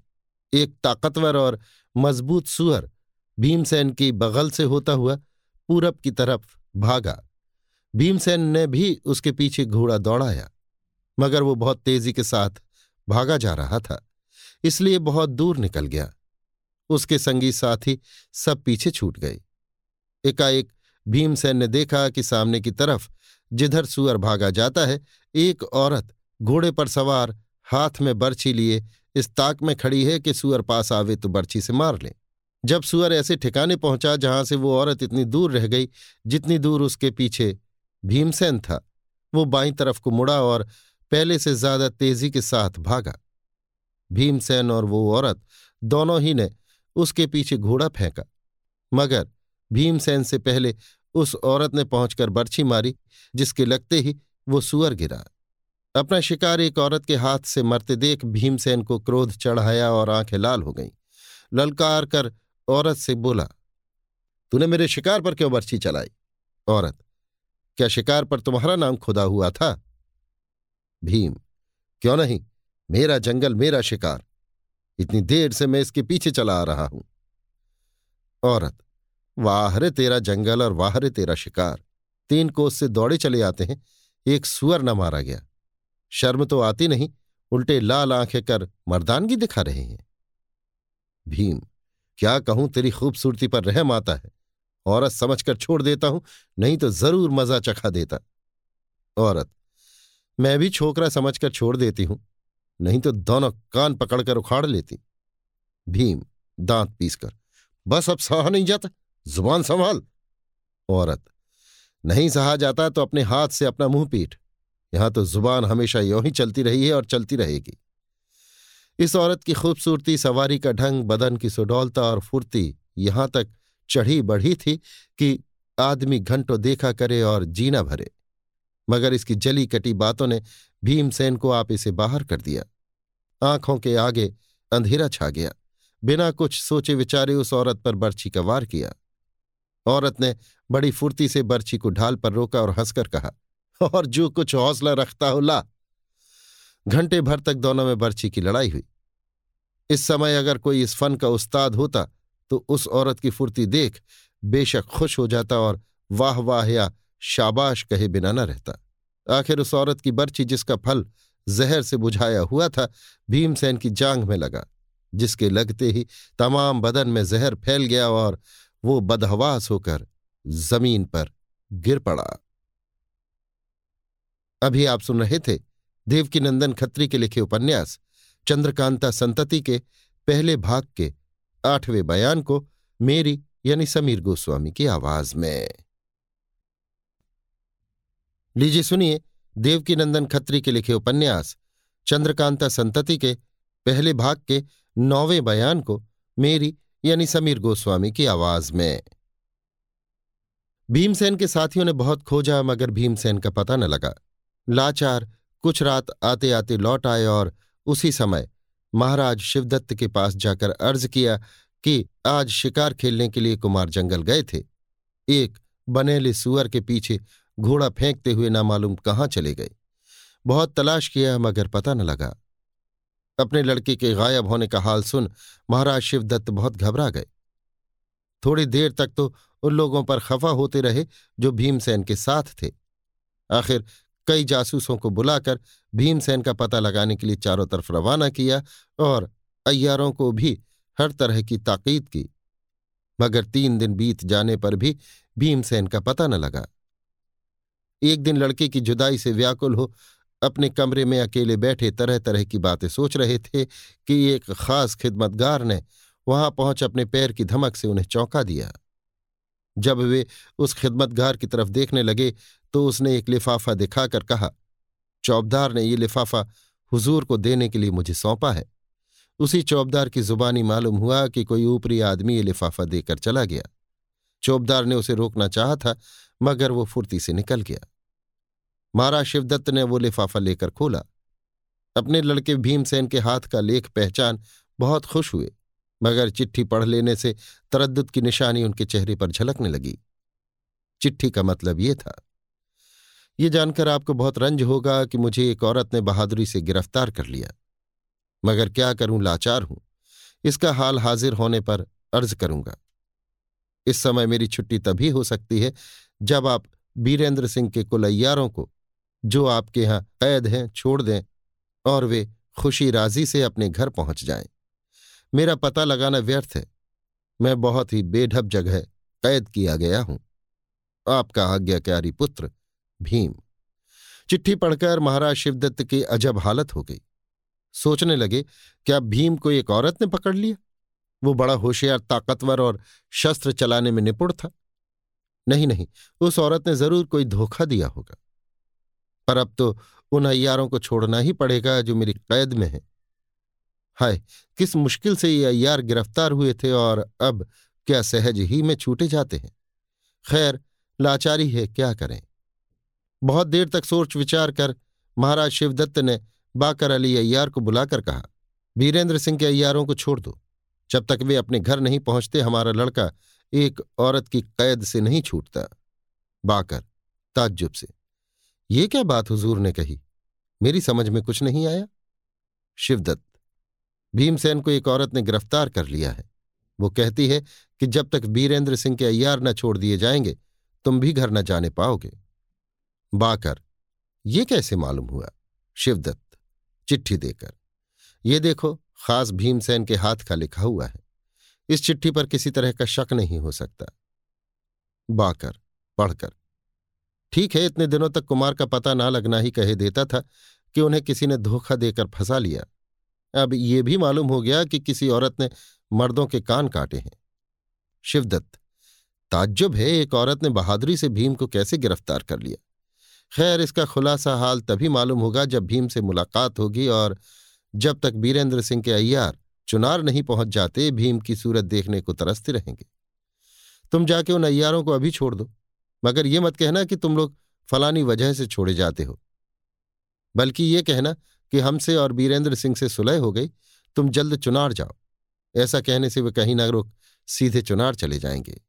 Speaker 1: एक ताकतवर और मज़बूत सुअर भीमसेन की बगल से होता हुआ पूरब की तरफ़ भागा। भीमसेन ने भी उसके पीछे घोड़ा दौड़ाया, मगर वो बहुत तेज़ी के साथ भागा जा रहा था, इसलिए बहुत दूर निकल गया। उसके संगी साथी सब पीछे छूट गए। एकाएक भीमसेन ने देखा कि सामने की तरफ़ जिधर सुअर भागा जाता है, एक औरत घोड़े पर सवार हाथ में बर्छी लिए इस ताक में खड़ी है कि सुअर पास आवे तो बर्छी से मार ले। जब सुअर ऐसे ठिकाने पहुँचा जहाँ से वो औरत इतनी दूर रह गई, जितनी दूर उसके पीछे भीमसेन था, वो बाई तरफ़ को मुड़ा और पहले से ज़्यादा तेज़ी के साथ भागा। भीमसेन और वो औरत दोनों ही ने उसके पीछे घोड़ा फेंका, मगर भीमसेन से पहले उस औरत ने पहुंचकर बर्छी मारी, जिसके लगते ही वो सुअर गिरा। अपना शिकार एक औरत के हाथ से मरते देख भीमसेन को क्रोध चढ़ाया और आँखें लाल हो गईं। ललकार कर औरत से बोला, तूने मेरे शिकार पर क्यों बर्छी चलाई? औरत, क्या शिकार पर तुम्हारा नाम खुदा हुआ था? भीम, क्यों नहीं? मेरा जंगल, मेरा शिकार। इतनी देर से मैं इसके पीछे चला आ रहा हूँ। औरत, वाहरे तेरा जंगल और वाहरे तेरा शिकार। तीन कोस से दौड़े चले आते हैं, एक सुअर न मारा गया। शर्म तो आती नहीं, उल्टे लाल आँखें कर मर्दानगी दिखा रहे हैं। भीम, क्या कहूँ तेरी खूबसूरती पर रहम आता है? औरत समझकर छोड़ देता हूँ, नहीं तो ज़रूर मज़ा चखा देता। औरत, मैं भी छोकरा समझकर छोड़ देती हूँ, नहीं तो दोनों कान पकड़कर उखाड़ लेती। भीम, दांत पीसकर, बस अब सहा नहीं जाता, ज़ुबान संभाल। औरत, नहीं सहा जाता तो अपने हाथ से अपना मुँह पीट। यहाँ तो ज़ुबान हमेशा यों ही चलती रही है और चलती रहेगी। इस औरत की खूबसूरती, सवारी का ढंग, बदन की सुडौलता और फुर्ती यहाँ तक चढ़ी बढ़ी थी कि आदमी घंटों देखा करे और जीना भरे। मगर इसकी जली कटी बातों ने भीमसेन को आप इसे बाहर कर दिया। आँखों के आगे अंधेरा छा गया। बिना कुछ सोचे विचारे उस औरत पर बर्छी का वार किया। औरत ने बड़ी फुर्ती से बर्छी को ढाल पर रोका और हंसकर कहा (laughs) और जो कुछ हौसला रखता हो, ला। घंटे भर तक दोनों में बर्छी की लड़ाई हुई। इस समय अगर कोई इस फन का उस्ताद होता तो उस औरत की फुर्ती देख बेशक खुश हो जाता और वाह वाह या शाबाश कहे बिना न रहता। आखिर उस औरत की बर्छी जिसका फल जहर से बुझाया हुआ था, भीमसेन की जांग में लगा, जिसके लगते ही तमाम बदन में जहर फैल गया और वो बदहवास होकर ज़मीन पर गिर पड़ा। अभी आप सुन रहे थे देवकीनंदन खत्री के लिखे उपन्यास, चंद्रकांता संतति के पहले भाग के आठवें बयान को मेरी यानी समीर गोस्वामी की आवाज़ में। लीजिए सुनिए देवकीनंदन खत्री के लिखे उपन्यास, चंद्रकांता संतति के पहले भाग के नौवें बयान को मेरी यानी समीर गोस्वामी की आवाज़ में। भीमसेन के साथियों ने बहुत खोजा, मगर भीमसेन का पता न लगा। लाचार कुछ रात आते आते लौट आए और उसी समय महाराज शिवदत्त के पास जाकर अर्ज़ किया कि आज शिकार खेलने के लिए कुमार जंगल गए थे। एक बनेले सुअर के पीछे घोड़ा फेंकते हुए ना मालूम कहाँ चले गए। बहुत तलाश किया, मगर पता न लगा। अपने लड़के के गायब होने का हाल सुन महाराज शिवदत्त बहुत घबरा गए। थोड़ी देर तक तो उन लोगों पर खफा होते रहे जो भीमसेन के साथ थे। आखिर कई जासूसों को बुलाकर भीमसेन का पता लगाने के लिए चारों तरफ़ रवाना किया और अय्यारों को भी हर तरह की ताकीद की। मगर तीन दिन बीत जाने पर भी भीमसेन का पता न लगा। एक दिन लड़के की जुदाई से व्याकुल हो अपने कमरे में अकेले बैठे तरह तरह की बातें सोच रहे थे कि एक खास खिदमतगार ने वहाँ पहुँच अपने पैर की धमक से उन्हें चौंका दिया। जब वे उस खिदमतगार की तरफ़ देखने लगे तो उसने एक लिफाफा दिखाकर कहा, चौबदार ने ये लिफाफा हुजूर को देने के लिए मुझे सौंपा है। उसी चौबदार की जुबानी मालूम हुआ कि कोई ऊपरी आदमी ये लिफाफा देकर चला गया। चौबदार ने उसे रोकना चाहा था, मगर वो फुर्ती से निकल गया। महाराज शिवदत्त ने वो लिफाफा लेकर खोला। अपने लड़के भीमसेन के हाथ का लेख पहचान बहुत खुश हुए, मगर चिट्ठी पढ़ लेने से तरद्दुत की निशानी उनके चेहरे पर झलकने लगी। चिट्ठी का मतलब ये था ये जानकर आपको बहुत रंज होगा कि मुझे एक औरत ने बहादुरी से गिरफ़्तार कर लिया। मगर क्या करूँ, लाचार हूँ। इसका हाल हाजिर होने पर अर्ज़ करूँगा। इस समय मेरी छुट्टी तभी हो सकती है जब आप बीरेंद्र सिंह के कुलैयारों को, जो आपके यहाँ कैद हैं, छोड़ दें और वे खुशी राज़ी से अपने घर पहुँच जाएँ। मेरा पता लगाना व्यर्थ है। मैं बहुत ही बेढब जगह कैद किया गया हूँ। आपका आज्ञाकारी पुत्र भीम। चिट्ठी पढ़कर महाराज शिवदत्त की अजब हालत हो गई। सोचने लगे, क्या भीम को एक औरत ने पकड़ लिया? वो बड़ा होशियार, ताकतवर और शस्त्र चलाने में निपुण था। नहीं नहीं, उस औरत ने ज़रूर कोई धोखा दिया होगा। पर अब तो उन अय्यारों को छोड़ना ही पड़ेगा जो मेरी कैद में है। हाय, किस मुश्किल से ये अय्यार गिरफ़्तार हुए थे और अब क्या सहज ही में छूटे जाते हैं। खैर, लाचारी है, क्या करें? बहुत देर तक सोच विचार कर महाराज शिवदत्त ने बाकर अली अय्यार को बुलाकर कहा, वीरेंद्र सिंह के अय्यारों को छोड़ दो। जब तक वे अपने घर नहीं पहुँचते, हमारा लड़का एक औरत की कैद से नहीं छूटता। बाकर, ताज्जुब से, ये क्या बात हुजूर ने कही? मेरी समझ में कुछ नहीं आया? शिवदत्त, भीमसेन को एक औरत ने गिरफ़्तार कर लिया है। वो कहती है कि जब तक वीरेंद्र सिंह के अय्यार न छोड़ दिए जाएँगे, तुम भी घर न जाने पाओगे। बाकर। ये कैसे मालूम हुआ? शिवदत्त, चिट्ठी देकर। ये देखो, खास भीमसेन के हाथ का लिखा हुआ है। इस चिट्ठी पर किसी तरह का शक नहीं हो सकता। बाकर, पढ़कर। ठीक है, इतने दिनों तक कुमार का पता ना लगना ही कहे देता था कि उन्हें किसी ने धोखा देकर फंसा लिया। अब ये भी मालूम हो गया कि किसी औरत ने मर्दों के कान काटे हैं। शिवदत्त, ताज्जुब है, एक औरत ने बहादुरी से भीम को कैसे गिरफ़्तार कर लिया? खैर, इसका खुलासा हाल तभी मालूम होगा जब भीम से मुलाकात होगी और जब तक बीरेंद्र सिंह के अय्यार चुनार नहीं पहुँच जाते, भीम की सूरत देखने को तरसते रहेंगे। तुम जाके उन अय्यारों को अभी छोड़ दो, मगर ये मत कहना कि तुम लोग फलानी वजह से छोड़े जाते हो। बल्कि ये कहना कि हमसे और बीरेंद्र सिंह से सुलह हो गई, तुम जल्द चुनार जाओ। ऐसा कहने से वे कहीं ना रुक सीधे चुनार चले जाएँगे।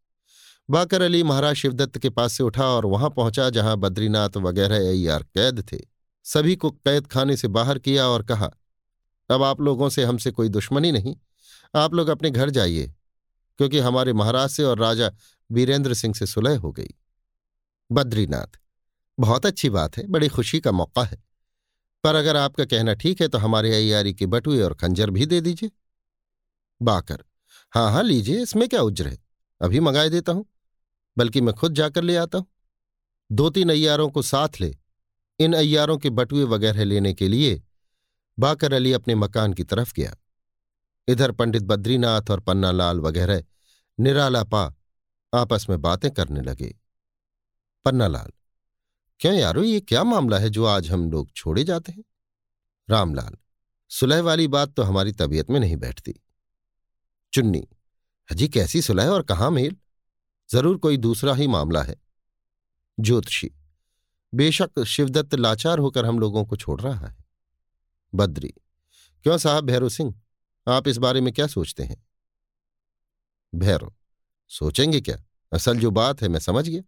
Speaker 1: बाकर अली महाराज शिवदत्त के पास से उठा और वहाँ पहुँचा जहाँ बद्रीनाथ वगैरह अय्यार कैद थे। सभी को कैद खाने से बाहर किया और कहा, अब आप लोगों से हमसे कोई दुश्मनी नहीं। आप लोग अपने घर जाइए, क्योंकि हमारे महाराज से और राजा वीरेंद्र सिंह से सुलह हो गई। बद्रीनाथ, बहुत अच्छी बात है, बड़ी खुशी का मौका है। पर अगर आपका कहना ठीक है तो हमारे अयारी के बटुए और खंजर भी दे दीजिए। बाकर हाँ हाँ लीजिए, इसमें क्या उज्र है? अभी मंगाए देता हूँ। बल्कि मैं खुद जाकर ले आता हूँ। दो तीन अय्यारों को साथ ले, इन अय्यारों के बटुए वगैरह लेने के लिए बाकर अली अपने मकान की तरफ़ गया। इधर पंडित बद्रीनाथ और पन्नालाल वगैरह निराला पा आपस में बातें करने लगे। पन्नालाल, क्यों यारो, ये क्या मामला है जो आज हम लोग छोड़े जाते हैं? रामलाल, सुलह वाली बात तो हमारी तबीयत में नहीं बैठती। चुन्नी हजी कैसी सुलह और कहाँ मेल? ज़रूर कोई दूसरा ही मामला है। ज्योतिषी, बेशक शिवदत्त लाचार होकर हम लोगों को छोड़ रहा है। बद्री, क्यों साहब भैरव सिंह, आप इस बारे में क्या सोचते हैं? भैरव, सोचेंगे क्या? असल जो बात है मैं समझ गया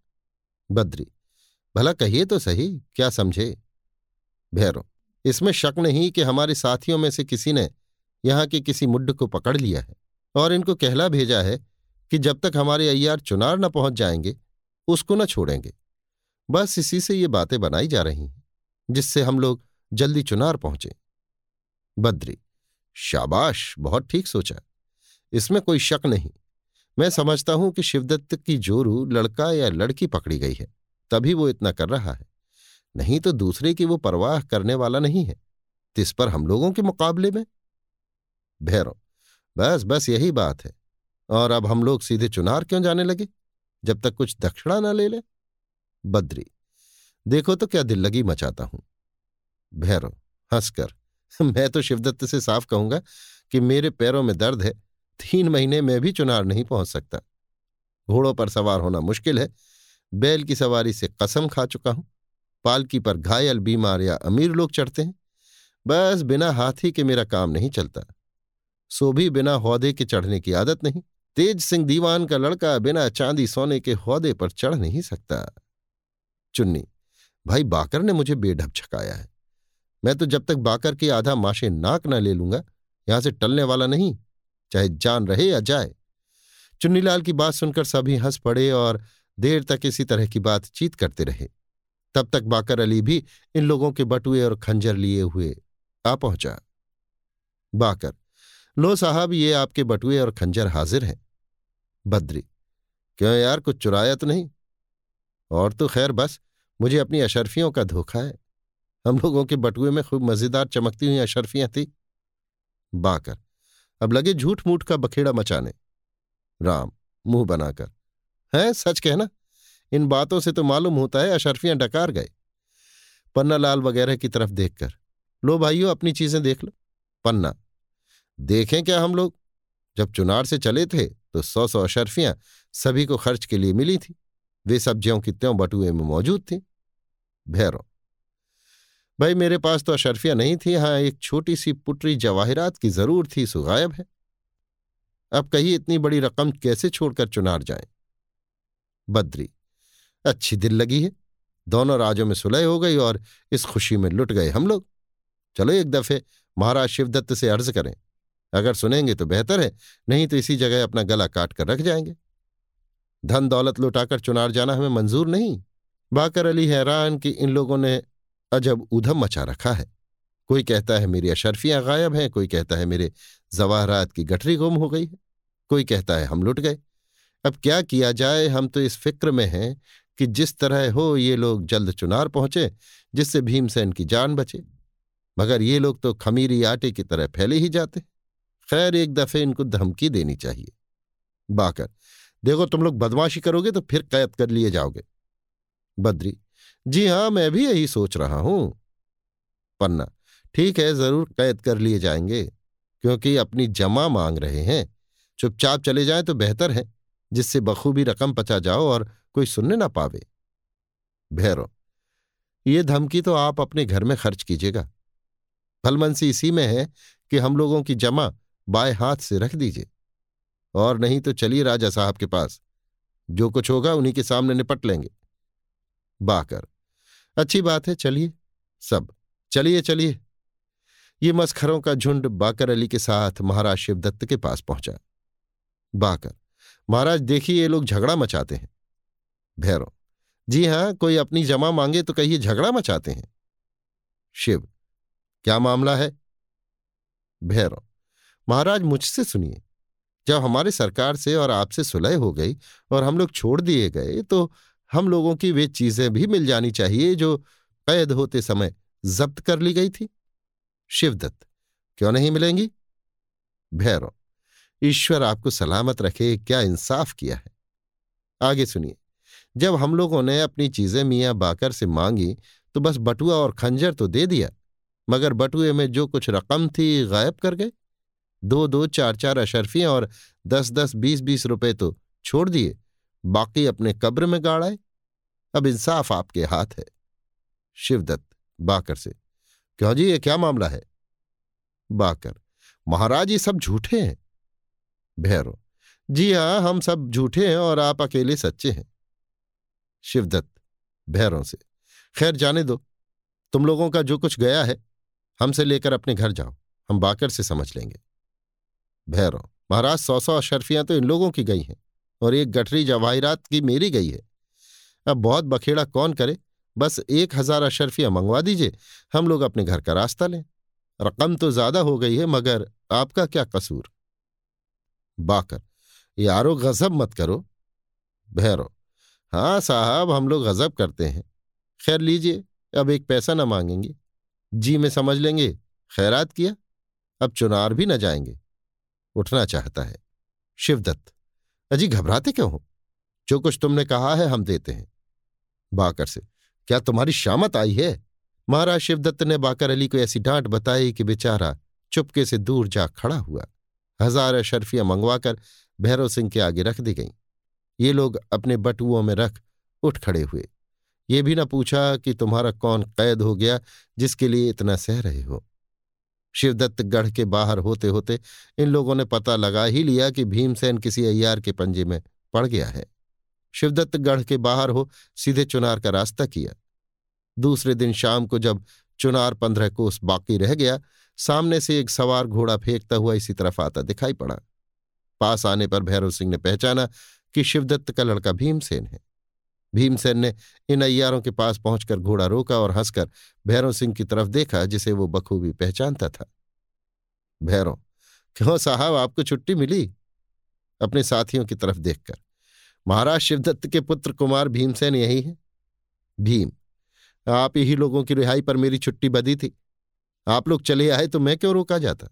Speaker 1: बद्री, भला कहिए तो सही, क्या समझे? भैरव, इसमें शक नहीं कि हमारे साथियों में से किसी ने यहाँ के किसी मुड्ढ को पकड़ लिया है और इनको कहला भेजा है कि जब तक हमारे अय्यार चुनार न पहुँच जाएँगे, उसको न छोड़ेंगे। बस इसी से ये बातें बनाई जा रही हैं, जिससे हम लोग जल्दी चुनार पहुँचे। बद्री, शाबाश, बहुत ठीक सोचा। इसमें कोई शक नहीं। मैं समझता हूँ कि शिवदत्त की जोरू लड़का या लड़की पकड़ी गई है, तभी वो इतना कर रहा है। नहीं तो दूसरे की वो परवाह करने वाला नहीं है। तिस पर हम लोगों के मुकाबले में? भैरव, बस बस यही बात है। और अब हम लोग सीधे चुनार क्यों जाने लगे? जब तक कुछ दक्षिणा ना ले ले। बद्री, देखो तो क्या दिल लगी मचाता हूँ। भैरव, हंसकर, (laughs) मैं तो शिवदत्त से साफ़ कहूँगा कि मेरे पैरों में दर्द है। तीन महीने में भी चुनार नहीं पहुँच सकता। घोड़ों पर सवार होना मुश्किल है। बैल की सवारी से कसम खा चुका हूँ। पालकी पर घायल, बीमार या अमीर लोग चढ़ते हैं। बस बिना हाथी के मेरा काम नहीं चलता। सो भी बिना हौदे के चढ़ने की आदत नहीं। तेज सिंह दीवान का लड़का बिना चांदी सोने के हौदे पर चढ़ नहीं सकता। चुन्नी, भाई बाकर ने मुझे बेढब छकाया है। मैं तो जब तक बाकर की आधा माशे नाक न ले लूँगा, यहाँ से टलने वाला नहीं, चाहे जान रहे या जाए। चुन्नीलाल की बात सुनकर सभी हंस पड़े और देर तक इसी तरह की बातचीत करते रहे। तब तक बाकर अली भी इन लोगों के बटुए और खंजर लिए हुए आ पहुँचा। बाकर लो साहब, ये आपके बटुए और खंजर हाजिर हैं। बद्री, क्यों यार, कुछ चुराया तो नहीं? और तो खैर, बस, मुझे अपनी अशरफियों का धोखा है। हम लोगों के बटुए में खूब मज़ेदार चमकती हुई अशरफियाँ थी। बाकर, अब लगे झूठ मूठ का बखेड़ा मचाने। राम, मुँह बनाकर, है, सच कहना? इन बातों से तो मालूम होता है अशरफियाँ डकार गए। पन्ना लाल वगैरह की तरफ़ देखकर, लो भाइयों, अपनी चीज़ें देख लो। पन्ना देखें क्या हम लोग? जब चुनार से चले थे तो सौ सौ अशरफियाँ सभी को खर्च के लिए मिली थी। वे सब्जियों की त्यों बटुए में मौजूद थी। भैरव, भाई मेरे पास तो अशरफिया नहीं थी हाँ एक छोटी सी पुटरी जवाहिरात की ज़रूर थी, सो गायब है। अब कही इतनी बड़ी रकम कैसे छोड़कर चुनार जाए? बद्री, अच्छी दिल लगी है। दोनों राजों में सुलह हो गई और इस खुशी में लुट गए हम लोग। चलो एक दफे महाराज शिवदत्त से अर्ज़ करें। अगर सुनेंगे तो बेहतर है, नहीं तो इसी जगह अपना गला काट कर रख जाएँगे। धन दौलत लुटाकर चुनार जाना हमें मंजूर नहीं। बाकर अली हैरान कि इन लोगों ने अजब उधम मचा रखा है। कोई कहता है मेरी अशरफियाँ गायब हैं, कोई कहता है मेरे जवाहरात की गठरी गुम हो गई है, कोई कहता है हम लुट गए। अब क्या किया जाए, हम तो इस फ़िक्र में हैं कि जिस तरह हो ये लोग जल्द चुनार पहुँचे, जिससे भीमसेन की जान बचे। मगर ये लोग तो खमीरी आटे की तरह फैले ही जाते। खैर, एक दफे इनको धमकी देनी चाहिए। बाकर, देखो तुम लोग बदमाशी करोगे तो फिर कैद कर लिए जाओगे। बद्री, जी हाँ, मैं भी यही सोच रहा हूँ। पन्ना, ठीक है, ज़रूर कैद कर लिए जाएँगे, क्योंकि अपनी जमा मांग रहे हैं। चुपचाप चले जाएँ तो बेहतर है, जिससे बखूबी रकम पचा जाओ और कोई सुनने ना पावे। भैरव, ये धमकी तो आप अपने घर में खर्च कीजिएगा। फलमनसी इसी में है कि हम लोगों की जमा बाएँ हाथ से रख दीजिए। और नहीं तो चलिए राजा साहब के पास। जो कुछ होगा उन्हीं के सामने निपट लेंगे। बाकर, अच्छी बात है, चलिए। सब, चलिए चलिए। ये मस्खरों का झुंड बाकर अली के साथ महाराज शिवदत्त के पास पहुँचा। बाकर, महाराज देखिए ये लोग झगड़ा मचाते हैं। भैरव, जी हाँ, कोई अपनी जमा मांगे तो कहिए झगड़ा मचाते हैं। शिव, क्या मामला है? भैरव महाराज मुझसे सुनिए। जब हमारे सरकार से और आपसे सुलह हो गई और हम लोग छोड़ दिए गए तो हम लोगों की वे चीज़ें भी मिल जानी चाहिए जो कैद होते समय जब्त कर ली गई थी। शिवदत्त, क्यों नहीं मिलेंगी? भैरव, ईश्वर आपको सलामत रखे, क्या इंसाफ किया है? आगे सुनिए। जब हम लोगों ने अपनी चीज़ें मियाँ बाकर से मांगी तो बस बटुआ और खंजर तो दे दिया, मगर बटुए में जो कुछ रकम थी, गायब कर गए। दो दो चार चार अशरफियाँ और दस दस बीस बीस रुपए तो छोड़ दिए। बाकी अपने कब्र में गाड़ाए अब इंसाफ आपके हाथ है। शिवदत्त बाकर से, क्यों जी, ये क्या मामला है? बाकर, महाराज ये सब झूठे हैं। भैरव जी हाँ हम सब झूठे हैं और आप अकेले सच्चे हैं। शिवदत्त भैरों से, खैर जाने दो। तुम लोगों का जो कुछ गया है, हमसे लेकर अपने घर जाओ, हम बाकर से समझ लेंगे। भैरव, महाराज सौ सौ अशरफियाँ तो इन लोगों की गई हैं और एक गठरी जवाहिरात की मेरी गई है। अब बहुत बखेड़ा कौन करे? बस एक हज़ार अशरफियाँ मंगवा दीजिए, हम लोग अपने घर का रास्ता लें। रकम तो ज़्यादा हो गई है, मगर आपका क्या कसूर? बाकर यारो गजब मत करो। भैरव हाँ साहब, हम लोग गजब करते हैं। खैर लीजिए, अब एक पैसा न मांगेंगे। जी में समझ लेंगे। खैरात किया? अब चुनार भी न जाएँगे। उठना चाहता है। शिवदत्त, अजी घबराते क्यों हो? जो कुछ तुमने कहा है हम देते हैं। बाकर से, क्या तुम्हारी शामत आई है? महाराज शिवदत्त ने बाकर अली को ऐसी डांट बताई कि बेचारा चुपके से दूर जा खड़ा हुआ। हज़ार अशरफियाँ मंगवाकर भैरव सिंह के आगे रख दी गईं। ये लोग अपने बटुओं में रख उठ खड़े हुए। ये भी न पूछा कि तुम्हारा कौन कैद हो गया जिसके लिए इतना सह रहे हो। शिवदत्त गढ़ के बाहर होते होते इन लोगों ने पता लगा ही लिया कि भीमसेन किसी अय्यार के पंजे में पड़ गया है। शिवदत्त गढ़ के बाहर हो, सीधे चुनार का रास्ता किया। दूसरे दिन शाम को जब चुनार पंद्रह कोस बाकी रह गया, सामने से एक सवार घोड़ा फेंकता हुआ इसी तरफ़ आता दिखाई पड़ा। पास आने पर भैरव सिंह ने पहचाना कि शिवदत्त का लड़का भीमसेन है। भीमसेन ने इन अय्यारों के पास पहुंचकर घोड़ा रोका और हंसकर भैरव सिंह की तरफ़ देखा, जिसे वो बखूबी पहचानता था। भैरव क्यों साहब, आपको छुट्टी मिली? अपने साथियों की तरफ़ देखकर। महाराज, शिवदत्त के पुत्र कुमार भीमसेन यही है। भीम, आप ही लोगों की रिहाई पर मेरी छुट्टी बदी थी। आप लोग चले आए तो मैं क्यों रोका जाता?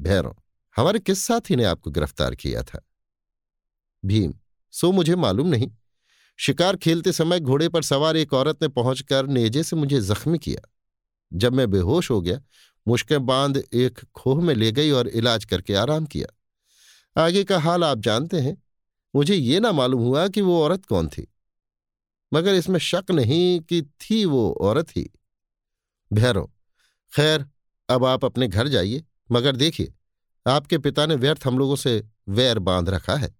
Speaker 1: भैरव हमारे किस साथी ने आपको गिरफ़्तार किया था? भीम, सो मुझे मालूम नहीं। शिकार खेलते समय घोड़े पर सवार एक औरत ने पहुंचकर नेजे से मुझे जख्मी किया। जब मैं बेहोश हो गया, मुश्कें बाँध एक खोह में ले गई और इलाज करके आराम किया। आगे का हाल आप जानते हैं। मुझे ये ना मालूम हुआ कि वो औरत कौन थी। मगर इसमें शक नहीं कि थी वो औरत ही। भैरव, खैर, अब आप अपने घर जाइए। मगर देखिए, आपके पिता ने व्यर्थ हम लोगों से वैर बाँध रखा है।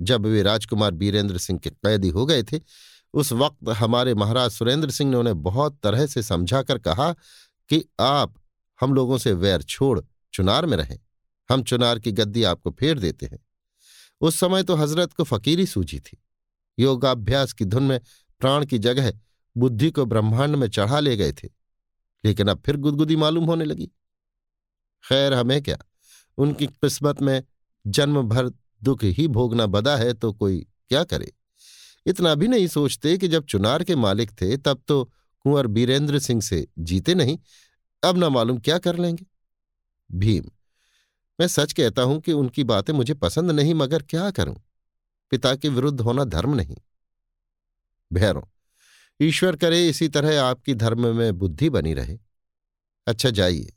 Speaker 1: जब वे राजकुमार बीरेंद्र सिंह के कैदी हो गए थे, उस वक्त हमारे महाराज सुरेंद्र सिंह ने उन्हें बहुत तरह से समझाकर कहा कि आप हम लोगों से वैर छोड़ चुनार में रहें। हम चुनार की गद्दी आपको फेर देते हैं। उस समय तो हज़रत को फकीरी सूझी थी। योगाभ्यास की धुन में प्राण की जगह बुद्धि को ब्रह्मांड में चढ़ा ले गए थे, लेकिन अब फिर गुदगुदी मालूम होने लगी। खैर, हमें क्या? उनकी किस्मत में जन्म भर दुख ही भोगना बदा है तो कोई क्या करे? इतना भी नहीं सोचते कि जब चुनार के मालिक थे, तब तो कुंवर बीरेंद्र सिंह से जीते नहीं। अब ना मालूम क्या कर लेंगे। भीम, मैं सच कहता हूँ कि उनकी बातें मुझे पसंद नहीं, मगर क्या करूँ? पिता के विरुद्ध होना धर्म नहीं। भैरों, ईश्वर करे इसी तरह आपकी धर्म में बुद्धि बनी रहे। अच्छा जाइए।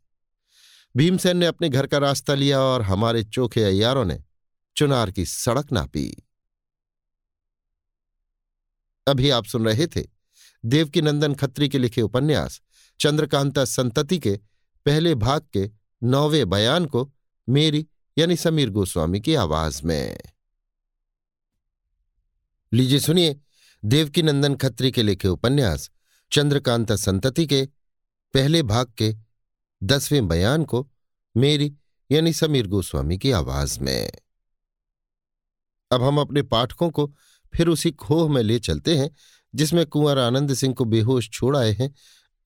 Speaker 1: भीमसेन ने अपने घर का रास्ता लिया और हमारे चोखे अयारों ने चुनार की सड़क नापी। अभी आप सुन रहे थे देवकी नंदन खत्री के लिखे उपन्यास, चंद्रकांता संतति के पहले भाग के नौवे बयान को मेरी यानी समीर गोस्वामी की आवाज़ में। लीजिए सुनिए देवकी नंदन खत्री के लिखे उपन्यास, चंद्रकांता संतति के पहले भाग के दसवें बयान को मेरी यानी समीर गोस्वामी की आवाज़ में। अब हम अपने पाठकों को फिर उसी खोह में ले चलते हैं, जिसमें कुंवर आनंद सिंह को बेहोश छोड़ आए हैं,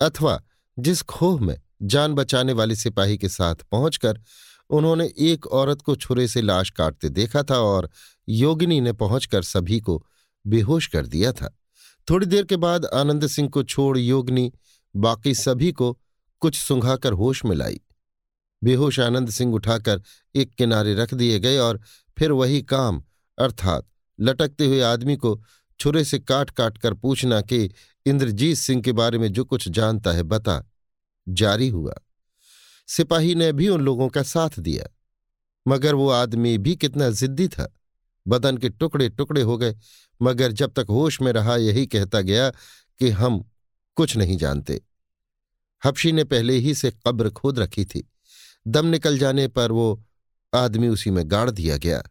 Speaker 1: अथवा जिस खोह में जान बचाने वाले सिपाही के साथ पहुंचकर उन्होंने एक औरत को छुरे से लाश काटते देखा था और योगिनी ने पहुंचकर सभी को बेहोश कर दिया था। थोड़ी देर के बाद आनंद सिंह को छोड़ योगिनी बाकी सभी को कुछ सुंघाकर होश में लाई। बेहोश आनंद सिंह उठाकर एक किनारे रख दिए गए और फिर वही काम अर्थात लटकते हुए आदमी को छुरे से काट काट कर पूछना कि इंद्रजीत सिंह के बारे में जो कुछ जानता है बता। जारी हुआ। सिपाही ने भी उन लोगों का साथ दिया। मगर वो आदमी भी कितना जिद्दी था। बदन के टुकड़े टुकड़े हो गए। मगर जब तक होश में रहा, यही कहता गया कि हम कुछ नहीं जानते। हफ्शी ने पहले ही से कब्र खोद रखी थी। दम निकल जाने पर वो आदमी उसी में गाड़ दिया गया।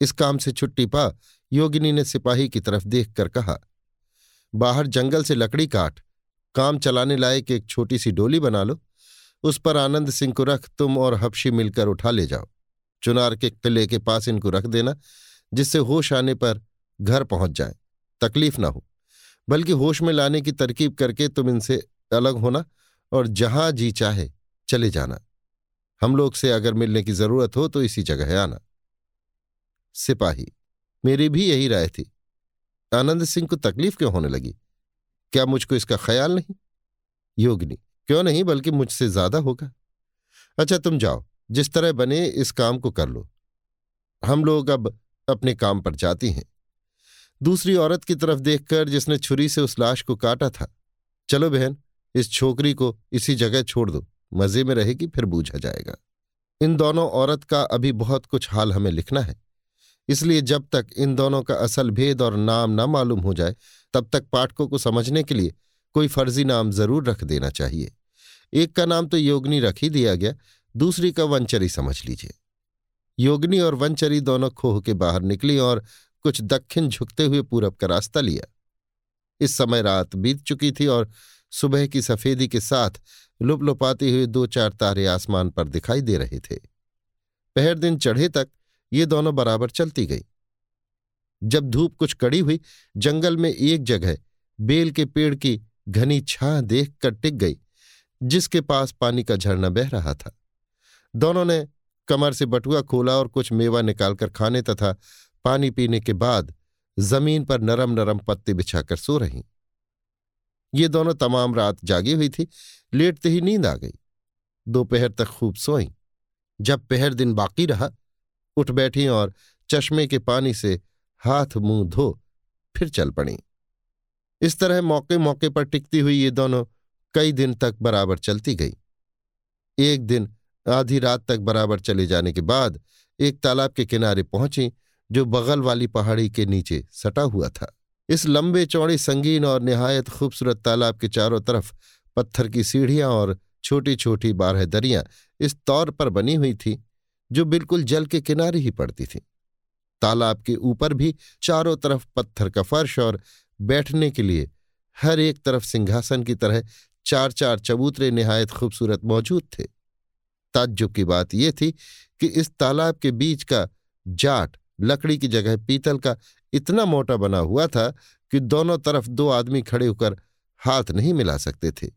Speaker 1: इस काम से छुट्टी पा, योगिनी ने सिपाही की तरफ़ देखकर कहा, बाहर जंगल से लकड़ी काट, काम चलाने लायक एक छोटी सी डोली बना लो, उस पर आनंद सिंह को रख, तुम और हफ्शी मिलकर उठा ले जाओ। चुनार के किले के पास इनको रख देना, जिससे होश आने पर घर पहुँच जाए। तकलीफ़ ना हो। बल्कि होश में लाने की तरकीब करके तुम इनसे अलग होना और जहाँ जी चाहे, चले जाना। हम लोग से अगर मिलने की ज़रूरत हो तो इसी जगह आना। सिपाही। मेरी भी यही राय थी। आनंद सिंह को तकलीफ़ क्यों होने लगी? क्या मुझको इसका ख्याल नहीं? योगिनी, क्यों नहीं बल्कि मुझसे ज़्यादा होगा? अच्छा तुम जाओ, जिस तरह बने इस काम को कर लो। हम लोग अब अपने काम पर जाती हैं। दूसरी औरत की तरफ़ देखकर जिसने छुरी से उस लाश को काटा था। चलो बहन, इस छोकरी को इसी जगह छोड़ दो, मज़े में रहेगी, फिर बूझा जाएगा। इन दोनों औरत का अभी बहुत कुछ हाल हमें लिखना है। इसलिए जब तक इन दोनों का असल भेद और नाम न मालूम हो जाए, तब तक पाठकों को समझने के लिए कोई फर्जी नाम ज़रूर रख देना चाहिए। एक का नाम तो योगनी रख ही दिया गया, दूसरी का वंचरी समझ लीजिए। योगनी और वंचरी दोनों खोह के बाहर निकली और कुछ दक्षिण झुकते हुए पूरब का रास्ता लिया। इस समय रात बीत चुकी थी और सुबह की सफेदी के साथ लुप लुपलुपाते हुए दो चार तारे आसमान पर दिखाई दे रहे थे। पहर दिन चढ़े तक ये दोनों बराबर चलती गई। जब धूप कुछ कड़ी हुई, जंगल में एक जगह बेल के पेड़ की घनी छां देख कर टिक गई, जिसके पास पानी का झरना बह रहा था। दोनों ने कमर से बटुआ खोला और कुछ मेवा निकालकर खाने तथा पानी पीने के बाद ज़मीन पर नरम नरम पत्ते बिछाकर सो रहीं। ये दोनों तमाम रात जागी हुई थी, लेटते ही नींद आ गई। दोपहर तक खूब सोई। जब पहर दिन बाकी रहा उठ बैठी और चश्मे के पानी से हाथ मुँह धो फिर चल पड़ी। इस तरह मौके मौके पर टिकती हुई ये दोनों कई दिन तक बराबर चलती गई। एक दिन आधी रात तक बराबर चले जाने के बाद एक तालाब के किनारे पहुँची, जो बगल वाली पहाड़ी के नीचे सटा हुआ था। इस लंबे चौड़े संगीन और निहायत खूबसूरत तालाब के चारों तरफ़ पत्थर की सीढ़ियाँ और छोटी छोटी बारह दरियाँ इस तौर पर बनी हुई थी। जो बिल्कुल जल के किनारे ही पड़ती थी। तालाब के ऊपर भी चारों तरफ़ पत्थर का फर्श और बैठने के लिए हर एक तरफ़ सिंहासन की तरह चार चार चबूतरे निहायत खूबसूरत मौजूद थे। ताज्जुब की बात यह थी कि इस तालाब के बीच का जाट, लकड़ी की जगह पीतल का इतना मोटा बना हुआ था कि दोनों तरफ़ दो आदमी खड़े होकर हाथ नहीं मिला सकते थे।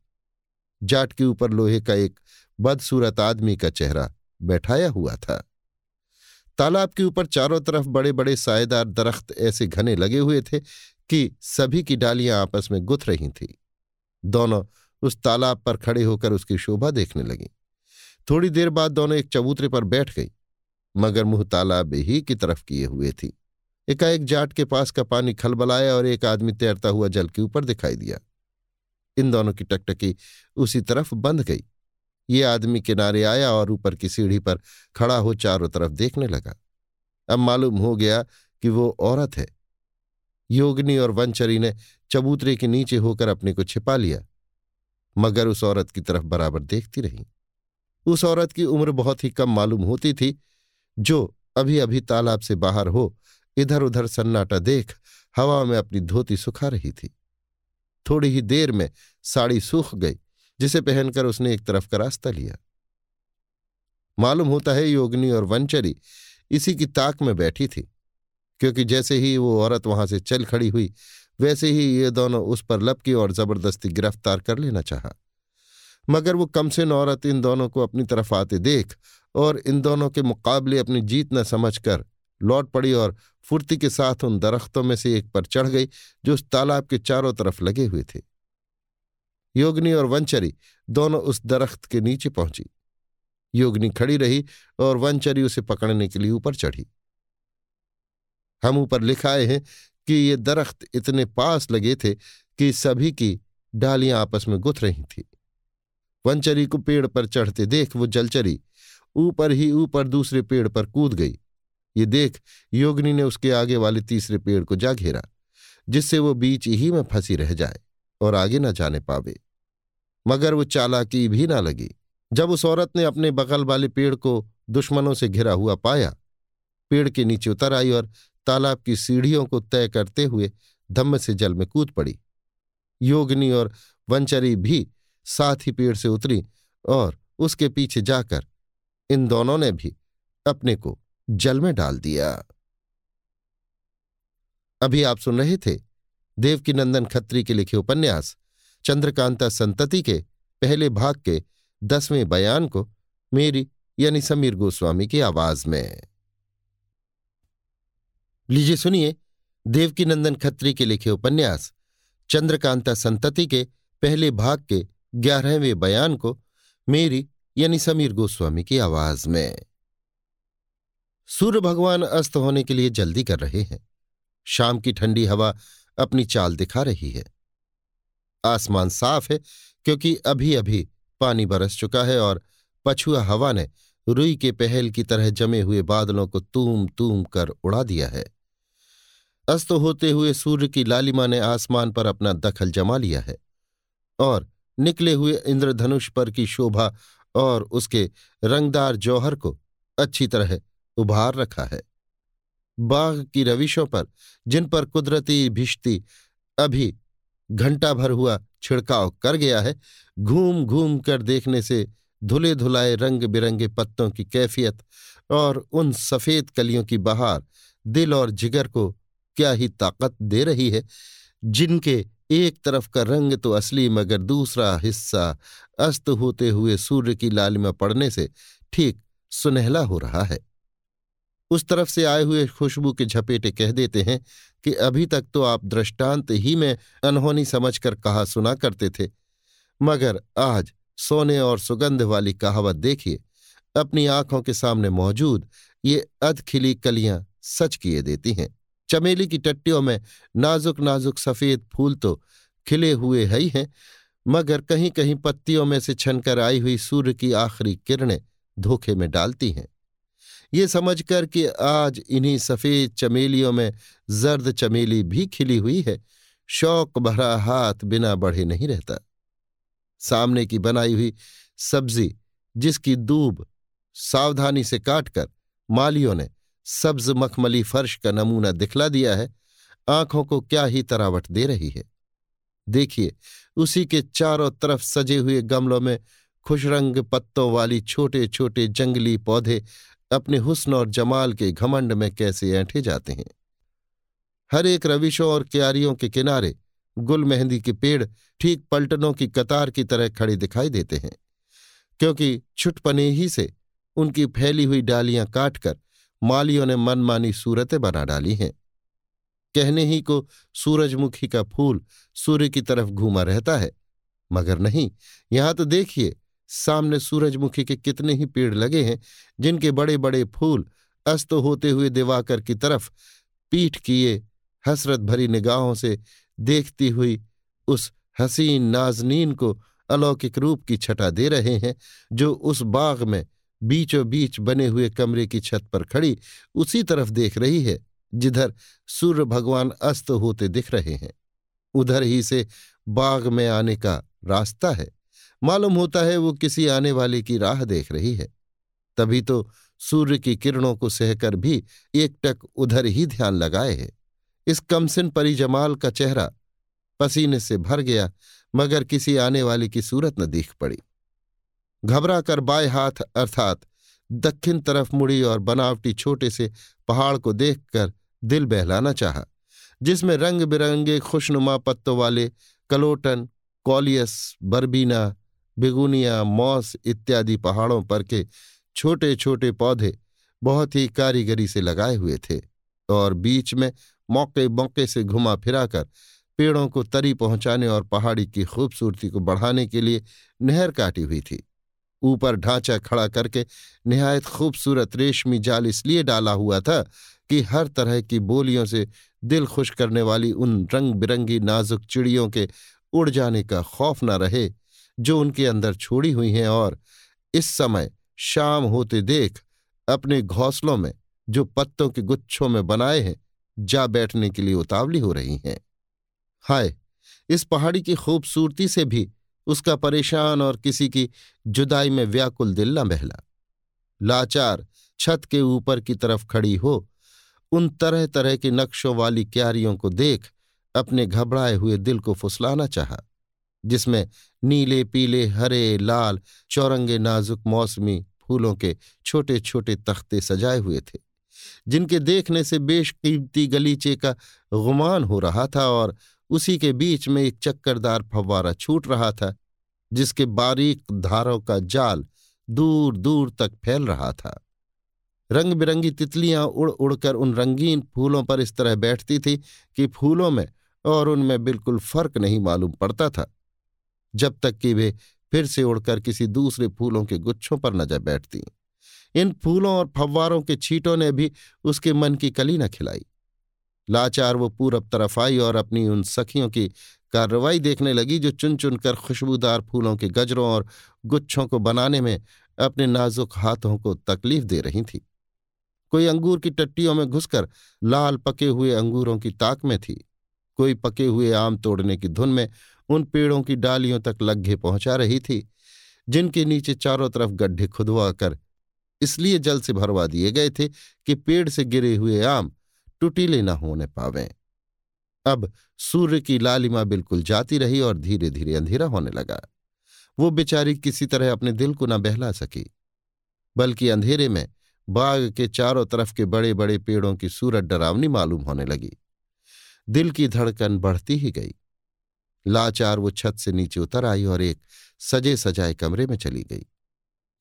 Speaker 1: जाट के ऊपर लोहे का एक बदसूरत आदमी का चेहरा बैठाया हुआ था। तालाब के ऊपर चारों तरफ़ बड़े बड़े सायेदार दरख्त ऐसे घने लगे हुए थे कि सभी की डालियाँ आपस में गुथ रही थीं। दोनों उस तालाब पर खड़े होकर उसकी शोभा देखने लगी। थोड़ी देर बाद दोनों एक चबूतरे पर बैठ गई, मगर मुँह तालाब ही की तरफ़ किए हुए थी। एकाएक जाट के पास का पानी खलबलाया और एक आदमी तैरता हुआ जल के ऊपर दिखाई दिया। इन दोनों की टकटकी उसी तरफ़ बंध गई। ये आदमी किनारे आया और ऊपर की सीढ़ी पर खड़ा हो चारों तरफ़ देखने लगा। अब मालूम हो गया कि वो औरत है। योगनी और वंचरी ने चबूतरे के नीचे होकर अपने को छिपा लिया, मगर उस औरत की तरफ़ बराबर देखती रही। उस औरत की उम्र बहुत ही कम मालूम होती थी, जो अभी अभी तालाब से बाहर हो इधर उधर सन्नाटा देख हवा में अपनी धोती सुखा रही थी। थोड़ी ही देर में साड़ी सूख गई जिसे पहनकर उसने एक तरफ़ का रास्ता लिया। मालूम होता है योगनी और वंचरी इसी की ताक में बैठी थी, क्योंकि जैसे ही वो औरत वहाँ से चल खड़ी हुई, वैसे ही ये दोनों उस पर लपकी और ज़बरदस्ती गिरफ़्तार कर लेना चाहा। मगर वो कमसिन औरत इन दोनों को अपनी तरफ़ आते देख और इन दोनों के मुकाबले अपनी जीत न समझकर लौट पड़ी और फुर्ती के साथ उन दरख्तों में से एक पर चढ़ गई, जो उस तालाब के चारों तरफ़ लगे हुए थे। योगनी और वंचरी दोनों उस दरख्त के नीचे पहुँची। योगनी खड़ी रही और वंचरी उसे पकड़ने के लिए ऊपर चढ़ी। हम ऊपर लिखाए हैं कि ये दरख्त इतने पास लगे थे कि सभी की डालियाँ आपस में गुथ रही थी। वंचरी को पेड़ पर चढ़ते देख वो जलचरी ऊपर ही ऊपर दूसरे पेड़ पर कूद गई। ये देख योगनी ने उसके आगे वाले तीसरे पेड़ को जा घेरा, जिससे वो बीच ही में फंसी रह जाए। और आगे न जाने पावे। मगर वो चालाकी भी ना लगी। जब उस औरत ने अपने बगल वाले पेड़ को दुश्मनों से घिरा हुआ पाया, पेड़ के नीचे उतर आई और तालाब की सीढ़ियों को तय करते हुए धम्म से जल में कूद पड़ी। योगनी और वंचरी भी साथ ही पेड़ से उतरी और उसके पीछे जाकर इन दोनों ने भी अपने को जल में डाल दिया। अभी आप सुन रहे थे देवकीनंदन खत्री के लिखे उपन्यास, चंद्रकांता संतति के पहले भाग के दसवें बयान को मेरी यानी समीर गोस्वामी की आवाज़ में। लीजिए सुनिए देवकीनंदन खत्री के लिखे उपन्यास, चंद्रकांता संतति के पहले भाग के ग्यारहवें बयान को मेरी यानी समीर गोस्वामी की आवाज़ में। सूर्य भगवान अस्त होने के लिए जल्दी कर रहे हैं। शाम की ठंडी हवा अपनी चाल दिखा रही है। आसमान साफ़ है, क्योंकि अभी अभी पानी बरस चुका है और पछुआ हवा ने रुई के पहल की तरह जमे हुए बादलों को तूम तूम कर उड़ा दिया है। अस्त होते हुए सूर्य की लालिमा ने आसमान पर अपना दखल जमा लिया है और निकले हुए इंद्रधनुष पर की शोभा और उसके रंगदार जौहर को अच्छी तरह उभार रखा है। बाघ की रविशों पर, जिन पर कुदरती भिश्ती अभी घंटा भर हुआ छिड़काव कर गया है, घूम घूम कर देखने से धुले धुलाए रंग बिरंगे पत्तों की कैफियत और उन सफ़ेद कलियों की बहार दिल और जिगर को क्या ही ताकत दे रही है, जिनके एक तरफ़ का रंग तो असली मगर दूसरा हिस्सा अस्त होते हुए सूर्य की लालिमा पड़ने से ठीक सुनहला हो रहा है। उस तरफ़ से आए हुए खुशबू के झपेटे कह देते हैं कि अभी तक तो आप दृष्टांत ही में अनहोनी समझकर कहा सुना करते थे। मगर आज सोने और सुगंध वाली कहावत देखिए, अपनी आँखों के सामने मौजूद ये अधखिली कलियाँ सच किए देती हैं। चमेली की टट्टियों में नाजुक नाजुक सफ़ेद फूल तो खिले हुए है ही हैं, मगर कहीं कहीं पत्तियों में से छनकर आई हुई सूर्य की आखिरी किरणें धोखे में डालती हैं। ये समझकर कि आज इन्हीं सफ़ेद चमेलियों में जर्द चमेली भी खिली हुई है। शौक भरा हाथ बिना बढ़े नहीं रहता। सामने की बनाई हुई सब्ज़ी, जिसकी दूब सावधानी से काटकर मालियों ने सब्ज मखमली फर्श का नमूना दिखला दिया है, आँखों को क्या ही तरावट दे रही है। देखिए, उसी के चारों तरफ़ सजे हुए गमलों में खुशरंग पत्तों वाली छोटे छोटे जंगली पौधे अपने हुस्न और जमाल के घमंड में कैसे ऐंठे जाते हैं। हर एक रविशों और क्यारियों के किनारे गुल मेहंदी के पेड़ ठीक पलटनों की कतार की तरह खड़े दिखाई देते हैं, क्योंकि छुटपने ही से उनकी फैली हुई डालियाँ काटकर मालियों ने मनमानी सूरतें बना डाली हैं। कहने ही को सूरजमुखी का फूल सूर्य की तरफ़ घूमा रहता है, मगर नहीं, यहाँ तो देखिए सामने सूरजमुखी के कितने ही पेड़ लगे हैं, जिनके बड़े बड़े फूल अस्त होते हुए दिवाकर की तरफ़ पीठ किए हसरत भरी निगाहों से देखती हुई उस हसीन नाजनीन को अलौकिक रूप की छटा दे रहे हैं, जो उस बाग में बीचों बीच बने हुए कमरे की छत पर खड़ी उसी तरफ़ देख रही है, जिधर सूर्य भगवान अस्त होते दिख रहे हैं। उधर ही से बाग में आने का रास्ता है। मालूम होता है वो किसी आने वाले की राह देख रही है। तभी तो सूर्य की किरणों को सहकर भी एक टक उधर ही ध्यान लगाए है। इस कमसिन परिजमाल का चेहरा पसीने से भर गया, मगर किसी आने वाले की सूरत न दिख पड़ी। घबरा कर बाएँ हाथ अर्थात दक्षिण तरफ़ मुड़ी और बनावटी छोटे से पहाड़ को देखकर दिल बहलाना चाहा, जिसमें रंग बिरंगे खुशनुमा पत्तों वाले कलोटन, कॉलियस, बरबीना बिगुनिया, मौस इत्यादि पहाड़ों पर के छोटे छोटे पौधे बहुत ही कारीगरी से लगाए हुए थे और बीच में मौके मौके से घुमा फिराकर पेड़ों को तरी पहुँचाने और पहाड़ी की खूबसूरती को बढ़ाने के लिए नहर काटी हुई थी। ऊपर ढांचा खड़ा करके निहायत खूबसूरत रेशमी जाल इसलिए डाला हुआ था कि हर तरह की बोलियों से दिल खुश करने वाली उन रंग बिरंगी नाजुक चिड़ियों के उड़ जाने का खौफ न रहे जो उनके अंदर छोड़ी हुई हैं और इस समय शाम होते देख अपने घोंसलों में, जो पत्तों के गुच्छों में बनाए हैं, जा बैठने के लिए उतावली हो रही हैं। हाय, इस पहाड़ी की खूबसूरती से भी उसका परेशान और किसी की जुदाई में व्याकुल दिल न बहला। लाचार छत के ऊपर की तरफ़ खड़ी हो, उन तरह तरह के नक्शों वाली क्यारियों को देख अपने घबराए हुए दिल को फुसलाना चाहा। जिसमें नीले, पीले, हरे, लाल, चौरंगे नाजुक मौसमी फूलों के छोटे छोटे तख्ते सजाए हुए थे, जिनके देखने से बेशकीमती गलीचे का गुमान हो रहा था और उसी के बीच में एक चक्करदार फव्वारा छूट रहा था, जिसके बारीक धारों का जाल दूर दूर तक फैल रहा था। रंग बिरंगी तितलियाँ उड़ उड़कर उन रंगीन फूलों पर इस तरह बैठती थी कि फूलों में और उनमें बिल्कुल फ़र्क नहीं मालूम पड़ता था। जब तक कि वे फिर से उड़कर किसी दूसरे फूलों के गुच्छों पर न जा बैठती। इन फूलों और फव्वारों के छींटों ने भी उसके मन की कली न खिलाई। लाचार वो पूरब तरफ़ आई और अपनी उन सखियों की कार्रवाई देखने लगी जो चुन चुनकर खुशबूदार फूलों के गजरों और गुच्छों को बनाने में अपने नाजुक हाथों को तकलीफ़ दे रही थी। कोई अंगूर की टट्टियों में घुसकर लाल पके हुए अंगूरों की ताक में थी। कोई पके हुए आम तोड़ने की धुन में उन पेड़ों की डालियों तक लग्घे पहुँचा रही थी, जिनके नीचे चारों तरफ़ गड्ढे खुदवा कर इसलिए जल से भरवा दिए गए थे कि पेड़ से गिरे हुए आम टुटीले न होने पावे। अब सूर्य की लालिमा बिल्कुल जाती रही और धीरे धीरे अंधेरा होने लगा। वो बेचारी किसी तरह अपने दिल को न बहला सकी, बल्कि अंधेरे में बाग के चारों तरफ़ के बड़े बड़े पेड़ों की सूरत डरावनी मालूम होने लगी। दिल की धड़कन बढ़ती ही गई। लाचार वो छत से नीचे उतर आई और एक सजे सजाए कमरे में चली गई।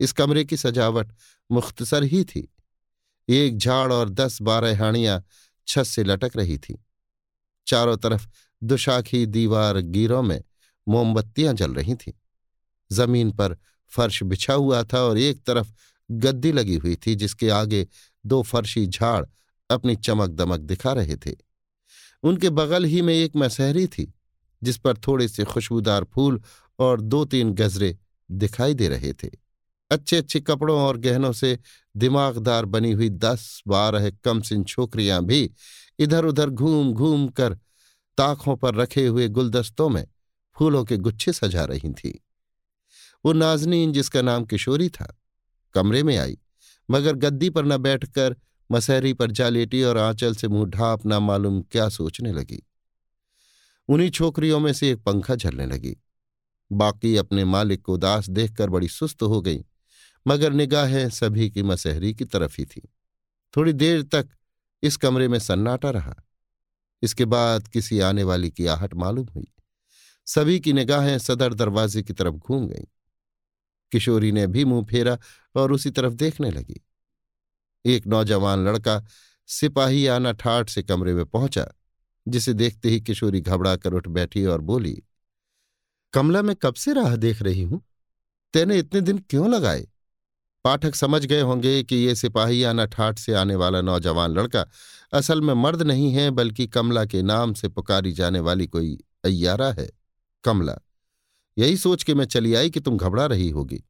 Speaker 1: इस कमरे की सजावट मुख्तसर ही थी। एक झाड़ और दस बारह हाणियाँ छत से लटक रही थी। चारों तरफ़ दुशाखी दीवार गिरों में मोमबत्तियाँ जल रही थीं। ज़मीन पर फर्श बिछा हुआ था और एक तरफ़ गद्दी लगी हुई थी जिसके आगे दो फर्शी झाड़ अपनी चमक दमक दिखा रहे थे। उनके बगल ही में एक मसहरी थी। जिस पर थोड़े से खुशबूदार फूल और दो तीन गजरे दिखाई दे रहे थे। अच्छे अच्छे कपड़ों और गहनों से दिमागदार बनी हुई दस बारह कमसिन छोकरियाँ भी इधर उधर घूम घूम कर ताखों पर रखे हुए गुलदस्तों में फूलों के गुच्छे सजा रही थीं। वो नाजनीन, जिसका नाम किशोरी था, कमरे में आई, मगर गद्दी पर न बैठकर, मसहरी पर जा लेटी और आंचल से मुँह ढाप ना मालूम क्या सोचने लगी। उन्हीं छोकरियों में से एक पंखा झलने लगी। बाकी अपने मालिक को उदास देखकर बड़ी सुस्त हो गई, मगर निगाहें सभी की मसहरी की तरफ़ ही थी। थोड़ी देर तक इस कमरे में सन्नाटा रहा। इसके बाद किसी आने वाली की आहट मालूम हुई। सभी की निगाहें सदर दरवाजे की तरफ़ घूम गईं। किशोरी ने भी मुँह फेरा और उसी तरफ़ देखने लगी। एक नौजवान लड़का सिपाही आना ठाठ से कमरे में पहुँचा। जिसे देखते ही किशोरी घबरा कर उठ बैठी और बोली, कमला, मैं कब से राह देख रही हूँ? तेने इतने दिन क्यों लगाए? पाठक समझ गए होंगे कि ये सिपाही आना ठाठ से आने वाला नौजवान लड़का असल में मर्द नहीं है, बल्कि कमला के नाम से पुकारी जाने वाली कोई अय्यारा है। कमला, यही सोच के मैं चली आई कि तुम घबरा रही होगी।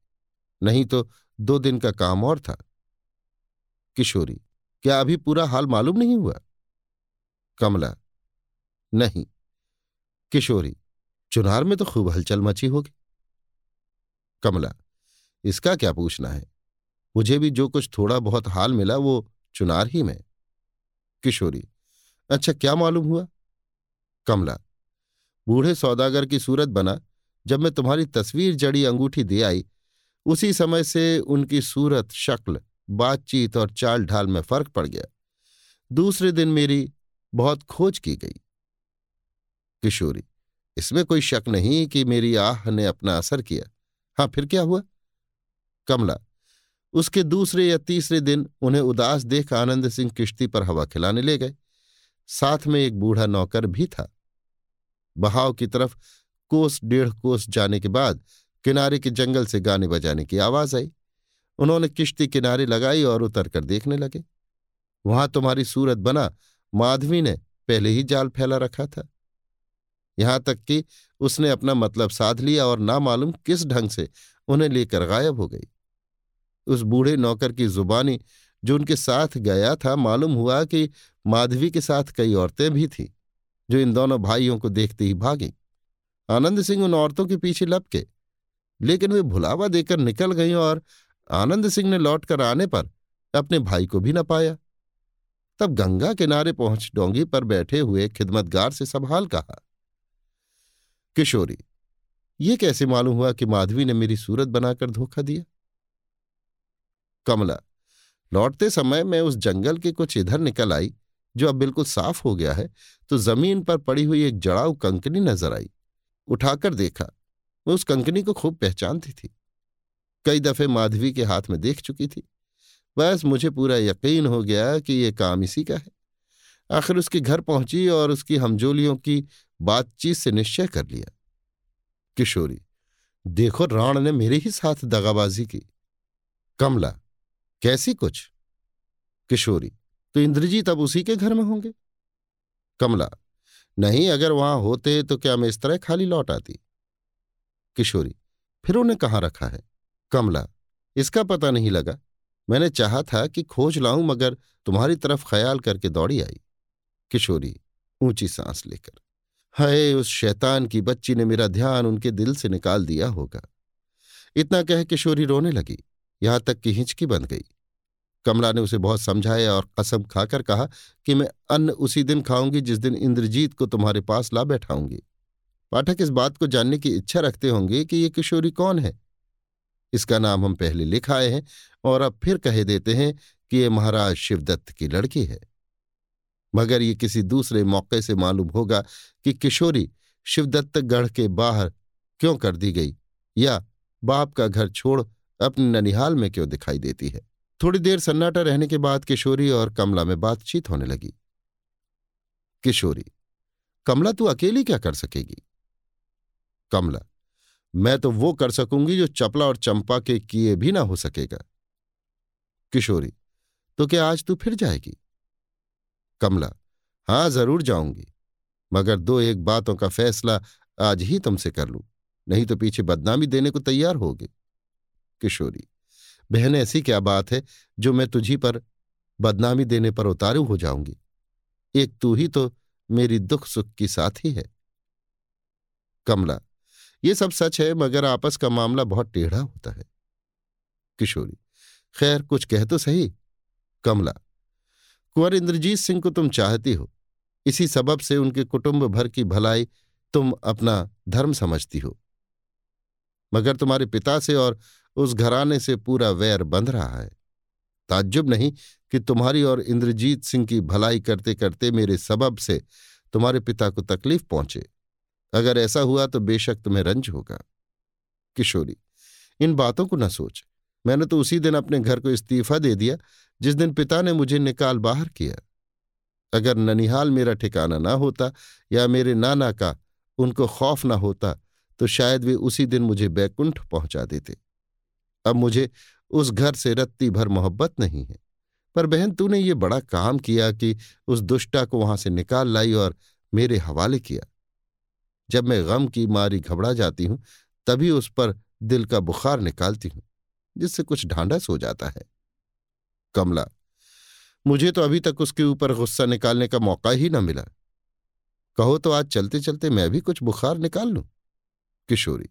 Speaker 1: नहीं तो दो दिन का काम और था। किशोरी, क्या अभी पूरा हाल मालूम नहीं हुआ? कमला नहीं। किशोरी, चुनार में तो खूब हलचल मची होगी। कमला, इसका क्या पूछना है? मुझे भी जो कुछ थोड़ा बहुत हाल मिला वो चुनार ही में। किशोरी अच्छा क्या मालूम हुआ? कमला, बूढ़े सौदागर की सूरत बना। जब मैं तुम्हारी तस्वीर जड़ी अंगूठी दे आई, उसी समय से उनकी सूरत, शक्ल, बातचीत और चाल ढाल में फ़र्क पड़ गया। दूसरे दिन मेरी बहुत खोज की गई। किशोरी, इसमें कोई शक नहीं कि मेरी आह ने अपना असर किया। हाँ फिर क्या हुआ? कमला, उसके दूसरे या तीसरे दिन उन्हें उदास देख आनंद सिंह किश्ती पर हवा खिलाने ले गए। साथ में एक बूढ़ा नौकर भी था। बहाव की तरफ़ कोस डेढ़ कोस जाने के बाद किनारे के जंगल से गाने बजाने की आवाज़ आई। उन्होंने किश्ती किनारे लगाई और उतर कर देखने लगे। वहाँ तुम्हारी सूरत बना माधवी ने पहले ही जाल फैला रखा था। यहाँ तक कि उसने अपना मतलब साध लिया और ना मालूम किस ढंग से उन्हें लेकर गायब हो गई। उस बूढ़े नौकर की जुबानी, जो उनके साथ गया था, मालूम हुआ कि माधवी के साथ कई औरतें भी थीं, जो इन दोनों भाइयों को देखते ही भागी। आनंद सिंह उन औरतों के पीछे लपके, लेकिन वे भुलावा देकर निकल गईं और आनंद सिंह ने लौटकर आने पर अपने भाई को भी न पाया। तब गंगा किनारे पहुँच डोंगी पर बैठे हुए खिदमतगार से संभाल कहा। किशोरी, ये कैसे मालूम हुआ कि माधवी ने मेरी सूरत बनाकर धोखा दिया? कमला, लौटते समय मैं उस जंगल के कुछ इधर निकल आई, जो अब बिल्कुल साफ़ हो गया है तो ज़मीन पर पड़ी हुई एक जड़ाऊ कंकनी नज़र आई। उठाकर देखा मैं उस कंकनी को खूब पहचानती थी। कई दफे माधवी के हाथ में देख चुकी थी। बस मुझे पूरा यकीन हो गया कि यह काम इसी का है। आखिर उसके घर पहुँची और उसकी हमजोलियों की बातचीत से निश्चय कर लिया। किशोरी, देखो राण ने मेरे ही साथ दगाबाजी की। कमला, कैसी कुछ? किशोरी तो इंद्रजीत अब उसी के घर में होंगे? कमला, नहीं, अगर वहाँ होते तो क्या मैं इस तरह खाली लौट आती? किशोरी, फिर उन्हें कहाँ रखा है? कमला, इसका पता नहीं लगा। मैंने चाहा था कि खोज लाऊं, मगर तुम्हारी तरफ़ ख्याल करके दौड़ी आई। किशोरी, ऊँची सांस लेकर। हाय, उस शैतान की बच्ची ने मेरा ध्यान उनके दिल से निकाल दिया होगा। इतना कह किशोरी रोने लगी, यहाँ तक कि हिंचकी बंध गई। कमला ने उसे बहुत समझाया और कसम खाकर कहा कि मैं अन्न उसी दिन खाऊँगी जिस दिन इंद्रजीत को तुम्हारे पास ला बैठाऊँगी। पाठक इस बात को जानने की इच्छा रखते होंगे कि ये किशोरी कौन है? इसका नाम हम पहले लिख आए हैं और अब फिर कह देते हैं कि ये महाराज शिवदत्त की लड़की है। मगर ये किसी दूसरे मौके से मालूम होगा कि किशोरी शिवदत्तगढ़ के बाहर क्यों कर दी गई, या बाप का घर छोड़ अपने ननिहाल में क्यों दिखाई देती है। थोड़ी देर सन्नाटा रहने के बाद किशोरी और कमला में बातचीत होने लगी। किशोरी, कमला तू अकेली क्या कर सकेगी? कमला, मैं तो वो कर सकूँगी जो चपला और चंपा के किए भी ना हो सकेगा। किशोरी तो क्या आज तू फिर जाएगी? कमला, हाँ, ज़रूर जाऊँगी, मगर दो एक बातों का फैसला आज ही तुमसे कर लूँ, नहीं तो पीछे बदनामी देने को तैयार होगे। किशोरी, बहन, ऐसी क्या बात है जो मैं तुझी पर बदनामी देने पर उतारू हो जाऊँगी? एक तू ही तो मेरी दुख सुख की साथी है। कमला, ये सब सच है, मगर आपस का मामला बहुत टेढ़ा होता है। किशोरी, खैर, कुछ कह तो सही। कमला कुंवर इंद्रजीत सिंह को तुम चाहती हो। इसी सबब से उनके कुटुंब भर की भलाई तुम अपना धर्म समझती हो। मगर तुम्हारे पिता से और उस घराने से पूरा वैर बंध रहा है। ताज्जुब नहीं कि तुम्हारी और इंद्रजीत सिंह की भलाई करते करते मेरे सबब से तुम्हारे पिता को तकलीफ़ पहुँचे। अगर ऐसा हुआ तो बेशक तुम्हें रंज होगा। किशोरी, इन बातों को न सोच। मैंने तो उसी दिन अपने घर को इस्तीफा दे दिया जिस दिन पिता ने मुझे निकाल बाहर किया, अगर ननिहाल मेरा ठिकाना ना होता या मेरे नाना का उनको खौफ ना होता तो शायद वे उसी दिन मुझे बैकुंठ पहुँचा देते। अब मुझे उस घर से रत्ती भर मोहब्बत नहीं है। पर बहन, तूने ये बड़ा काम किया कि उस दुष्टा को वहाँ से निकाल लाई और मेरे हवाले किया। जब मैं गम की मारी घबरा जाती हूँ, तभी उस पर दिल का बुखार निकालती हूँ, जिससे कुछ ढांढस हो जाता है। कमला मुझे तो अभी तक उसके ऊपर गुस्सा निकालने का मौका ही न मिला। कहो तो आज चलते चलते मैं भी कुछ बुखार निकाल लूँ? किशोरी,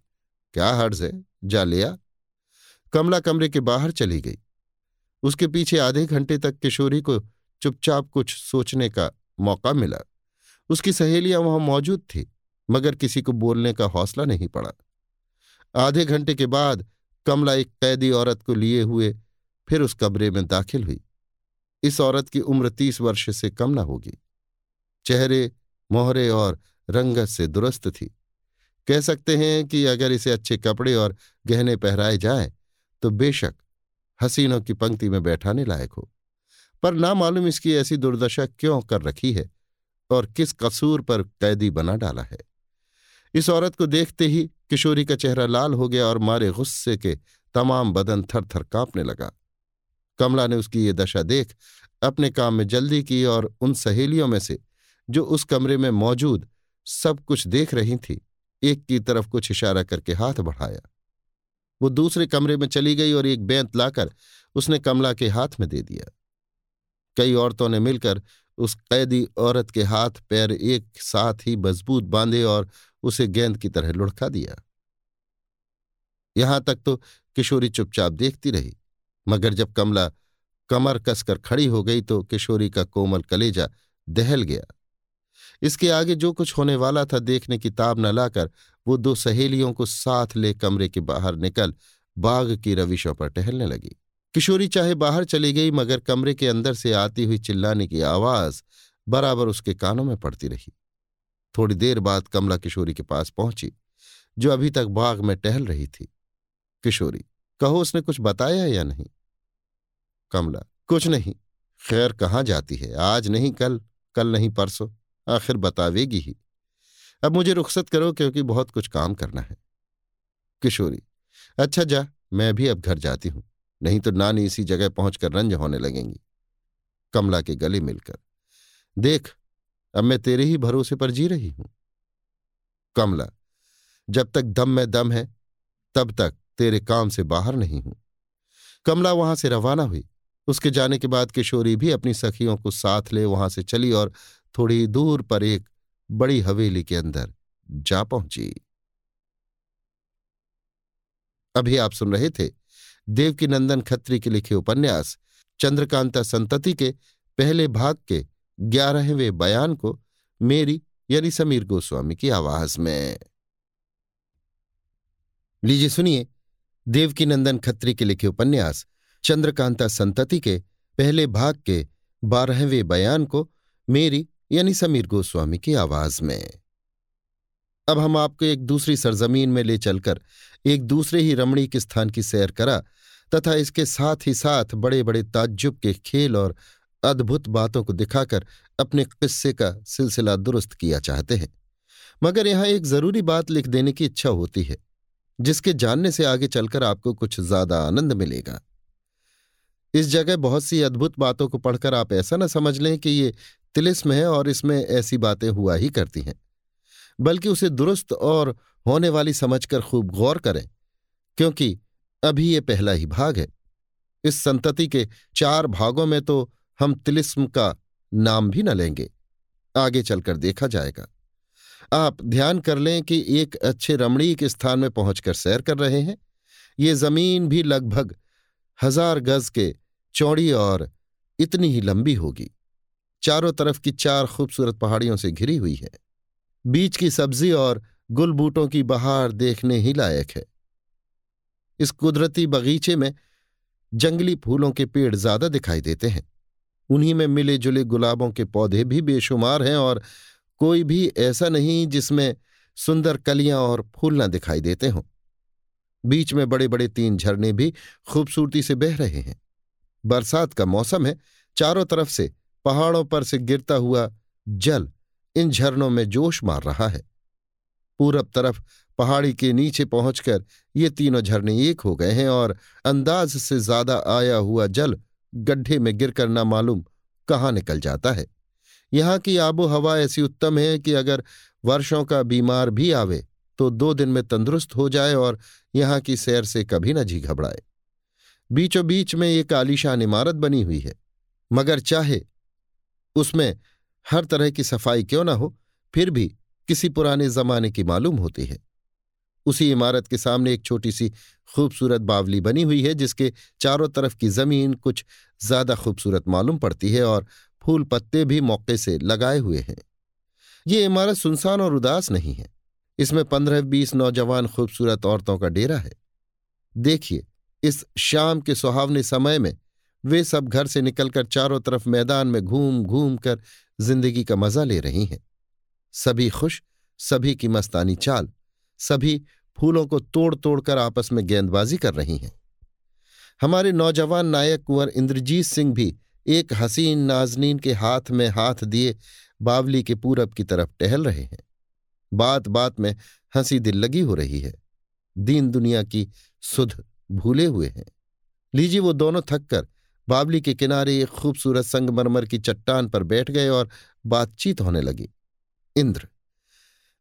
Speaker 1: क्या हर्ज है? जा लिया कमला कमरे के बाहर चली गई। उसके पीछे आधे घंटे तक किशोरी को चुपचाप कुछ सोचने का मौका मिला। उसकी सहेलियाँ वहाँ मौजूद थी, मगर किसी को बोलने का हौसला नहीं पड़ा। आधे घंटे के बाद कमला एक कैदी औरत को लिए हुए फिर उस कमरे में दाखिल हुई। इस औरत की उम्र तीस वर्ष से कम न होगी। चेहरे, मोहरे और रंगत से दुरुस्त थी। कह सकते हैं कि अगर इसे अच्छे कपड़े और गहने पहराए जाए तो बेशक हसीनों की पंक्ति में बैठाने लायक हो। पर ना मालूम इसकी ऐसी दुर्दशा क्यों कर रखी है और किस कसूर पर कैदी बना डाला है? इस औरत को देखते ही किशोरी का चेहरा लाल हो गया और मारे गुस्से के तमाम बदन थर थर कांपने लगा। कमला ने उसकी ये दशा देख, अपने काम में जल्दी की और उन सहेलियों में से, जो उस कमरे में मौजूद सब कुछ देख रही थी, एक की तरफ़ कुछ इशारा करके हाथ बढ़ाया। वो दूसरे कमरे में चली गई और एक बैंत लाकर उसने कमला के हाथ में दे दिया। कई औरतों ने मिलकर उस कैदी औरत के हाथ पैर एक साथ ही मज़बूत बांधे और उसे गेंद की तरह लुढ़का दिया। यहाँ तक तो किशोरी चुपचाप देखती रही। मगर जब कमला कमर कसकर खड़ी हो गई तो किशोरी का कोमल कलेजा दहल गया। इसके आगे जो कुछ होने वाला था देखने की ताब न लाकर वो दो सहेलियों को साथ ले कमरे के बाहर निकल बाग की रविशों पर टहलने लगी। किशोरी चाहे बाहर चली गई, मगर कमरे के अंदर से आती हुई चिल्लाने की आवाज़ बराबर उसके कानों में पड़ती रही। थोड़ी देर बाद कमला किशोरी के पास पहुँची, जो अभी तक बाग में टहल रही थी। किशोरी कहो उसने कुछ बताया या नहीं? कमला, कुछ नहीं। खैर, कहाँ जाती है? आज नहीं, कल कल नहीं, परसों। आखिर बतावेगी ही। अब मुझे रुखसत करो क्योंकि बहुत कुछ काम करना है। किशोरी अच्छा जा, मैं भी अब घर जाती हूँ। नहीं तो नानी इसी जगह पहुंचकर रंज होने लगेंगी। कमला के गले मिलकर, देख, अब मैं तेरे ही भरोसे पर जी रही हूँ। कमला, जब तक दम में दम है, तब तक तेरे काम से बाहर नहीं हूँ। कमला वहाँ से रवाना हुई। उसके जाने के बाद किशोरी भी अपनी सखियों को साथ ले वहाँ से चली और थोड़ी दूर पर एक बड़ी हवेली के अंदर जा पहुँची। अभी आप सुन रहे थे देवकीनंदन खत्री के लिखे उपन्यास चंद्रकांता संतति के पहले भाग के ग्यारहवें बयान को मेरी यानी समीर गोस्वामी की आवाज़ में। लीजिए सुनिए देवकीनंदन खत्री के लिखे उपन्यास, चंद्रकांता संतति के पहले भाग के बारहवें बयान को मेरी यानी समीर गोस्वामी की आवाज़ में। अब हम आपको एक दूसरी सरजमीन में ले चलकर एक दूसरे ही रमणीक स्थान की सैर करा तथा इसके साथ ही साथ बड़े बड़े ताज्जुब के खेल और अद्भुत बातों को दिखाकर अपने किस्से का सिलसिला दुरुस्त किया चाहते हैं। मगर यहाँ एक ज़रूरी बात लिख देने की इच्छा होती है। जिसके जानने से आगे चलकर आपको कुछ ज़्यादा आनंद मिलेगा। इस जगह बहुत सी अद्भुत बातों को पढ़कर आप ऐसा न समझ लें कि ये तिलिस्म है और इसमें ऐसी बातें हुआ ही करती हैं। बल्कि उसे दुरुस्त और होने वाली समझकर खूब गौर करें, क्योंकि अभी ये पहला ही भाग है। इस संतति के चार भागों में तो हम तिलिस्म का नाम भी न लेंगे। आगे चलकर देखा जाएगा। आप ध्यान कर लें कि एक अच्छे रमणीक स्थान में पहुंचकर सैर कर रहे हैं। ये ज़मीन भी लगभग हज़ार गज के चौड़ी और इतनी ही लंबी होगी। चारों तरफ़ की चार खूबसूरत पहाड़ियों से घिरी हुई है। बीच की सब्ज़ी और गुल बूटों की बहार देखने ही लायक है। इस कुदरती बगीचे में जंगली फूलों के पेड़ ज़्यादा दिखाई देते हैं। उन्हीं में मिले जुले गुलाबों के पौधे भी बेशुमार हैं और कोई भी ऐसा नहीं जिसमें सुंदर कलियाँ और फूल न दिखाई देते हों। बीच में बड़े बड़े तीन झरने भी खूबसूरती से बह रहे हैं। बरसात का मौसम है, चारों तरफ़ से पहाड़ों पर से गिरता हुआ जल इन झरनों में जोश मार रहा है। पूरब तरफ़ पहाड़ी के नीचे पहुंचकर ये तीनों झरने एक हो गए हैं और अंदाज से ज़्यादा आया हुआ जल गड्ढे में गिरकर न मालूम कहाँ निकल जाता है। यहाँ की आबो हवा ऐसी उत्तम है कि अगर वर्षों का बीमार भी आवे तो दो दिन में तंदुरुस्त हो जाए और यहाँ की सैर से कभी न जी घबराए। बीचों बीच में एक आलीशान इमारत बनी हुई है, मगर चाहे उसमें हर तरह की सफ़ाई क्यों ना हो, फिर भी किसी पुराने जमाने की मालूम होती है। उसी इमारत के सामने एक छोटी सी खूबसूरत बावली बनी हुई है, जिसके चारों तरफ़ की ज़मीन कुछ ज़्यादा खूबसूरत मालूम पड़ती है और फूल पत्ते भी मौके से लगाए हुए हैं। ये इमारत सुनसान और उदास नहीं है। इसमें पंद्रह बीस नौजवान खूबसूरत औरतों का डेरा है। देखिए, इस शाम के सुहावने समय में वे सब घर से निकलकर चारों तरफ़ मैदान में घूम घूम कर ज़िंदगी का मज़ा ले रही हैं। सभी खुश, सभी की मस्तानी चाल, सभी फूलों को तोड़ तोड़कर आपस में गेंदबाजी कर रही हैं। हमारे नौजवान नायक कुंवर इंद्रजीत सिंह भी एक हसीन नाजनीन के हाथ में हाथ दिए बावली के पूरब की तरफ़ टहल रहे हैं। बात बात में हँसी दिल लगी हो रही है। दीन दुनिया की सुध भूले हुए हैं। लीजिए वो दोनों थककर बावली के किनारे एक खूबसूरत संगमरमर की चट्टान पर बैठ गए और बातचीत होने लगी। इंद्र,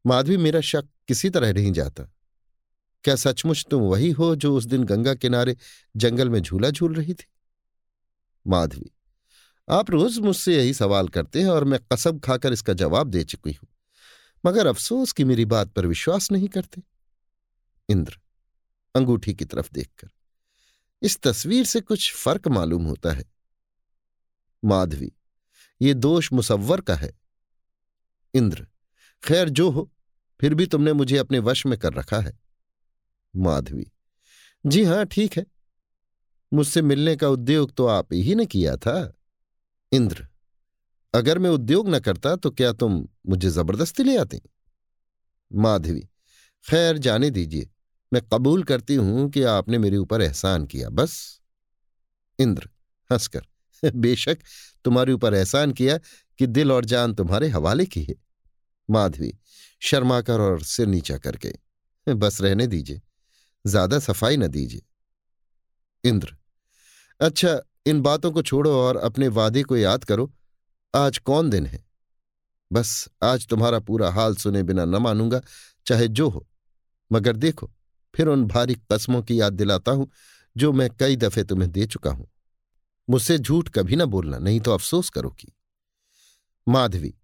Speaker 1: माधवी मेरा शक किसी तरह नहीं जाता। क्या सचमुच तुम वही हो जो उस दिन गंगा किनारे जंगल में झूला झूल रही थी? माधवी आप रोज मुझसे यही सवाल करते हैं और मैं कसब खाकर इसका जवाब दे चुकी हूँ। मगर अफसोस कि मेरी बात पर विश्वास नहीं करते। इंद्र, अंगूठी की तरफ़ देखकर, इस तस्वीर से कुछ फ़र्क मालूम होता है। माधवी, ये दोष मुसव्वर का है। इंद्र, खैर जो हो, फिर भी तुमने मुझे अपने वश में कर रखा है। माधवी, जी हाँ, ठीक है। मुझसे मिलने का उद्योग तो आप ही ने किया था। इंद्र, अगर मैं उद्योग न करता तो क्या तुम मुझे ज़बरदस्ती ले आती? माधवी, खैर जाने दीजिए, मैं कबूल करती हूँ कि आपने मेरे ऊपर एहसान किया, बस। इंद्र, हंसकर, (laughs) बेशक तुम्हारे ऊपर एहसान किया कि दिल और जान तुम्हारे हवाले की है। माधवी शर्माकर और सिर नीचा करके, (laughs) बस रहने दीजिए, ज़्यादा सफ़ाई न दीजिए। इंद्र अच्छा इन बातों को छोड़ो और अपने वादे को याद करो। आज कौन दिन है? बस आज तुम्हारा पूरा हाल सुने बिना न मानूँगा, चाहे जो हो। मगर देखो, फिर उन भारी कस्मों की याद दिलाता हूँ, जो मैं कई दफे तुम्हें दे चुका हूँ। मुझसे झूठ कभी ना बोलना, नहीं तो अफसोस करोगी माधवी,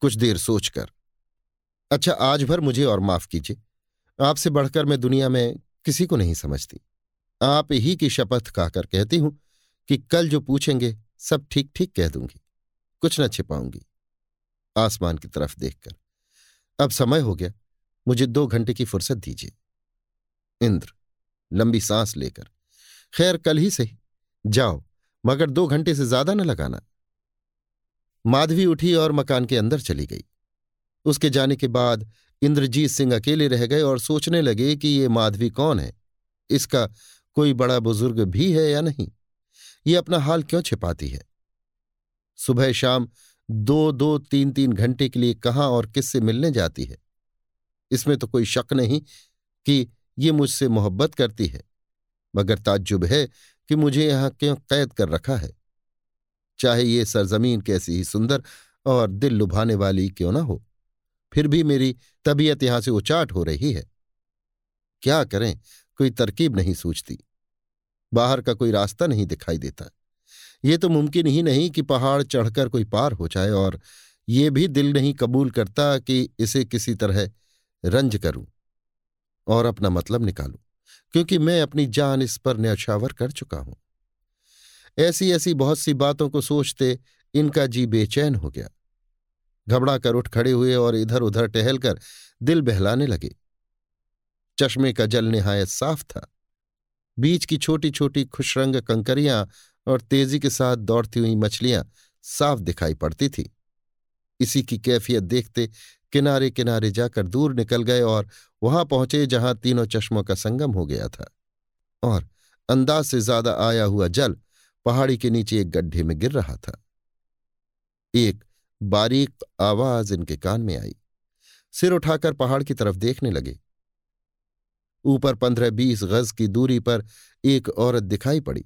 Speaker 1: कुछ देर सोचकर। अच्छा आज भर मुझे और माफ़ कीजिए। आपसे बढ़कर मैं दुनिया में किसी को नहीं समझती। आप ही की शपथ खाकर कहती हूँ कि कल जो पूछेंगे, सब ठीक ठीक कह दूँगी। कुछ न छिपाऊँगी। आसमान की तरफ़ देखकर। अब समय हो गया। मुझे दो घंटे की फुर्सत दीजिए। इंद्र, लंबी सांस लेकर। खैर, कल ही सही जाओ, मगर दो घंटे से ज़्यादा न लगाना। माधवी उठी और मकान के अंदर चली गई। उसके जाने के बाद इंद्रजीत सिंह अकेले रह गए और सोचने लगे कि ये माधवी कौन है? इसका कोई बड़ा बुज़ुर्ग भी है या नहीं? ये अपना हाल क्यों छिपाती है? सुबह शाम दो दो, तीन तीन घंटे के लिए कहाँ और किससे मिलने जाती है? इसमें तो कोई शक नहीं कि ये मुझसे मोहब्बत करती है, मगर ताज्जुब है कि मुझे यहाँ क्यों कैद कर रखा है। चाहे ये सरजमीन कैसी ही सुंदर और दिल लुभाने वाली क्यों ना हो, फिर भी मेरी तबीयत यहाँ से उचाट हो रही है। क्या करें, कोई तरकीब नहीं सूझती। बाहर का कोई रास्ता नहीं दिखाई देता। ये तो मुमकिन ही नहीं कि पहाड़ चढ़कर कोई पार हो जाए और ये भी दिल नहीं कबूल करता कि इसे किसी तरह रंज करूँ और अपना मतलब निकालूं, क्योंकि मैं अपनी जान इस पर न्यौछावर कर चुका हूँ। ऐसी ऐसी बहुत सी बातों को सोचते इनका जी बेचैन हो गया। घबरा कर उठ खड़े हुए और इधर उधर टहलकर दिल बहलाने लगे। चश्मे का जल निहायत साफ़ था। बीच की छोटी छोटी खुशरंग कंकरियाँ और तेज़ी के साथ दौड़ती हुई मछलियाँ साफ़ दिखाई पड़ती थी। इसी की कैफियत देखते किनारे किनारे जाकर दूर निकल गए और वहाँ पहुँचे जहाँ तीनों चश्मों का संगम हो गया था और अंदाज से ज़्यादा आया हुआ जल पहाड़ी के नीचे एक गड्ढे में गिर रहा था। एक बारीक आवाज़ इनके कान में आई। सिर उठाकर पहाड़ की तरफ़ देखने लगे। ऊपर पंद्रह बीस गज की दूरी पर एक औरत दिखाई पड़ी,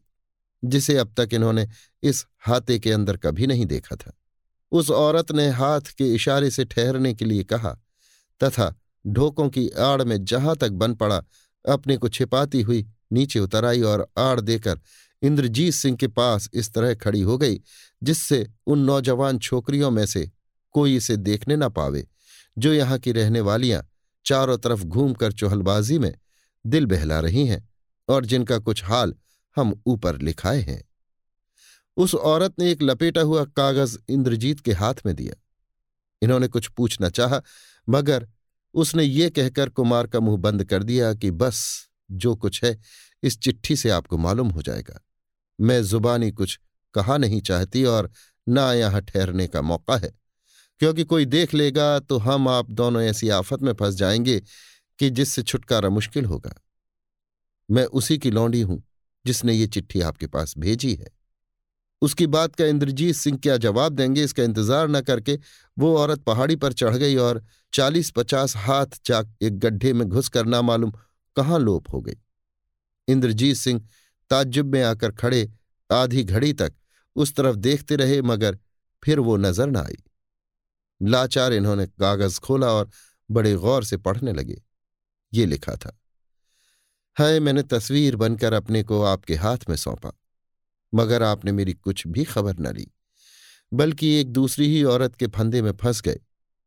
Speaker 1: जिसे अब तक इन्होंने इस हाथे के अंदर कभी नहीं देखा था। उस औरत ने हाथ के इशारे से ठहरने के लिए कहा तथा ढोकों की आड़ में जहाँ तक बन पड़ा अपने को छिपाती हुई नीचे उतर आई और आड़ देकर इंद्रजीत सिंह के पास इस तरह खड़ी हो गई, जिससे उन नौजवान छोकरियों में से कोई इसे देखने न पावे, जो यहाँ की रहने वालियाँ चारों तरफ़ घूमकर चोहलबाजी में दिल बहला रही हैं और जिनका कुछ हाल हम ऊपर लिखाए हैं। उस औरत ने एक लपेटा हुआ कागज़ इंद्रजीत के हाथ में दिया। इन्होंने कुछ पूछना चाहा, मगर उसने ये कहकर कुमार का मुँह बंद कर दिया कि बस जो कुछ है, इस चिट्ठी से आपको मालूम हो जाएगा। मैं जुबानी कुछ कहा नहीं चाहती और ना यहाँ ठहरने का मौका है। क्योंकि कोई देख लेगा तो हम आप दोनों ऐसी आफत में फंस जाएँगे कि जिससे छुटकारा मुश्किल होगा। मैं उसी की लौंडी हूँ, जिसने ये चिट्ठी आपके पास भेजी है। उसकी बात का इंद्रजीत सिंह क्या जवाब देंगे, इसका इंतज़ार न करके वो औरत पहाड़ी पर चढ़ गई और चालीस पचास हाथ चाक एक गड्ढे में घुस कर ना मालूम कहाँ लोप हो गई। इंद्रजीत सिंह ताज्जुब में आकर खड़े आधी घड़ी तक उस तरफ़ देखते रहे, मगर फिर वो नज़र न आई। लाचार इन्होंने कागज़ खोला और बड़े गौर से पढ़ने लगे। ये लिखा था। है मैंने तस्वीर बनकर अपने को आपके हाथ में सौंपा, मगर आपने मेरी कुछ भी खबर न ली, बल्कि एक दूसरी ही औरत के फंदे में फंस गए,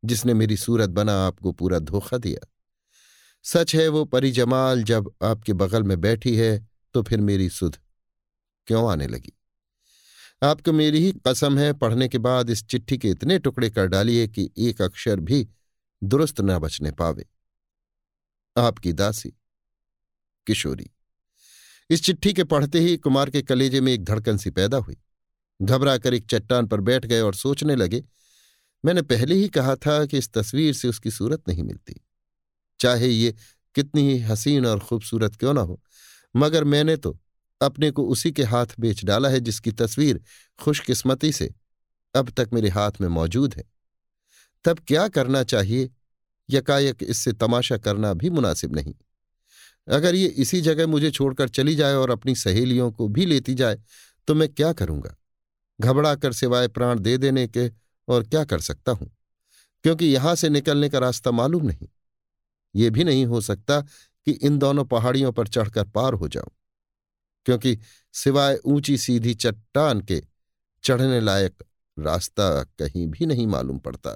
Speaker 1: जिसने मेरी सूरत बना आपको पूरा धोखा दिया। सच है, वो परिजमाल जब आपके बगल में बैठी है तो फिर मेरी सुध क्यों आने लगी? आपको मेरी ही कसम है, पढ़ने के बाद इस चिट्ठी के इतने टुकड़े कर डालिए कि एक अक्षर भी दुरुस्त न बचने पावे। आपकी दासी, किशोरी। इस चिट्ठी के पढ़ते ही कुमार के कलेजे में एक धड़कन सी पैदा हुई। घबरा कर एक चट्टान पर बैठ गए और सोचने लगे, मैंने पहले ही कहा था कि इस तस्वीर से उसकी सूरत नहीं मिलती। चाहे ये कितनी ही हसीन और खूबसूरत क्यों ना हो, मगर मैंने तो अपने को उसी के हाथ बेच डाला है जिसकी तस्वीर खुशकिस्मती से अब तक मेरे हाथ में मौजूद है। तब क्या करना चाहिए यकायक इससे तमाशा करना भी मुनासिब नहीं। अगर ये इसी जगह मुझे छोड़कर चली जाए और अपनी सहेलियों को भी लेती जाए तो मैं क्या करूँगा? घबरा कर सिवाय प्राण दे देने के और क्या कर सकता हूँ? क्योंकि यहाँ से निकलने का रास्ता मालूम नहीं। ये भी नहीं हो सकता कि इन दोनों पहाड़ियों पर चढ़कर पार हो जाऊँ। क्योंकि सिवाय ऊँची सीधी चट्टान के चढ़ने लायक रास्ता कहीं भी नहीं मालूम पड़ता।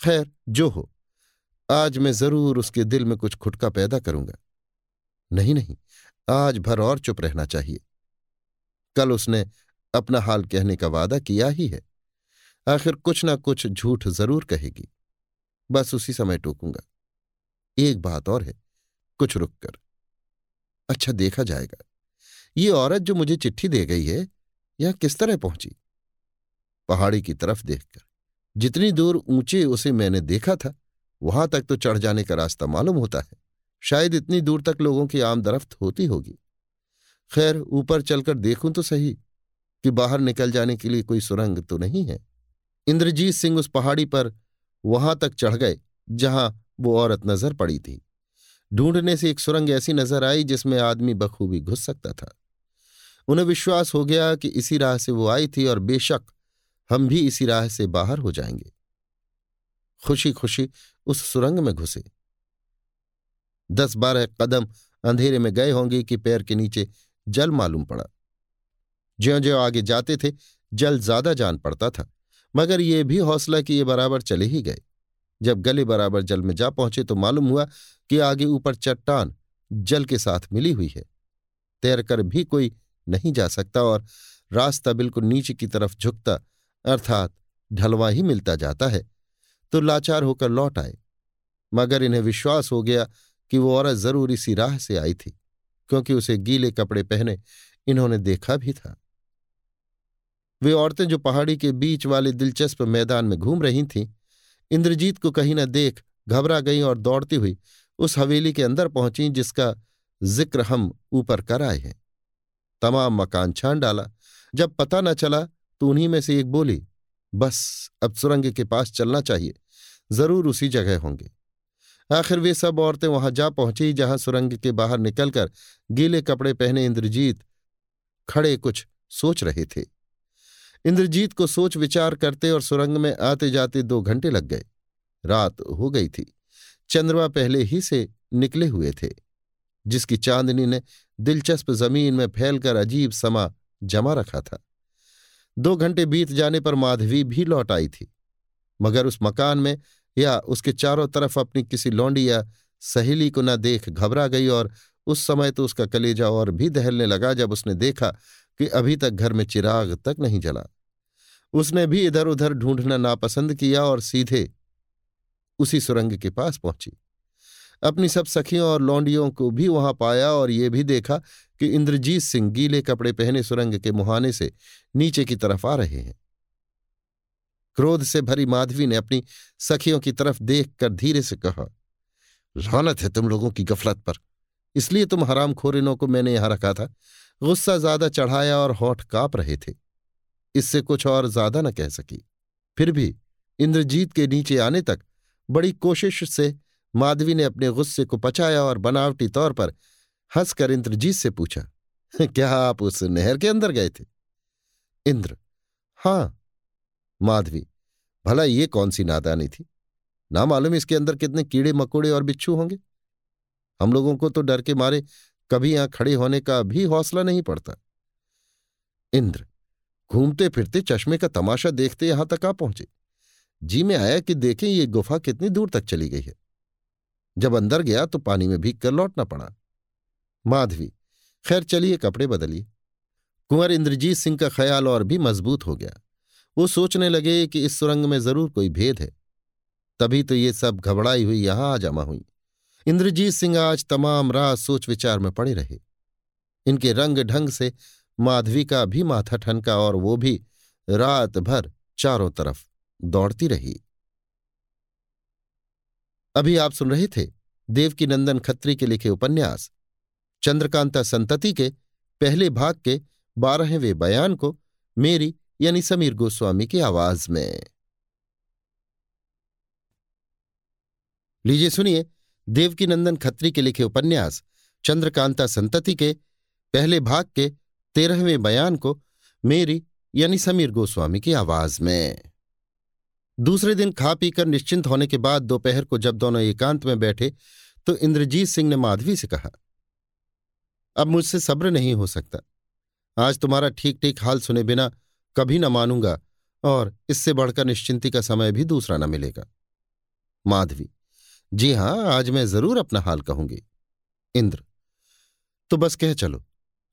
Speaker 1: खैर, जो हो। आज मैं ज़रूर उसके दिल में कुछ खुटका पैदा करूँगा। नहीं नहीं, आज भर और चुप रहना चाहिए। कल उसने अपना हाल कहने का वादा किया ही है। आखिर कुछ ना कुछ झूठ ज़रूर कहेगी। बस उसी समय टोकूँगा। एक बात और है, कुछ रुक कर। अच्छा देखा जाएगा। ये औरत जो मुझे चिट्ठी दे गई है, यह किस तरह पहुँची? पहाड़ी की तरफ़ देखकर। जितनी दूर ऊँचे उसे मैंने देखा था वहाँ तक तो चढ़ जाने का रास्ता मालूम होता है। शायद इतनी दूर तक लोगों की आमदरफ्त होती होगी। खैर, ऊपर चलकर देखूँ तो सही कि बाहर निकल जाने के लिए कोई सुरंग तो नहीं है। इंद्रजीत सिंह उस पहाड़ी पर वहाँ तक चढ़ गए, जहाँ वो औरत नज़र पड़ी थी। ढूँढने से एक सुरंग ऐसी नज़र आई जिसमें आदमी बखूबी घुस सकता था। उन्हें विश्वास हो गया कि इसी राह से वो आई थी और बेशक हम भी इसी राह से बाहर हो जाएँगे। खुशी खुशी उस सुरंग में घुसे। दस बारह कदम अंधेरे में गए होंगे कि पैर के नीचे जल मालूम पड़ा। ज्यो ज्यो आगे जाते थे, जल ज़्यादा जान पड़ता था, मगर ये भी हौसला कि ये बराबर चले ही गए। जब गले बराबर जल में जा पहुँचे तो मालूम हुआ कि आगे ऊपर चट्टान जल के साथ मिली हुई है। तैरकर भी कोई नहीं जा सकता और रास्ता बिल्कुल नीचे की तरफ़ झुकता, अर्थात ढलवा ही मिलता जाता है। तो लाचार होकर लौट आए। मगर इन्हें विश्वास हो गया कि वो औरत ज़रूर इसी राह से आई थी, क्योंकि उसे गीले कपड़े पहने इन्होंने देखा भी था। वे औरतें जो पहाड़ी के बीच वाले दिलचस्प मैदान में घूम रही थीं, इंद्रजीत को कहीं न देख घबरा गईं और दौड़ती हुई उस हवेली के अंदर पहुँची जिसका ज़िक्र हम ऊपर कर आए हैं। तमाम मकान छान डाला। जब पता न चला तो उन्हीं में से एक बोली बस, अब सुरंग के पास चलना चाहिए। ज़रूर उसी जगह होंगे। आखिर वे सब औरतें वहाँ जा पहुँची जहाँ सुरंग के बाहर निकलकर गीले कपड़े पहने इंद्रजीत खड़े कुछ सोच रहे थे। इंद्रजीत को सोच विचार करते और सुरंग में आते जाते दो घंटे लग गए। रात हो गई थी। चंद्रमा पहले ही से निकले हुए थे, जिसकी चांदनी ने दिलचस्प ज़मीन में फैलकर अजीब समा जमा रखा था। दो घंटे बीत जाने पर माधवी भी लौट आई थी। मगर उस मकान में या उसके चारों तरफ़ अपनी किसी लौंडी या सहेली को न देख घबरा गई और उस समय तो उसका कलेजा और भी दहलने लगा जब उसने देखा कि अभी तक घर में चिराग तक नहीं जला। उसने भी इधर उधर ढूंढना नापसंद किया और सीधे उसी सुरंग के पास पहुँची। अपनी सब सखियों और लौंडियों को भी वहाँ पाया और ये भी देखा कि इंद्रजीत सिंह गीले कपड़े पहने सुरंग के मुहाने से नीचे की तरफ़ आ रहे हैं। क्रोध से भरी माधवी ने अपनी सखियों की तरफ़ देखकर धीरे से कहा रौनत है तुम लोगों की गफलत पर। इसलिए तुम हराम खोरिनों को मैंने यहाँ रखा था। गुस्सा ज़्यादा चढ़ाया और होठ काँप रहे थे। इससे कुछ और ज़्यादा न कह सकी। फिर भी इंद्रजीत के नीचे आने तक बड़ी कोशिश से माधवी ने अपने गुस्से को पचाया और बनावटी तौर पर हंसकर इंद्रजीत से पूछा, (laughs) क्या आप उस नहर के अंदर गए थे? इंद्र, हाँ। माधवी, भला ये कौन सी नादानी थी? ना मालूम इसके अंदर कितने कीड़े मकोड़े और बिच्छू होंगे। हम लोगों को तो डर के मारे कभी यहाँ खड़े होने का भी हौसला नहीं पड़ता। इंद्र, घूमते फिरते चश्मे का तमाशा देखते यहाँ तक आ पहुँचे। जी में आया कि देखें ये गुफा कितनी दूर तक चली गई है। जब अंदर गया तो पानी में भीग कर लौटना पड़ा। माधवी, खैर चलिए कपड़े बदलिए। कुंवर इंद्रजीत सिंह का ख्याल और भी मज़बूत हो गया। वो सोचने लगे कि इस सुरंग में ज़रूर कोई भेद है। तभी तो ये सब घबराई हुई यहाँ आ जमा हुई। इंद्रजीत सिंह आज तमाम रात सोच विचार में पड़े रहे। इनके रंग ढंग से माधवी का भी माथा ठनका और वो भी रात भर चारों तरफ़ दौड़ती रही। अभी आप सुन रहे थे देवकी नंदन खत्री के लिखे उपन्यास। चंद्रकांता संतति के, पहले भाग के, बारहवें बयान को, मेरी, यानी समीर गोस्वामी की आवाज़ में। लीजिए सुनिए, देवकीनंदन खत्री के लिखे उपन्यास, चंद्रकांता संतति के, पहले भाग के, तेरहवें बयान को, मेरी, यानी समीर गोस्वामी की आवाज़ में। दूसरे दिन खा पीकर निश्चिंत होने के बाद दोपहर को जब दोनों एकांत में बैठे तो इंद्रजीत सिंह ने माधवी से कहा अब मुझसे सब्र नहीं हो सकता। आज तुम्हारा ठीक ठीक हाल सुने बिना कभी न मानूँगा और इससे बढ़कर निश्चिंती का समय भी दूसरा न मिलेगा। माधवी, जी हाँ, आज मैं ज़रूर अपना हाल कहूँगी। इंद्र तो बस कह चलो,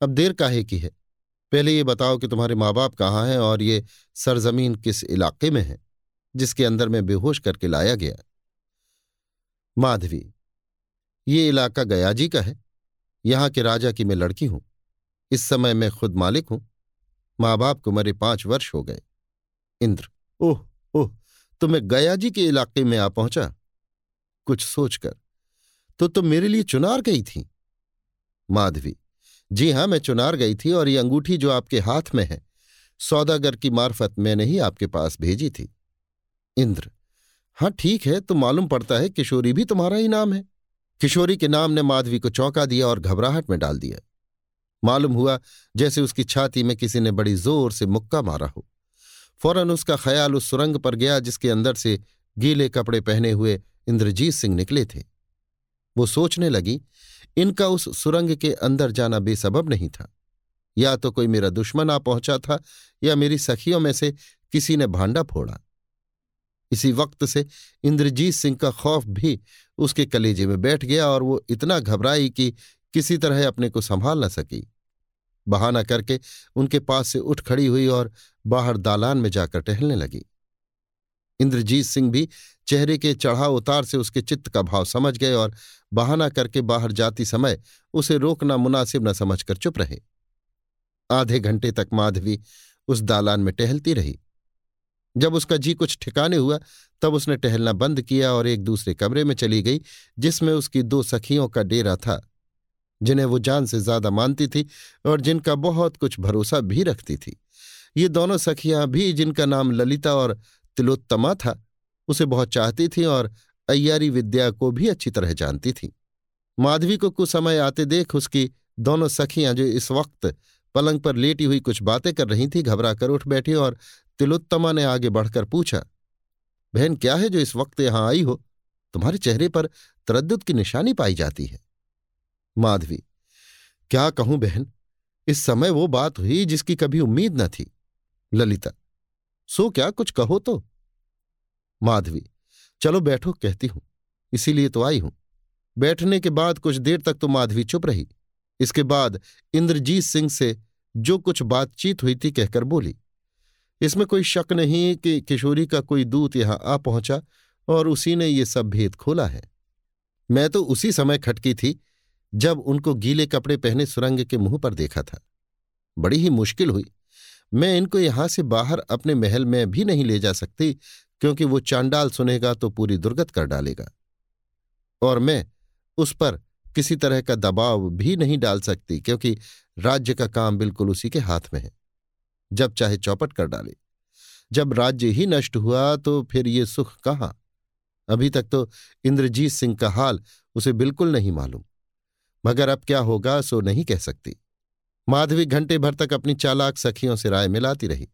Speaker 1: अब देर काहे की है? पहले ये बताओ कि तुम्हारे माँ बाप कहाँ हैं और ये सरजमीन किस इलाके में है, जिसके अंदर मैं बेहोश करके लाया गया? माधवी, ये इलाका गया जी का है। यहाँ के राजा की मैं लड़की हूँ। इस समय मैं खुद मालिक हूँ। माँ बाप को मरे पाँच वर्ष हो गए। इंद्र, ओह ओह तो मैं गया जी के इलाके में आ पहुँचा। कुछ सोचकर तो तुम मेरे लिए चुनार गई थी। माधवी, जी हाँ, मैं चुनार गई थी और ये अंगूठी जो आपके हाथ में है, सौदागर की मार्फत मैंने ही आपके पास भेजी थी। इंद्र हाँ ठीक है तो मालूम पड़ता है किशोरी भी तुम्हारा ही नाम है। किशोरी के नाम ने माधवी को चौंका दिया और घबराहट में डाल दिया। मालूम हुआ, जैसे उसकी छाती में किसी ने बड़ी ज़ोर से मुक्का मारा हो। फ़ौरन उसका ख्याल उस सुरंग पर गया जिसके अंदर से गीले कपड़े पहने हुए इंद्रजीत सिंह निकले थे। वो सोचने लगी, इनका उस सुरंग के अंदर जाना बेसबब नहीं था। या तो कोई मेरा दुश्मन आ पहुँचा था या मेरी सखियों में से किसी ने भांडा फोड़ा। इसी वक्त से इंद्रजीत सिंह का खौफ भी उसके कलेजे में बैठ गया और वो इतना घबराई कि किसी तरह अपने को संभाल न सकी। बहाना करके उनके पास से उठ खड़ी हुई और बाहर दालान में जाकर टहलने लगी। इंद्रजीत सिंह भी चेहरे के चढ़ाव उतार से उसके चित्त का भाव समझ गए और बहाना करके बाहर जाती समय उसे रोकना मुनासिब न समझकर चुप रहे। आधे घंटे तक माधवी उस दालान में टहलती रही। जब उसका जी कुछ ठिकाने हुआ, तब उसने टहलना बंद किया और एक दूसरे कमरे में चली गई, जिसमें उसकी दो सखियों का डेरा था, जिन्हें वो जान से ज़्यादा मानती थी और जिनका बहुत कुछ भरोसा भी रखती थी। ये दोनों सखियाँ भी, जिनका नाम ललिता और तिलोत्तमा था, उसे बहुत चाहती थीं और अय्यारी विद्या को भी अच्छी तरह जानती थीं। माधवी को कुछ समय आते देख उसकी दोनों सखियाँ जो इस वक्त पलंग पर लेटी हुई कुछ बातें कर रही थी घबरा कर उठ बैठी और तिलोत्तमा ने आगे बढ़कर पूछा, बहन, क्या है जो इस वक्त यहाँ आई हो? तुम्हारे चेहरे पर तरद्दुत की निशानी पाई जाती है। माधवी, क्या कहूँ बहन, इस समय वो बात हुई जिसकी कभी उम्मीद न थी। ललिता, सो क्या कुछ कहो तो? माधवी, चलो बैठो, कहती हूँ, इसीलिए तो आई हूँ। बैठने के बाद कुछ देर तक तो माधवी चुप रही। इसके बाद इंद्रजीत सिंह से जो कुछ बातचीत हुई थी कहकर बोली इसमें कोई शक नहीं कि किशोरी का कोई दूत यहाँ आ पहुँचा और उसी ने ये सब भेद खोला है। मैं तो उसी समय खटकी थी जब उनको गीले कपड़े पहने सुरंग के मुँह पर देखा था। बड़ी ही मुश्किल हुई। मैं इनको यहाँ से बाहर अपने महल में भी नहीं ले जा सकती क्योंकि वो चांडाल सुनेगा तो पूरी दुर्गत कर डालेगा। और मैं उस पर किसी तरह का दबाव भी नहीं डाल सकती क्योंकि राज्य का काम बिल्कुल उसी के हाथ में है। जब चाहे चौपट कर डाले। जब राज्य ही नष्ट हुआ तो फिर ये सुख कहाँ? अभी तक तो इंद्रजीत सिंह का हाल उसे बिल्कुल नहीं मालूम। मगर अब क्या होगा सो नहीं कह सकती। माधवी घंटे भर तक अपनी चालाक सखियों से राय मिलाती रही।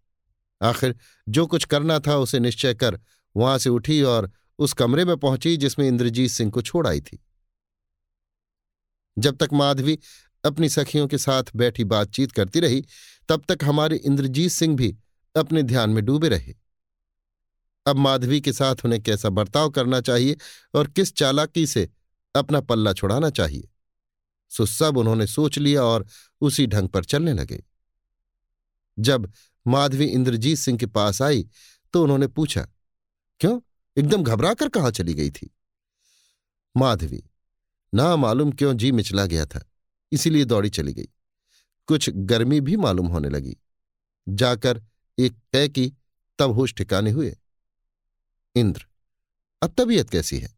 Speaker 1: आखिर जो कुछ करना था उसे निश्चय कर वहाँ से उठी और उस कमरे में पहुँची जिसमें इंद्रजीत सिंह को छोड़ आई थी। जब तक माधवी अपनी सखियों के साथ बैठी बातचीत करती रही तब तक हमारे इंद्रजीत सिंह भी अपने ध्यान में डूबे रहे। अब माधवी के साथ उन्हें कैसा बर्ताव करना चाहिए और किस चालाकी से अपना पल्ला छुड़ाना चाहिए, सो सब उन्होंने सोच लिया और उसी ढंग पर चलने लगे। जब माधवी इंद्रजीत सिंह के पास आई तो उन्होंने पूछा, क्यों? एकदम घबरा कर कहाँ चली गई थी? माधवी, ना मालूम क्यों जी मिचला गया था, इसीलिए दौड़ी चली गई। कुछ गर्मी भी मालूम होने लगी। जाकर एक तय की, तब होश ठिकाने हुए। इंद्र, अब तबीयत कैसी है?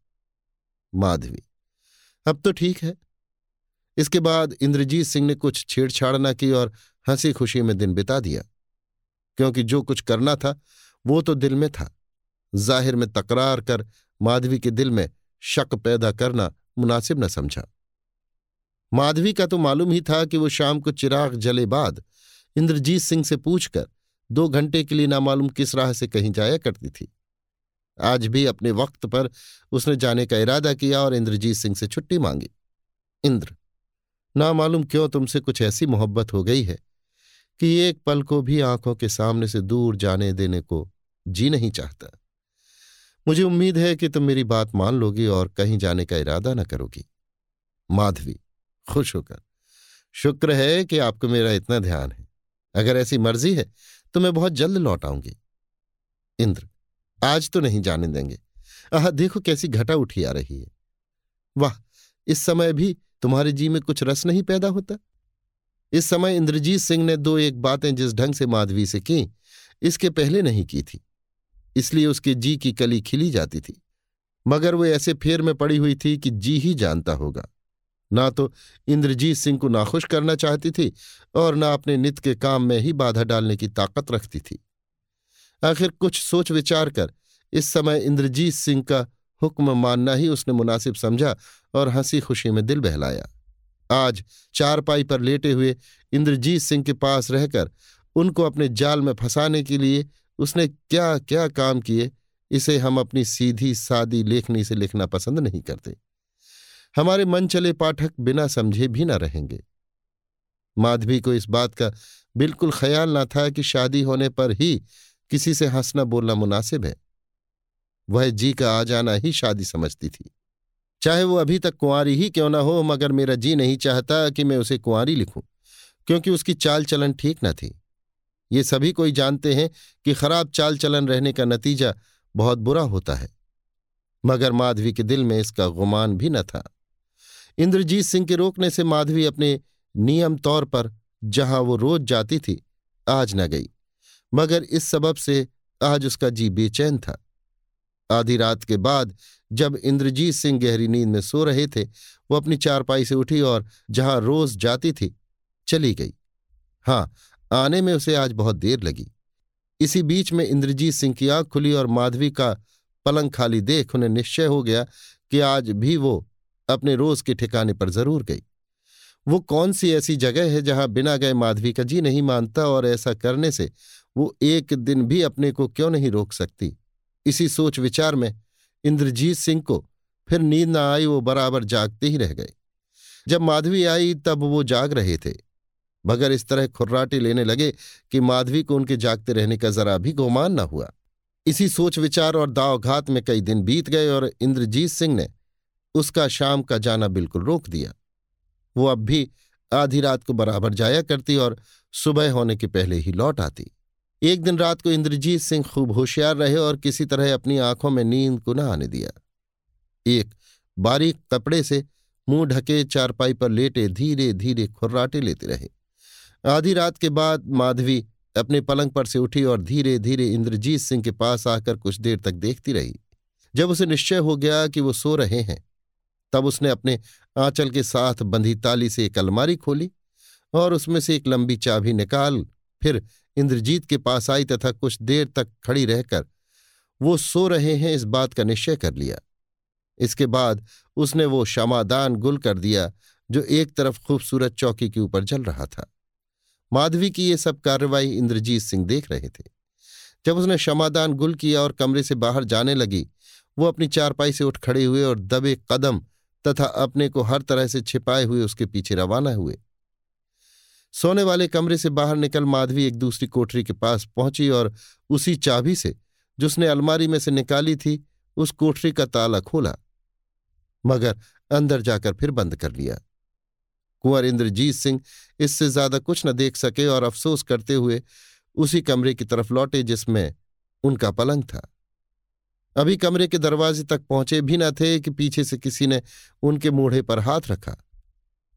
Speaker 1: माधवी, अब तो ठीक है। इसके बाद इंद्रजीत सिंह ने कुछ छेड़छाड़ न की और हँसी खुशी में दिन बिता दिया। क्योंकि जो कुछ करना था, वो तो दिल में था। ज़ाहिर में तकरार कर माधवी के दिल में शक पैदा करना मुनासिब न समझा। माधवी का तो मालूम ही था कि वो शाम को चिराग जले बाद इंद्रजीत सिंह से पूछकर दो घंटे के लिए नामालूम किस राह से कहीं जाया करती थी। आज भी अपने वक्त पर उसने जाने का इरादा किया और इंद्रजीत सिंह से छुट्टी मांगी। इंद्र, नामालूम क्यों तुमसे कुछ ऐसी मोहब्बत हो गई है कि एक पल को भी आँखों के सामने से दूर जाने देने को जी नहीं चाहता? मुझे उम्मीद है कि तुम मेरी बात मान लोगी और कहीं जाने का इरादा न करोगी। माधवी खुश होकर। शुक्र है कि आपको मेरा इतना ध्यान है। अगर ऐसी मर्ज़ी है तो मैं बहुत जल्द लौट आऊँगी। इंद्र, आज तो नहीं जाने देंगे। आह, देखो कैसी घटा उठी आ रही है। वाह, इस समय भी तुम्हारे जी में कुछ रस नहीं पैदा होता? इस समय इंद्रजीत सिंह ने दो एक बातें जिस ढंग से माधवी से की, इसके पहले नहीं की थी। इसलिए उसके जी की कली खिली जाती थी। मगर वो ऐसे फेर में पड़ी हुई थी कि जी ही जानता होगा। ना तो इंद्रजीत सिंह को नाखुश करना चाहती थी और ना अपने नित्य के काम में ही बाधा डालने की ताकत रखती थी। आखिर कुछ सोच विचार कर इस समय इंद्रजीत सिंह का हुक्म मानना ही उसने मुनासिब समझा और हँसी खुशी में दिल बहलाया। आज चारपाई पर लेटे हुए इंद्रजीत सिंह के पास रहकर उनको अपने जाल में फंसाने के लिए उसने क्या क्या काम किए, इसे हम अपनी सीधी सादी लेखनी से लिखना पसंद नहीं करते। हमारे मन चले पाठक बिना समझे भी न रहेंगे। माधवी को इस बात का बिल्कुल ख्याल न था कि शादी होने पर ही किसी से हंसना बोलना मुनासिब है। वह जी का आ जाना ही शादी समझती थी। चाहे वो अभी तक कुंवारी ही क्यों ना हो, मगर मेरा जी नहीं चाहता कि मैं उसे कुंवारी लिखूं, क्योंकि उसकी चाल चलन ठीक न थी। ये सभी कोई जानते हैं कि खराब चाल चलन रहने का नतीजा बहुत बुरा होता है, मगर माधवी के दिल में इसका गुमान भी न था। इंद्रजीत सिंह के रोकने से माधवी अपने नियम तौर पर जहाँ वो रोज जाती थी, आज न गई। मगर इस सबब से आज उसका जी बेचैन था। आधी रात के बाद जब इंद्रजीत सिंह गहरी नींद में सो रहे थे, वो अपनी चारपाई से उठी और जहाँ रोज जाती थी, चली गई। हाँ, आने में उसे आज बहुत देर लगी। इसी बीच में इंद्रजीत सिंह की आँख खुली और माधवी का पलंग खाली देख उन्हें निश्चय हो गया कि आज भी वो अपने रोज के ठिकाने पर ज़रूर गई। वो कौन सी ऐसी जगह है जहाँ बिना गए माधवी का जी नहीं मानता और ऐसा करने से वो एक दिन भी अपने को क्यों नहीं रोक सकती? इसी सोच विचार में इंद्रजीत सिंह को फिर नींद न आई, वो बराबर जागते ही रह गए। जब माधवी आई तब वो जाग रहे थे। मगर इस तरह खुर्राटे लेने लगे कि माधवी को उनके जागते रहने का जरा भी गोमान न हुआ। इसी सोच विचार और दावघात में कई दिन बीत गए और इंद्रजीत सिंह ने उसका शाम का जाना बिल्कुल रोक दिया। वो अब भी आधी रात को बराबर जाया करती और सुबह होने के पहले ही लौट आती। एक दिन रात को इंद्रजीत सिंह खूब होशियार रहे और किसी तरह अपनी आँखों में नींद को न आने दिया। एक बारीक कपड़े से मुँह ढके चारपाई पर लेटे धीरे धीरे खुर्राटे लेते रहे। आधी रात के बाद माधवी अपने पलंग पर से उठी और धीरे धीरे इंद्रजीत सिंह के पास आकर कुछ देर तक देखती रही। जब उसे निश्चय हो गया कि वो सो रहे हैं तब उसने अपने आंचल के साथ बंधी ताली से एक अलमारी खोली और उसमें से एक लंबी चाबी निकाल, फिर इंद्रजीत के पास आई तथा कुछ देर तक खड़ी रहकर वो सो रहे हैं, इस बात का निश्चय कर लिया। इसके बाद उसने वो क्षमादान गुल कर दिया, जो एक तरफ़ खूबसूरत चौकी के ऊपर जल रहा था। माधवी की ये सब कार्रवाई इंद्रजीत सिंह देख रहे थे। जब उसने क्षमादान गुल किया और कमरे से बाहर जाने लगी, वो अपनी चारपाई से उठ खड़े हुए और दबे कदम तथा अपने को हर तरह से छिपाए हुए उसके पीछे रवाना हुए। सोने वाले कमरे से बाहर निकल माधवी एक दूसरी कोठरी के पास पहुँची और उसी चाबी से, जिसने अलमारी में से निकाली थी, उस कोठरी का ताला खोला, मगर अंदर जाकर फिर बंद कर लिया। कुंवर इंद्रजीत सिंह इससे ज़्यादा कुछ न देख सके और अफसोस करते हुए उसी कमरे की तरफ़ लौटे, जिसमें उनका पलंग था। अभी कमरे के दरवाजे तक पहुँचे भी न थे कि पीछे से किसी ने उनके मूढ़े पर हाथ रखा।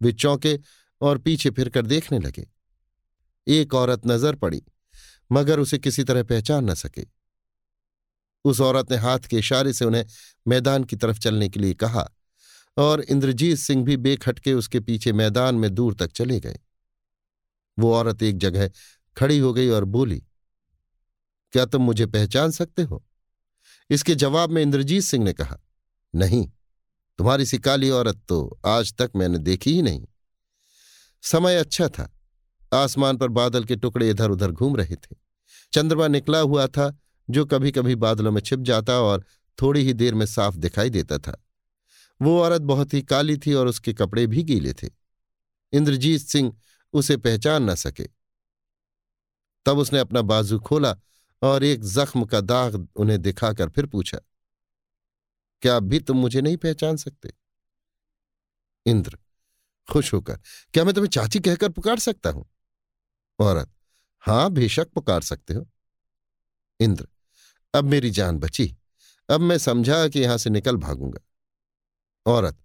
Speaker 1: वे चौंके और पीछे फिरकर देखने लगे। एक औरत नज़र पड़ी, मगर उसे किसी तरह पहचान न सके। उस औरत ने हाथ के इशारे से उन्हें मैदान की तरफ़ चलने के लिए कहा और इंद्रजीत सिंह भी बेखटके उसके पीछे मैदान में दूर तक चले गए। वो औरत एक जगह खड़ी हो गई और बोली, क्या तुम मुझे पहचान सकते हो? इसके जवाब में इंद्रजीत सिंह ने कहा, नहीं, तुम्हारी सी काली औरत तो आज तक मैंने देखी ही नहीं। समय अच्छा था। आसमान पर बादल के टुकड़े इधर उधर घूम रहे थे। चंद्रमा निकला हुआ था, जो कभी कभी बादलों में छिप जाता और थोड़ी ही देर में साफ़ दिखाई देता था। वो औरत बहुत ही काली थी और उसके कपड़े भी गीले थे। इंद्रजीत सिंह उसे पहचान न सके। तब उसने अपना बाजू खोला और एक जख्म का दाग उन्हें दिखाकर फिर पूछा, क्या अब भी तुम मुझे नहीं पहचान सकते? इंद्र खुश होकर, क्या मैं तुम्हें चाची कहकर पुकार सकता हूँ? औरत, हाँ, बेशक पुकार सकते हो। इंद्र, अब मेरी जान बची। अब मैं समझा कि यहाँ से निकल भागूँगा। औरत,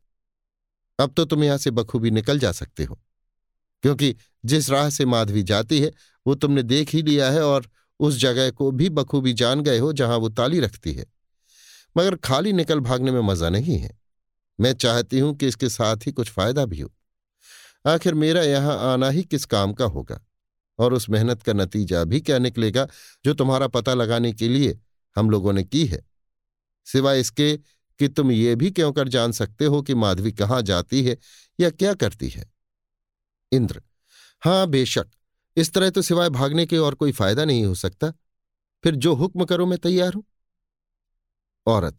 Speaker 1: अब तो तुम यहाँ से बखूबी निकल जा सकते हो, क्योंकि जिस राह से माधवी जाती है, वो तुमने देख ही लिया है और उस जगह को भी बखूबी जान गए हो जहाँ वो ताली रखती है। मगर खाली निकल भागने में मज़ा नहीं है। मैं चाहती हूँ कि इसके साथ ही कुछ फ़ायदा भी हो। आखिर मेरा यहाँ आना ही किस काम का होगा? और उस मेहनत का नतीजा भी क्या निकलेगा जो तुम्हारा पता लगाने के लिए हम लोगों ने की है? सिवाय इसके कि तुम ये भी क्यों कर जान सकते हो कि माधवी कहाँ जाती है या क्या करती है? इंद्र, हाँ बेशक। इस तरह तो सिवाय भागने के और कोई फ़ायदा नहीं हो सकता। फिर जो हुक्म करो मैं तैयार हूँ? औरत,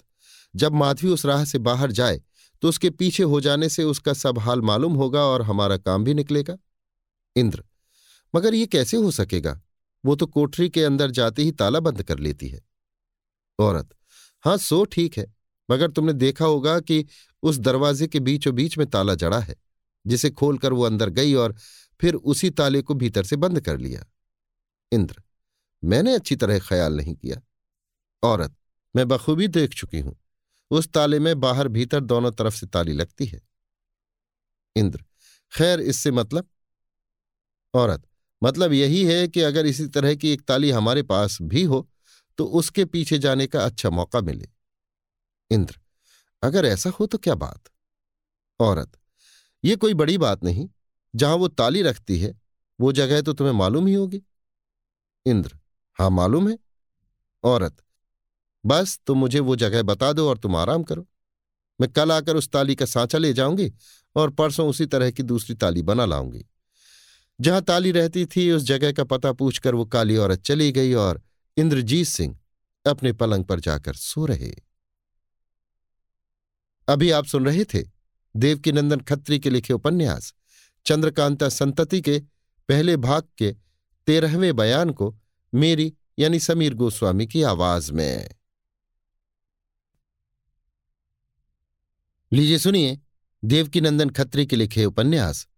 Speaker 1: जब माधवी उस राह से बाहर जाए तो उसके पीछे हो जाने से उसका सब हाल मालूम होगा और हमारा काम भी निकलेगा। इंद्र, मगर ये कैसे हो सकेगा? वो तो कोठरी के अंदर जाते ही ताला बंद कर लेती है। औरत, हाँ, सो ठीक है, मगर तुमने देखा होगा कि उस दरवाजे के बीचों बीच में ताला जड़ा है, जिसे खोलकर वो अंदर गई और फिर उसी ताले को भीतर से बंद कर लिया। इंद्र, मैंने अच्छी तरह ख्याल नहीं किया। औरत, मैं बखूबी देख चुकी हूँ। उस ताले में बाहर भीतर दोनों तरफ़ से ताली लगती है। इंद्र, खैर इससे मतलब? औरत मतलब यही है कि अगर इसी तरह की एक ताली हमारे पास भी हो तो उसके पीछे जाने का अच्छा मौका मिले। इंद्र, अगर ऐसा हो तो क्या बात? औरत, ये कोई बड़ी बात नहीं। जहाँ वो ताली रखती है, वो जगह तो तुम्हें मालूम ही होगी। इंद्र, हाँ मालूम है। औरत, बस तुम मुझे वो जगह बता दो और तुम आराम करो। मैं कल आकर उस ताली का सांचा ले जाऊँगी और परसों उसी तरह की दूसरी ताली बना लाऊँगी। जहाँ ताली रहती थी, उस जगह का पता पूछकर वो काली औरत चली गई और इंद्रजीत सिंह अपने पलंग पर जाकर सो रहे। अभी आप सुन रहे थे देवकीनंदन खत्री के लिखे उपन्यास। चंद्रकांता संतति के पहले भाग के तेरहवें बयान को मेरी यानी समीर गोस्वामी की आवाज़ में। लीजिए सुनिए देवकीनंदन खत्री के लिखे उपन्यास।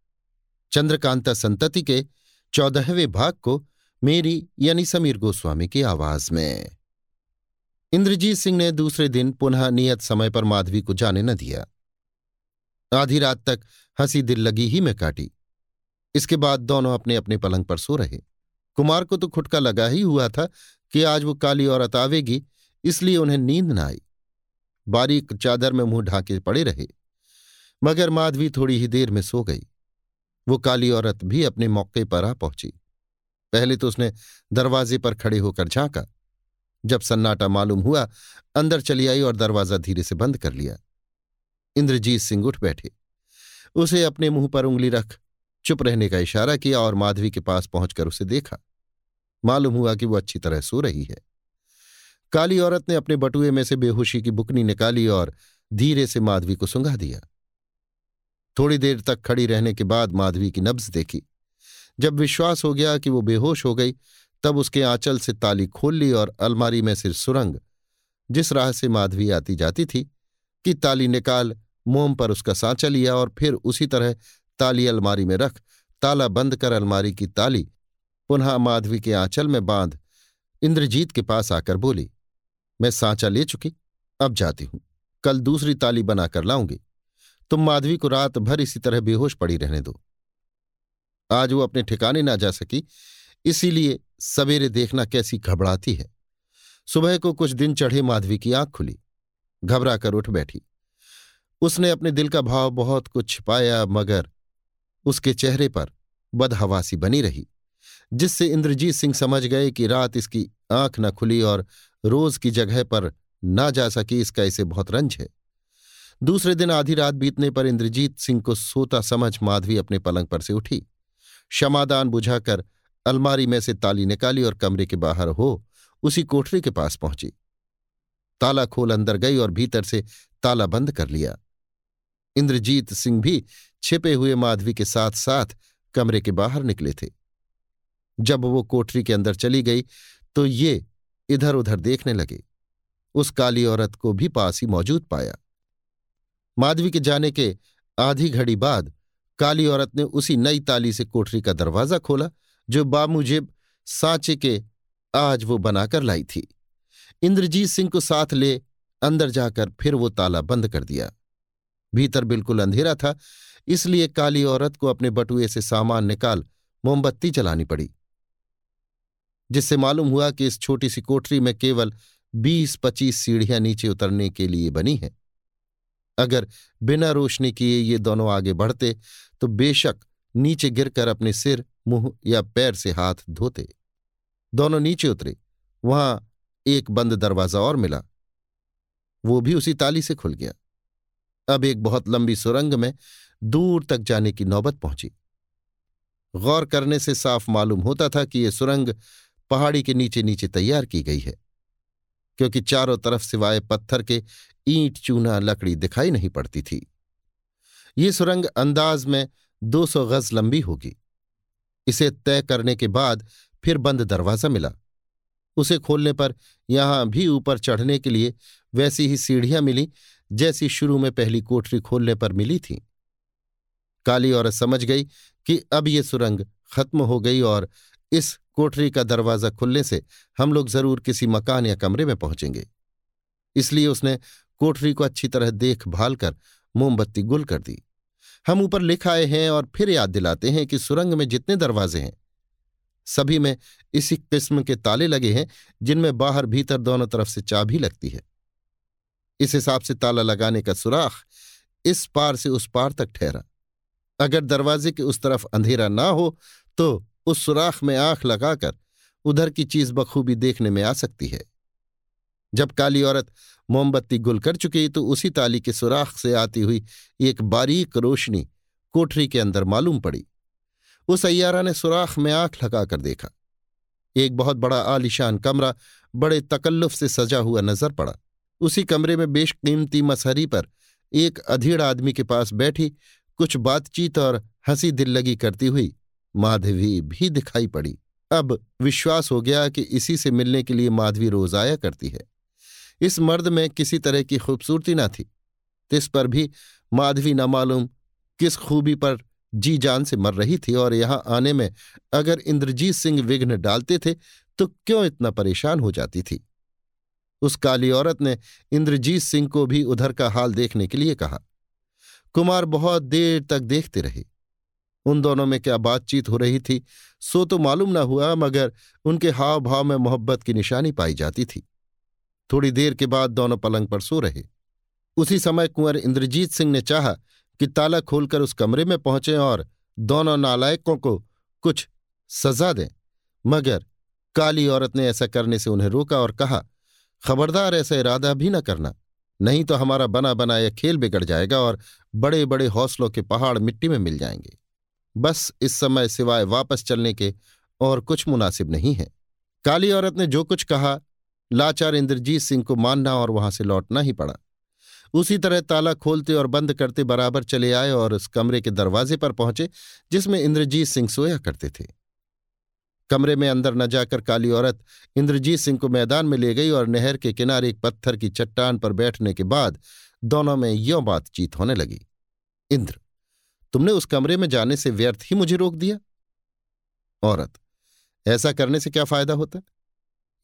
Speaker 1: चंद्रकांता संतति के चौदहवें भाग को मेरी यानी समीर गोस्वामी की आवाज़ में। इंद्रजीत सिंह ने दूसरे दिन पुनः नियत समय पर माधवी को जाने न दिया। आधी रात तक हँसी दिल लगी ही में काटी। इसके बाद दोनों अपने अपने पलंग पर सो रहे। कुमार को तो खुटका लगा ही हुआ था कि आज वो काली औरत आवेगी, इसलिए उन्हें नींद न आई। बारीक चादर में मुँह ढाके पड़े रहे। मगर माधवी थोड़ी ही देर में सो गई। वो काली औरत भी अपने मौके पर आ पहुँची। पहले तो उसने दरवाजे पर खड़े होकर झांका। जब सन्नाटा मालूम हुआ, अंदर चली आई और दरवाज़ा धीरे से बंद कर लिया। इंद्रजीत सिंह उठ बैठे। उसे अपने मुँह पर उंगली रख, चुप रहने का इशारा किया और माधवी के पास पहुंचकर उसे देखा। मालूम हुआ कि वो अच्छी तरह सो रही है। काली औरत ने अपने बटुए में से बेहोशी की बुकनी निकाली और धीरे से माधवी को सुंगा दिया। थोड़ी देर तक खड़ी रहने के बाद माधवी की नब्ज देखी। जब विश्वास हो गया कि वो बेहोश हो गई, तब उसके आंचल से ताली खोल ली और अलमारी में सिर सुरंग, जिस राह से माधवी आती जाती थी, कि ताली निकाल मोम पर उसका सांचा लिया और फिर उसी तरह ताली अलमारी में रख, ताला बंद कर अलमारी की ताली, पुनः माधवी के आंचल में बाँध, इंद्रजीत के पास आकर बोली, मैं सांचा ले चुकी, अब जाती हूँ, कल दूसरी ताली बनाकर लाऊँगी। तुम माधवी को रात भर इसी तरह बेहोश पड़ी रहने दो। आज वो अपने ठिकाने ना जा सकी, इसीलिए सवेरे देखना कैसी घबराती है। सुबह को कुछ दिन चढ़े माधवी की आँख खुली घबरा कर उठ बैठी। उसने अपने दिल का भाव बहुत कुछ छिपाया, मगर उसके चेहरे पर बदहवासी बनी रही, जिससे इंद्रजीत सिंह समझ गए कि रात इसकी आँख न खुली और रोज की जगह पर ना जा सकी इसका इसे बहुत रंज है। दूसरे दिन आधी रात बीतने पर इंद्रजीत सिंह को सोता समझ माधवी अपने पलंग पर से उठी। क्षमादान बुझाकर अलमारी में से ताली निकाली और कमरे के बाहर हो उसी कोठरी के पास पहुँची। ताला खोल अंदर गई और भीतर से ताला बंद कर लिया। इंद्रजीत सिंह भी छिपे हुए माधवी के साथ साथ कमरे के बाहर निकले थे। जब वो कोठरी के अंदर चली गई तो ये इधर उधर देखने लगे। उस काली औरत को भी पास ही मौजूद पाया। माधवी के जाने के आधी घड़ी बाद काली औरत ने उसी नई ताली से कोठरी का दरवाज़ा खोला, जो बामुजिब सांचे के आज वो बनाकर लाई थी। इंद्रजीत सिंह को साथ ले अंदर जाकर फिर वो ताला बंद कर दिया। भीतर बिल्कुल अंधेरा था, इसलिए काली औरत को अपने बटुए से सामान निकाल मोमबत्ती चलानी पड़ी, जिससे मालूम हुआ कि इस छोटी सी कोठरी में केवल बीस पच्चीस सीढ़ियाँ नीचे उतरने के लिए बनी है। अगर बिना रोशनी किए ये दोनों आगे बढ़ते तो बेशक नीचे गिरकर अपने सिर, मुँह या पैर से हाथ धोते। दोनों नीचे उतरे, वहाँ एक बंद दरवाज़ा और मिला। वो भी उसी ताली से खुल गया। अब एक बहुत लंबी सुरंग में दूर तक जाने की नौबत पहुँची। गौर करने से साफ़ मालूम होता था कि यह सुरंग पहाड़ी के नीचे नीचे तैयार की गई है, क्योंकि चारों तरफ़ सिवाय पत्थर के ईंट चूना लकड़ी दिखाई नहीं पड़ती थी। ये सुरंग अंदाज में दो सौ गज लंबी होगी। इसे तय करने के बाद फिर बंद दरवाज़ा मिला। उसे खोलने पर यहाँ भी ऊपर चढ़ने के लिए वैसी ही सीढ़ियाँ मिली जैसी शुरू में पहली कोठरी खोलने पर मिली थी। काली औरत समझ गई कि अब ये सुरंग खत्म हो गई और इस कोठरी का दरवाज़ा खुलने से हम लोग ज़रूर किसी मकान या कमरे में पहुँचेंगे। इसलिए उसने कोठरी को अच्छी तरह देखभाल कर मोमबत्ती गुल कर दी। हम ऊपर लिख आए हैं और फिर याद दिलाते हैं कि सुरंग में जितने दरवाजे हैं, सभी में इसी किस्म के ताले लगे हैं जिनमें बाहर भीतर दोनों तरफ़ से चाबी लगती है। इस हिसाब से ताला लगाने का सुराख इस पार से उस पार तक ठहरा। अगर दरवाजे के उस तरफ़ अंधेरा ना हो तो उस सुराख में आँख लगाकर उधर की चीज़ बखूबी देखने में आ सकती है। जब काली औरत मोमबत्ती गुल कर चुकी तो उसी ताली के सुराख से आती हुई एक बारीक रोशनी कोठरी के अंदर मालूम पड़ी। उस अयारा ने सुराख में आँख लगाकर देखा। एक बहुत बड़ा आलिशान कमरा बड़े तकल्लुफ से सजा हुआ नज़र पड़ा। उसी कमरे में बेशकीमती मसहरी पर एक अधीड़ आदमी के पास बैठी कुछ बातचीत और हँसी दिल लगी करती हुई माधवी भी दिखाई पड़ी। अब विश्वास हो गया कि इसी से मिलने के लिए माधवी रोज आया करती है। इस मर्द में किसी तरह की खूबसूरती न थी। तिस पर भी माधवी न मालूम किस खूबी पर जी जान से मर रही थी और यहाँ आने में अगर इंद्रजीत सिंह विघ्न डालते थे तो क्यों इतना परेशान हो जाती थी? उस काली औरत ने इंद्रजीत सिंह को भी उधर का हाल देखने के लिए कहा। कुमार बहुत देर तक देखते रहे। उन दोनों में क्या बातचीत हो रही थी, सो तो मालूम न हुआ, मगर उनके हाव भाव में मोहब्बत की निशानी पाई जाती थी। थोड़ी देर के बाद दोनों पलंग पर सो रहे। उसी समय कुंवर इंद्रजीत सिंह ने चाहा कि ताला खोलकर उस कमरे में पहुँचे और दोनों नालायकों को कुछ सजा दें, मगर काली औरत ने ऐसा करने से उन्हें रोका और कहा खबरदार ऐसा इरादा भी न करना। नहीं तो हमारा बना बनाया खेल बिगड़ जाएगा और बड़े बड़े हौसलों के पहाड़ मिट्टी में मिल जाएँगे। बस इस समय सिवाय वापस चलने के और कुछ मुनासिब नहीं है। काली औरत ने जो कुछ कहा, लाचार इंद्रजीत सिंह को मानना और वहाँ से लौटना ही पड़ा। उसी तरह ताला खोलते और बंद करते बराबर चले आए और उस कमरे के दरवाजे पर पहुँचे, जिसमें इंद्रजीत सिंह सोया करते थे। कमरे में अंदर न जाकर काली औरत इंद्रजीत सिंह को मैदान में ले गई और नहर के किनारे एक पत्थर की चट्टान पर बैठने के बाद दोनों में यों बातचीत होने लगी। इंद्र, तुमने उस कमरे में जाने से व्यर्थ ही मुझे रोक दिया? औरत, ऐसा करने से क्या फ़ायदा होता?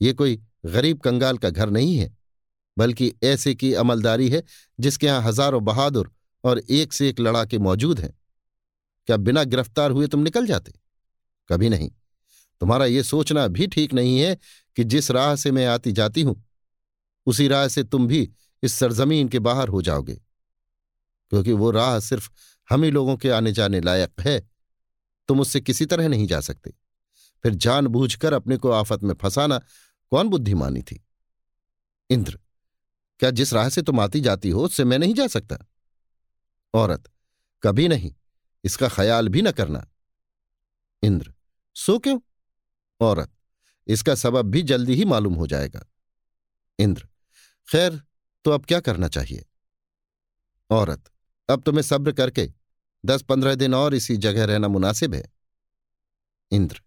Speaker 1: ये कोई गरीब कंगाल का घर नहीं है, बल्कि ऐसे की अमलदारी है जिसके यहाँ हज़ारों बहादुर और एक से एक लड़ाके मौजूद हैं। क्या बिना गिरफ़्तार हुए तुम निकल जाते? कभी नहीं। तुम्हारा ये सोचना भी ठीक नहीं है कि जिस राह से मैं आती जाती हूँ, उसी राह से तुम भी इस सरजमीन के बाहर हो जाओगे। क्योंकि वो राह सिर्फ़ हम ही लोगों के आने जाने लायक है, तुम उससे किसी तरह नहीं जा सकते। फिर जानबूझकर अपने को आफत में फंसाना कौन बुद्धिमानी थी? इंद्र, क्या जिस राह से तुम आती जाती हो, उससे मैं नहीं जा सकता? औरत, कभी नहीं, इसका ख्याल भी न करना। इंद्र, सो क्यों? औरत। इसका सबब भी जल्दी ही मालूम हो जाएगा। इंद्र, खैर तो अब क्या करना चाहिए? औरत, अब तुम्हें सब्र करके दस पंद्रह दिन और इसी जगह रहना मुनासिब है। इंद्र,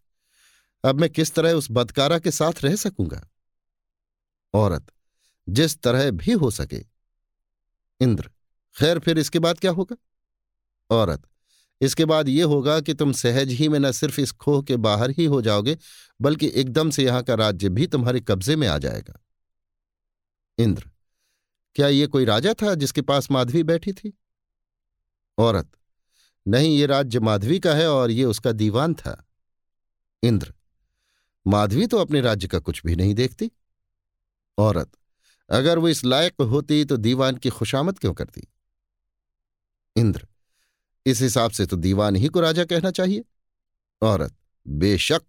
Speaker 1: अब मैं किस तरह उस बदकारा के साथ रह सकूँगा? औरत, जिस तरह भी हो सके। इंद्र, खैर, फिर इसके बाद क्या होगा? औरत इसके बाद ये होगा कि तुम सहज ही में न सिर्फ़ इस खोह के बाहर ही हो जाओगे, बल्कि एकदम से यहाँ का राज्य भी तुम्हारे कब्जे में आ जाएगा। इंद्र, क्या ये कोई राजा था जिसके पास माधवी बैठी थी? औरत, नहीं, ये राज्य माधवी का है और ये उसका दीवान था। इंद्र, माधवी तो अपने राज्य का कुछ भी नहीं देखती। औरत, अगर वो इस लायक होती तो दीवान की खुशामद क्यों करती? इंद्र इस हिसाब से तो दीवान ही को राजा कहना चाहिए। औरत, बेशक।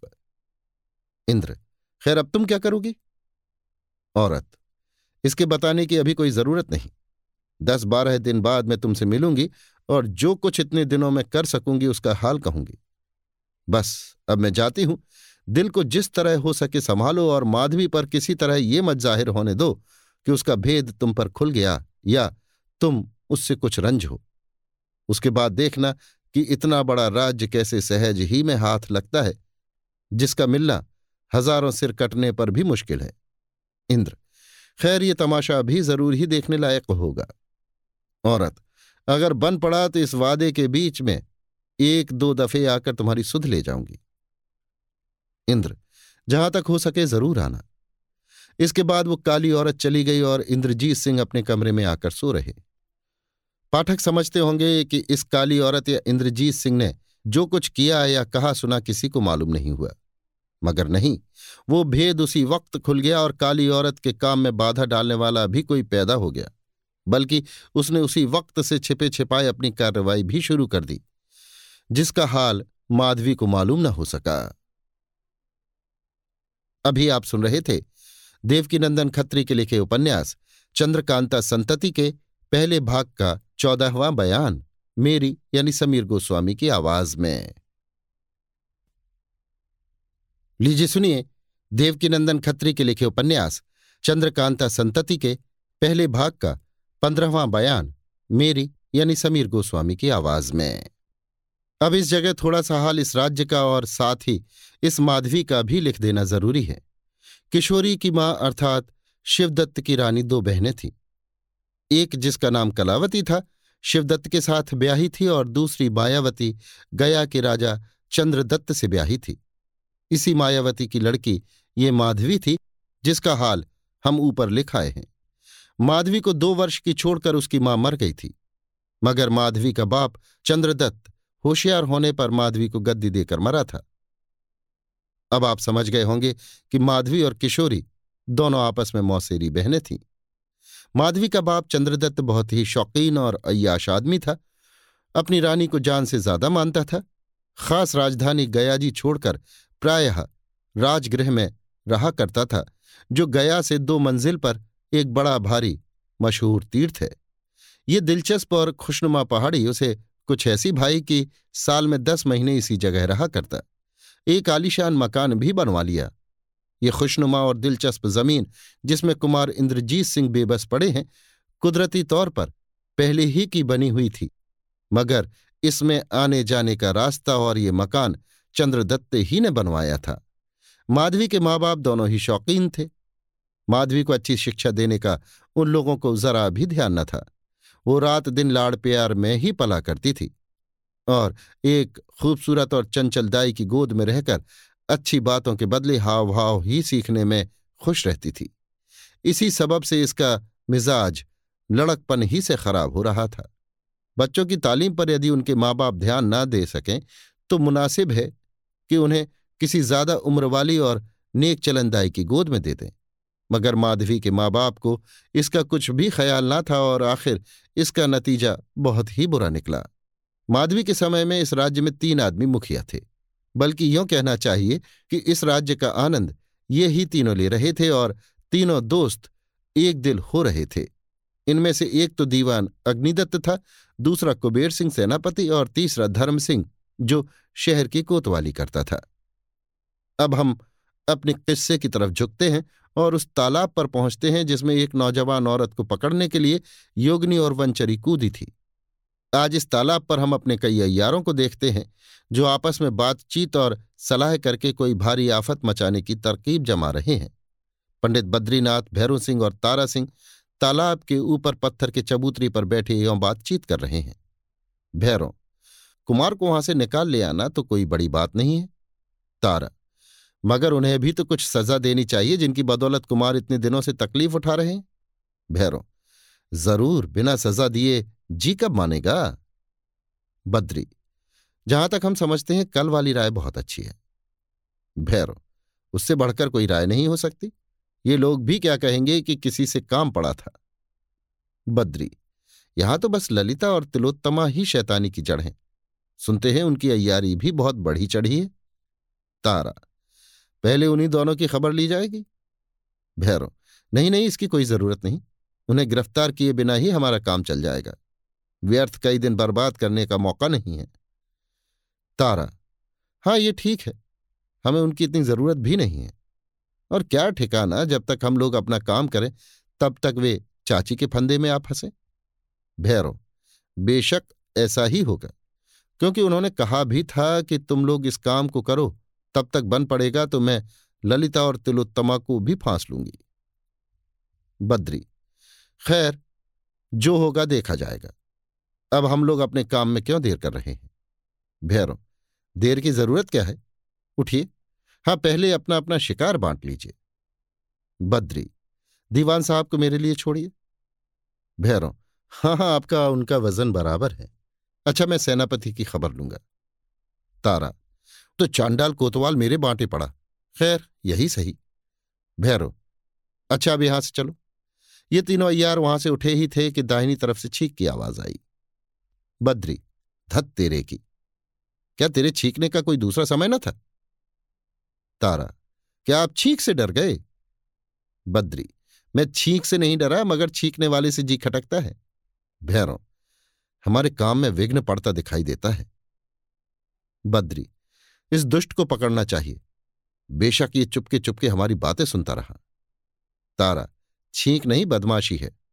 Speaker 1: इंद्र, खैर अब तुम क्या करोगी? औरत, इसके बताने की अभी कोई ज़रूरत नहीं। दस बारह दिन बाद मैं तुमसे मिलूँगी और जो कुछ इतने दिनों में कर सकूँगी उसका हाल कहूँगी। बस, अब मैं जाती हूँ। दिल को जिस तरह हो सके संभालो और माधवी पर किसी तरह ये मत ज़ाहिर होने दो कि उसका भेद तुम पर खुल गया या तुम उससे कुछ रंज हो। उसके बाद देखना कि इतना बड़ा राज्य कैसे सहज ही में हाथ लगता है, जिसका मिलना हज़ारों सिर कटने पर भी मुश्किल है। इंद्र, खैर ये तमाशा भी ज़रूर ही देखने लायक होगा। औरत, अगर बन पड़ा तो इस वादे के बीच में एक दो दफे आकर तुम्हारी सुध ले जाऊँगी। इंद्र, जहाँ तक हो सके ज़रूर आना। इसके बाद वो काली औरत चली गई और इंद्रजीत सिंह अपने कमरे में आकर सो रहे। पाठक समझते होंगे कि इस काली औरत या इंद्रजीत सिंह ने जो कुछ किया या कहा सुना किसी को मालूम नहीं हुआ। मगर नहीं, वो भेद उसी वक्त खुल गया और काली औरत के काम में बाधा डालने वाला भी कोई पैदा हो गया, बल्कि उसने उसी वक्त से छिपे छिपाए अपनी कार्रवाई भी शुरू कर दी, जिसका हाल माधवी को मालूम न हो सका। अभी आप सुन रहे थे देवकीनंदन खत्री के लिखे उपन्यास चंद्रकांता संतति के पहले भाग का चौदहवां बयान, मेरी यानी समीर गोस्वामी की आवाज़ में। लीजिए सुनिए, देवकीनंदन खत्री के लिखे उपन्यास, चंद्रकांता संतति के पहले भाग का पंद्रहवां बयान, मेरी यानी समीर गोस्वामी की आवाज़ में। अब इस जगह थोड़ा सा हाल इस राज्य का और साथ ही इस माधवी का भी लिख देना ज़रूरी है। किशोरी की माँ अर्थात शिवदत्त की रानी दो बहनें थीं। एक जिसका नाम कलावती था, शिवदत्त के साथ ब्याही थी और दूसरी मायावती गया के राजा चंद्रदत्त से ब्याही थी। इसी मायावती की लड़की ये माधवी थी, जिसका हाल हम ऊपर लिखाए हैं। माधवी को दो वर्ष की छोड़कर उसकी माँ मर गई थी। मगर माधवी का बाप चंद्रदत्त होशियार होने पर माधवी को गद्दी देकर मरा था। अब आप समझ गए होंगे कि माधवी और किशोरी दोनों आपस में मौसेरी बहनें थीं। माधवी का बाप चंद्रदत्त बहुत ही शौकीन और अयाश आदमी था। अपनी रानी को जान से ज़्यादा मानता था। खास राजधानी गयाजी छोड़कर प्रायः राजगृह में रहा करता था, जो गया से दो मंजिल पर एक बड़ा भारी मशहूर तीर्थ है। ये दिलचस्प और खुशनुमा पहाड़ी, उसे कुछ ऐसी भाई कि साल में दस महीने इसी जगह रहा करता। एक आलीशान मकान भी बनवा लिया। ये खुशनुमा और दिलचस्प ज़मीन, जिसमें कुमार इंद्रजीत सिंह बेबस पड़े हैं, कुदरती तौर पर पहले ही की बनी हुई थी। मगर इसमें आने जाने का रास्ता और ये मकान चंद्रदत्त ही ने बनवाया था। माधवी के माँ बाप दोनों ही शौकीन थे। माधवी को अच्छी शिक्षा देने का उन लोगों को जरा भी ध्यान न था। वो रात दिन लाड़ प्यार में ही पला करती थी। और एक खूबसूरत और चंचल दाई की गोद में रहकर अच्छी बातों के बदले हाव भाव ही सीखने में खुश रहती थी। इसी सबब से इसका मिजाज लड़कपन ही से खराब हो रहा था। बच्चों की तालीम पर यदि उनके माँ बाप ध्यान न दे सकें तो मुनासिब है कि उन्हें किसी ज़्यादा उम्र वाली और नेक चलनदाई की गोद में दे दें। मगर माधवी के माँ बाप को इसका कुछ भी ख्याल ना था और आखिर इसका नतीजा बहुत ही बुरा निकला। माधवी के समय में इस राज्य में तीन आदमी मुखिया थे। बल्कि यूँ कहना चाहिए कि इस राज्य का आनंद ये ही तीनों ले रहे थे और तीनों दोस्त एक दिल हो रहे थे। इनमें से एक तो दीवान अग्निदत्त था, दूसरा कुबेर सिंह सेनापति और तीसरा धर्म सिंह, जो शहर की कोतवाली करता था। अब हम अपने किस्से की तरफ़ झुकते हैं और उस तालाब पर पहुँचते हैं जिसमें एक नौजवान औरत को पकड़ने के लिए योगनी और वंचरी कूदी थी। आज इस तालाब पर हम अपने कई अयारों को देखते हैं, जो आपस में बातचीत और सलाह करके कोई भारी आफत मचाने की तरकीब जमा रहे हैं। पंडित बद्रीनाथ, भैरू सिंह और तारा सिंह तालाब के ऊपर पत्थर के चबूतरी पर बैठे एवं बातचीत कर रहे हैं। भैरों, कुमार को वहाँ से निकाल ले आना तो कोई बड़ी बात नहीं है। तारा, मगर उन्हें भी तो कुछ सजा देनी चाहिए जिनकी बदौलत कुमार इतने दिनों से तकलीफ़ उठा रहे हैं। भैरों, ज़रूर, बिना सजा दिए जी कब मानेगा? बद्री, जहाँ तक हम समझते हैं कल वाली राय बहुत अच्छी है। भैरव, उससे बढ़कर कोई राय नहीं हो सकती। ये लोग भी क्या कहेंगे कि किसी से काम पड़ा था। बद्री, यहाँ तो बस ललिता और तिलोत्तमा ही शैतानी की जड़ हैं। सुनते हैं उनकी अयारी भी बहुत बढ़ी चढ़ी है। तारा, पहले उन्हीं दोनों की खबर ली जाएगी? भैरव, नहीं नहीं, इसकी कोई ज़रूरत नहीं। उन्हें गिरफ़्तार किए बिना ही हमारा काम चल जाएगा। व्यर्थ कई दिन बर्बाद करने का मौका नहीं है। तारा हाँ ये ठीक है। हमें उनकी इतनी ज़रूरत भी नहीं है। और क्या ठिकाना जब तक हम लोग अपना काम करें, तब तक वे चाची के फंदे में आप फंसे भैरव, बेशक ऐसा ही होगा। क्योंकि उन्होंने कहा भी था कि तुम लोग इस काम को करो, तब तक बन पड़ेगा तो मैं ललिता और तिलोत्तमा को भी फांस लूँगी। बद्री, खैर, जो होगा देखा जाएगा। अब हम लोग अपने काम में क्यों देर कर रहे हैं? भैरव, देर की ज़रूरत क्या है? उठिए। हाँ पहले अपना अपना शिकार बांट लीजिए। बद्री, दीवान साहब को मेरे लिए छोड़िए। भैरव हाँ हाँ आपका, उनका वज़न बराबर है। अच्छा मैं सेनापति की खबर लूँगा। तारा तो चांडाल कोतवाल मेरे बांटे पड़ा। खैर, यही सही। भैरव अच्छा अब यहाँ से चलो। ये तीनों अयार वहाँ से उठे ही थे कि दाहिनी तरफ़ से छीक की आवाज़ आई। बद्री, धत तेरे की। क्या तेरे छींकने का कोई दूसरा समय न था? तारा, क्या आप छींक से डर गए? बद्री, मैं छींक से नहीं डरा, मगर छींकने वाले से जी खटकता है। भैरव, हमारे काम में विघ्न पड़ता दिखाई देता है। बद्री, इस दुष्ट को पकड़ना चाहिए। बेशक ये चुपके चुपके हमारी बातें सुनता रहा। तारा, छींक नहीं बदमाशी है।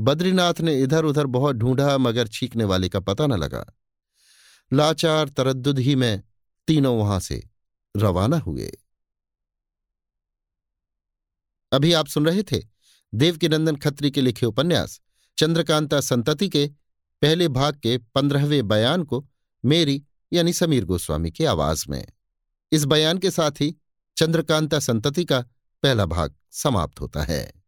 Speaker 1: बद्रीनाथ ने इधर उधर बहुत ढूंढा, मगर छींकने वाले का पता न लगा। लाचार, तरद्दुद ही में तीनों वहाँ से रवाना हुए। अभी आप सुन रहे थे देवकीनंदन खत्री के लिखे उपन्यास, चंद्रकांता संतति के पहले भाग के पंद्रहवें बयान को मेरी यानी समीर गोस्वामी की आवाज़ में। इस बयान के साथ ही चंद्रकांता संतति का पहला भाग समाप्त होता है।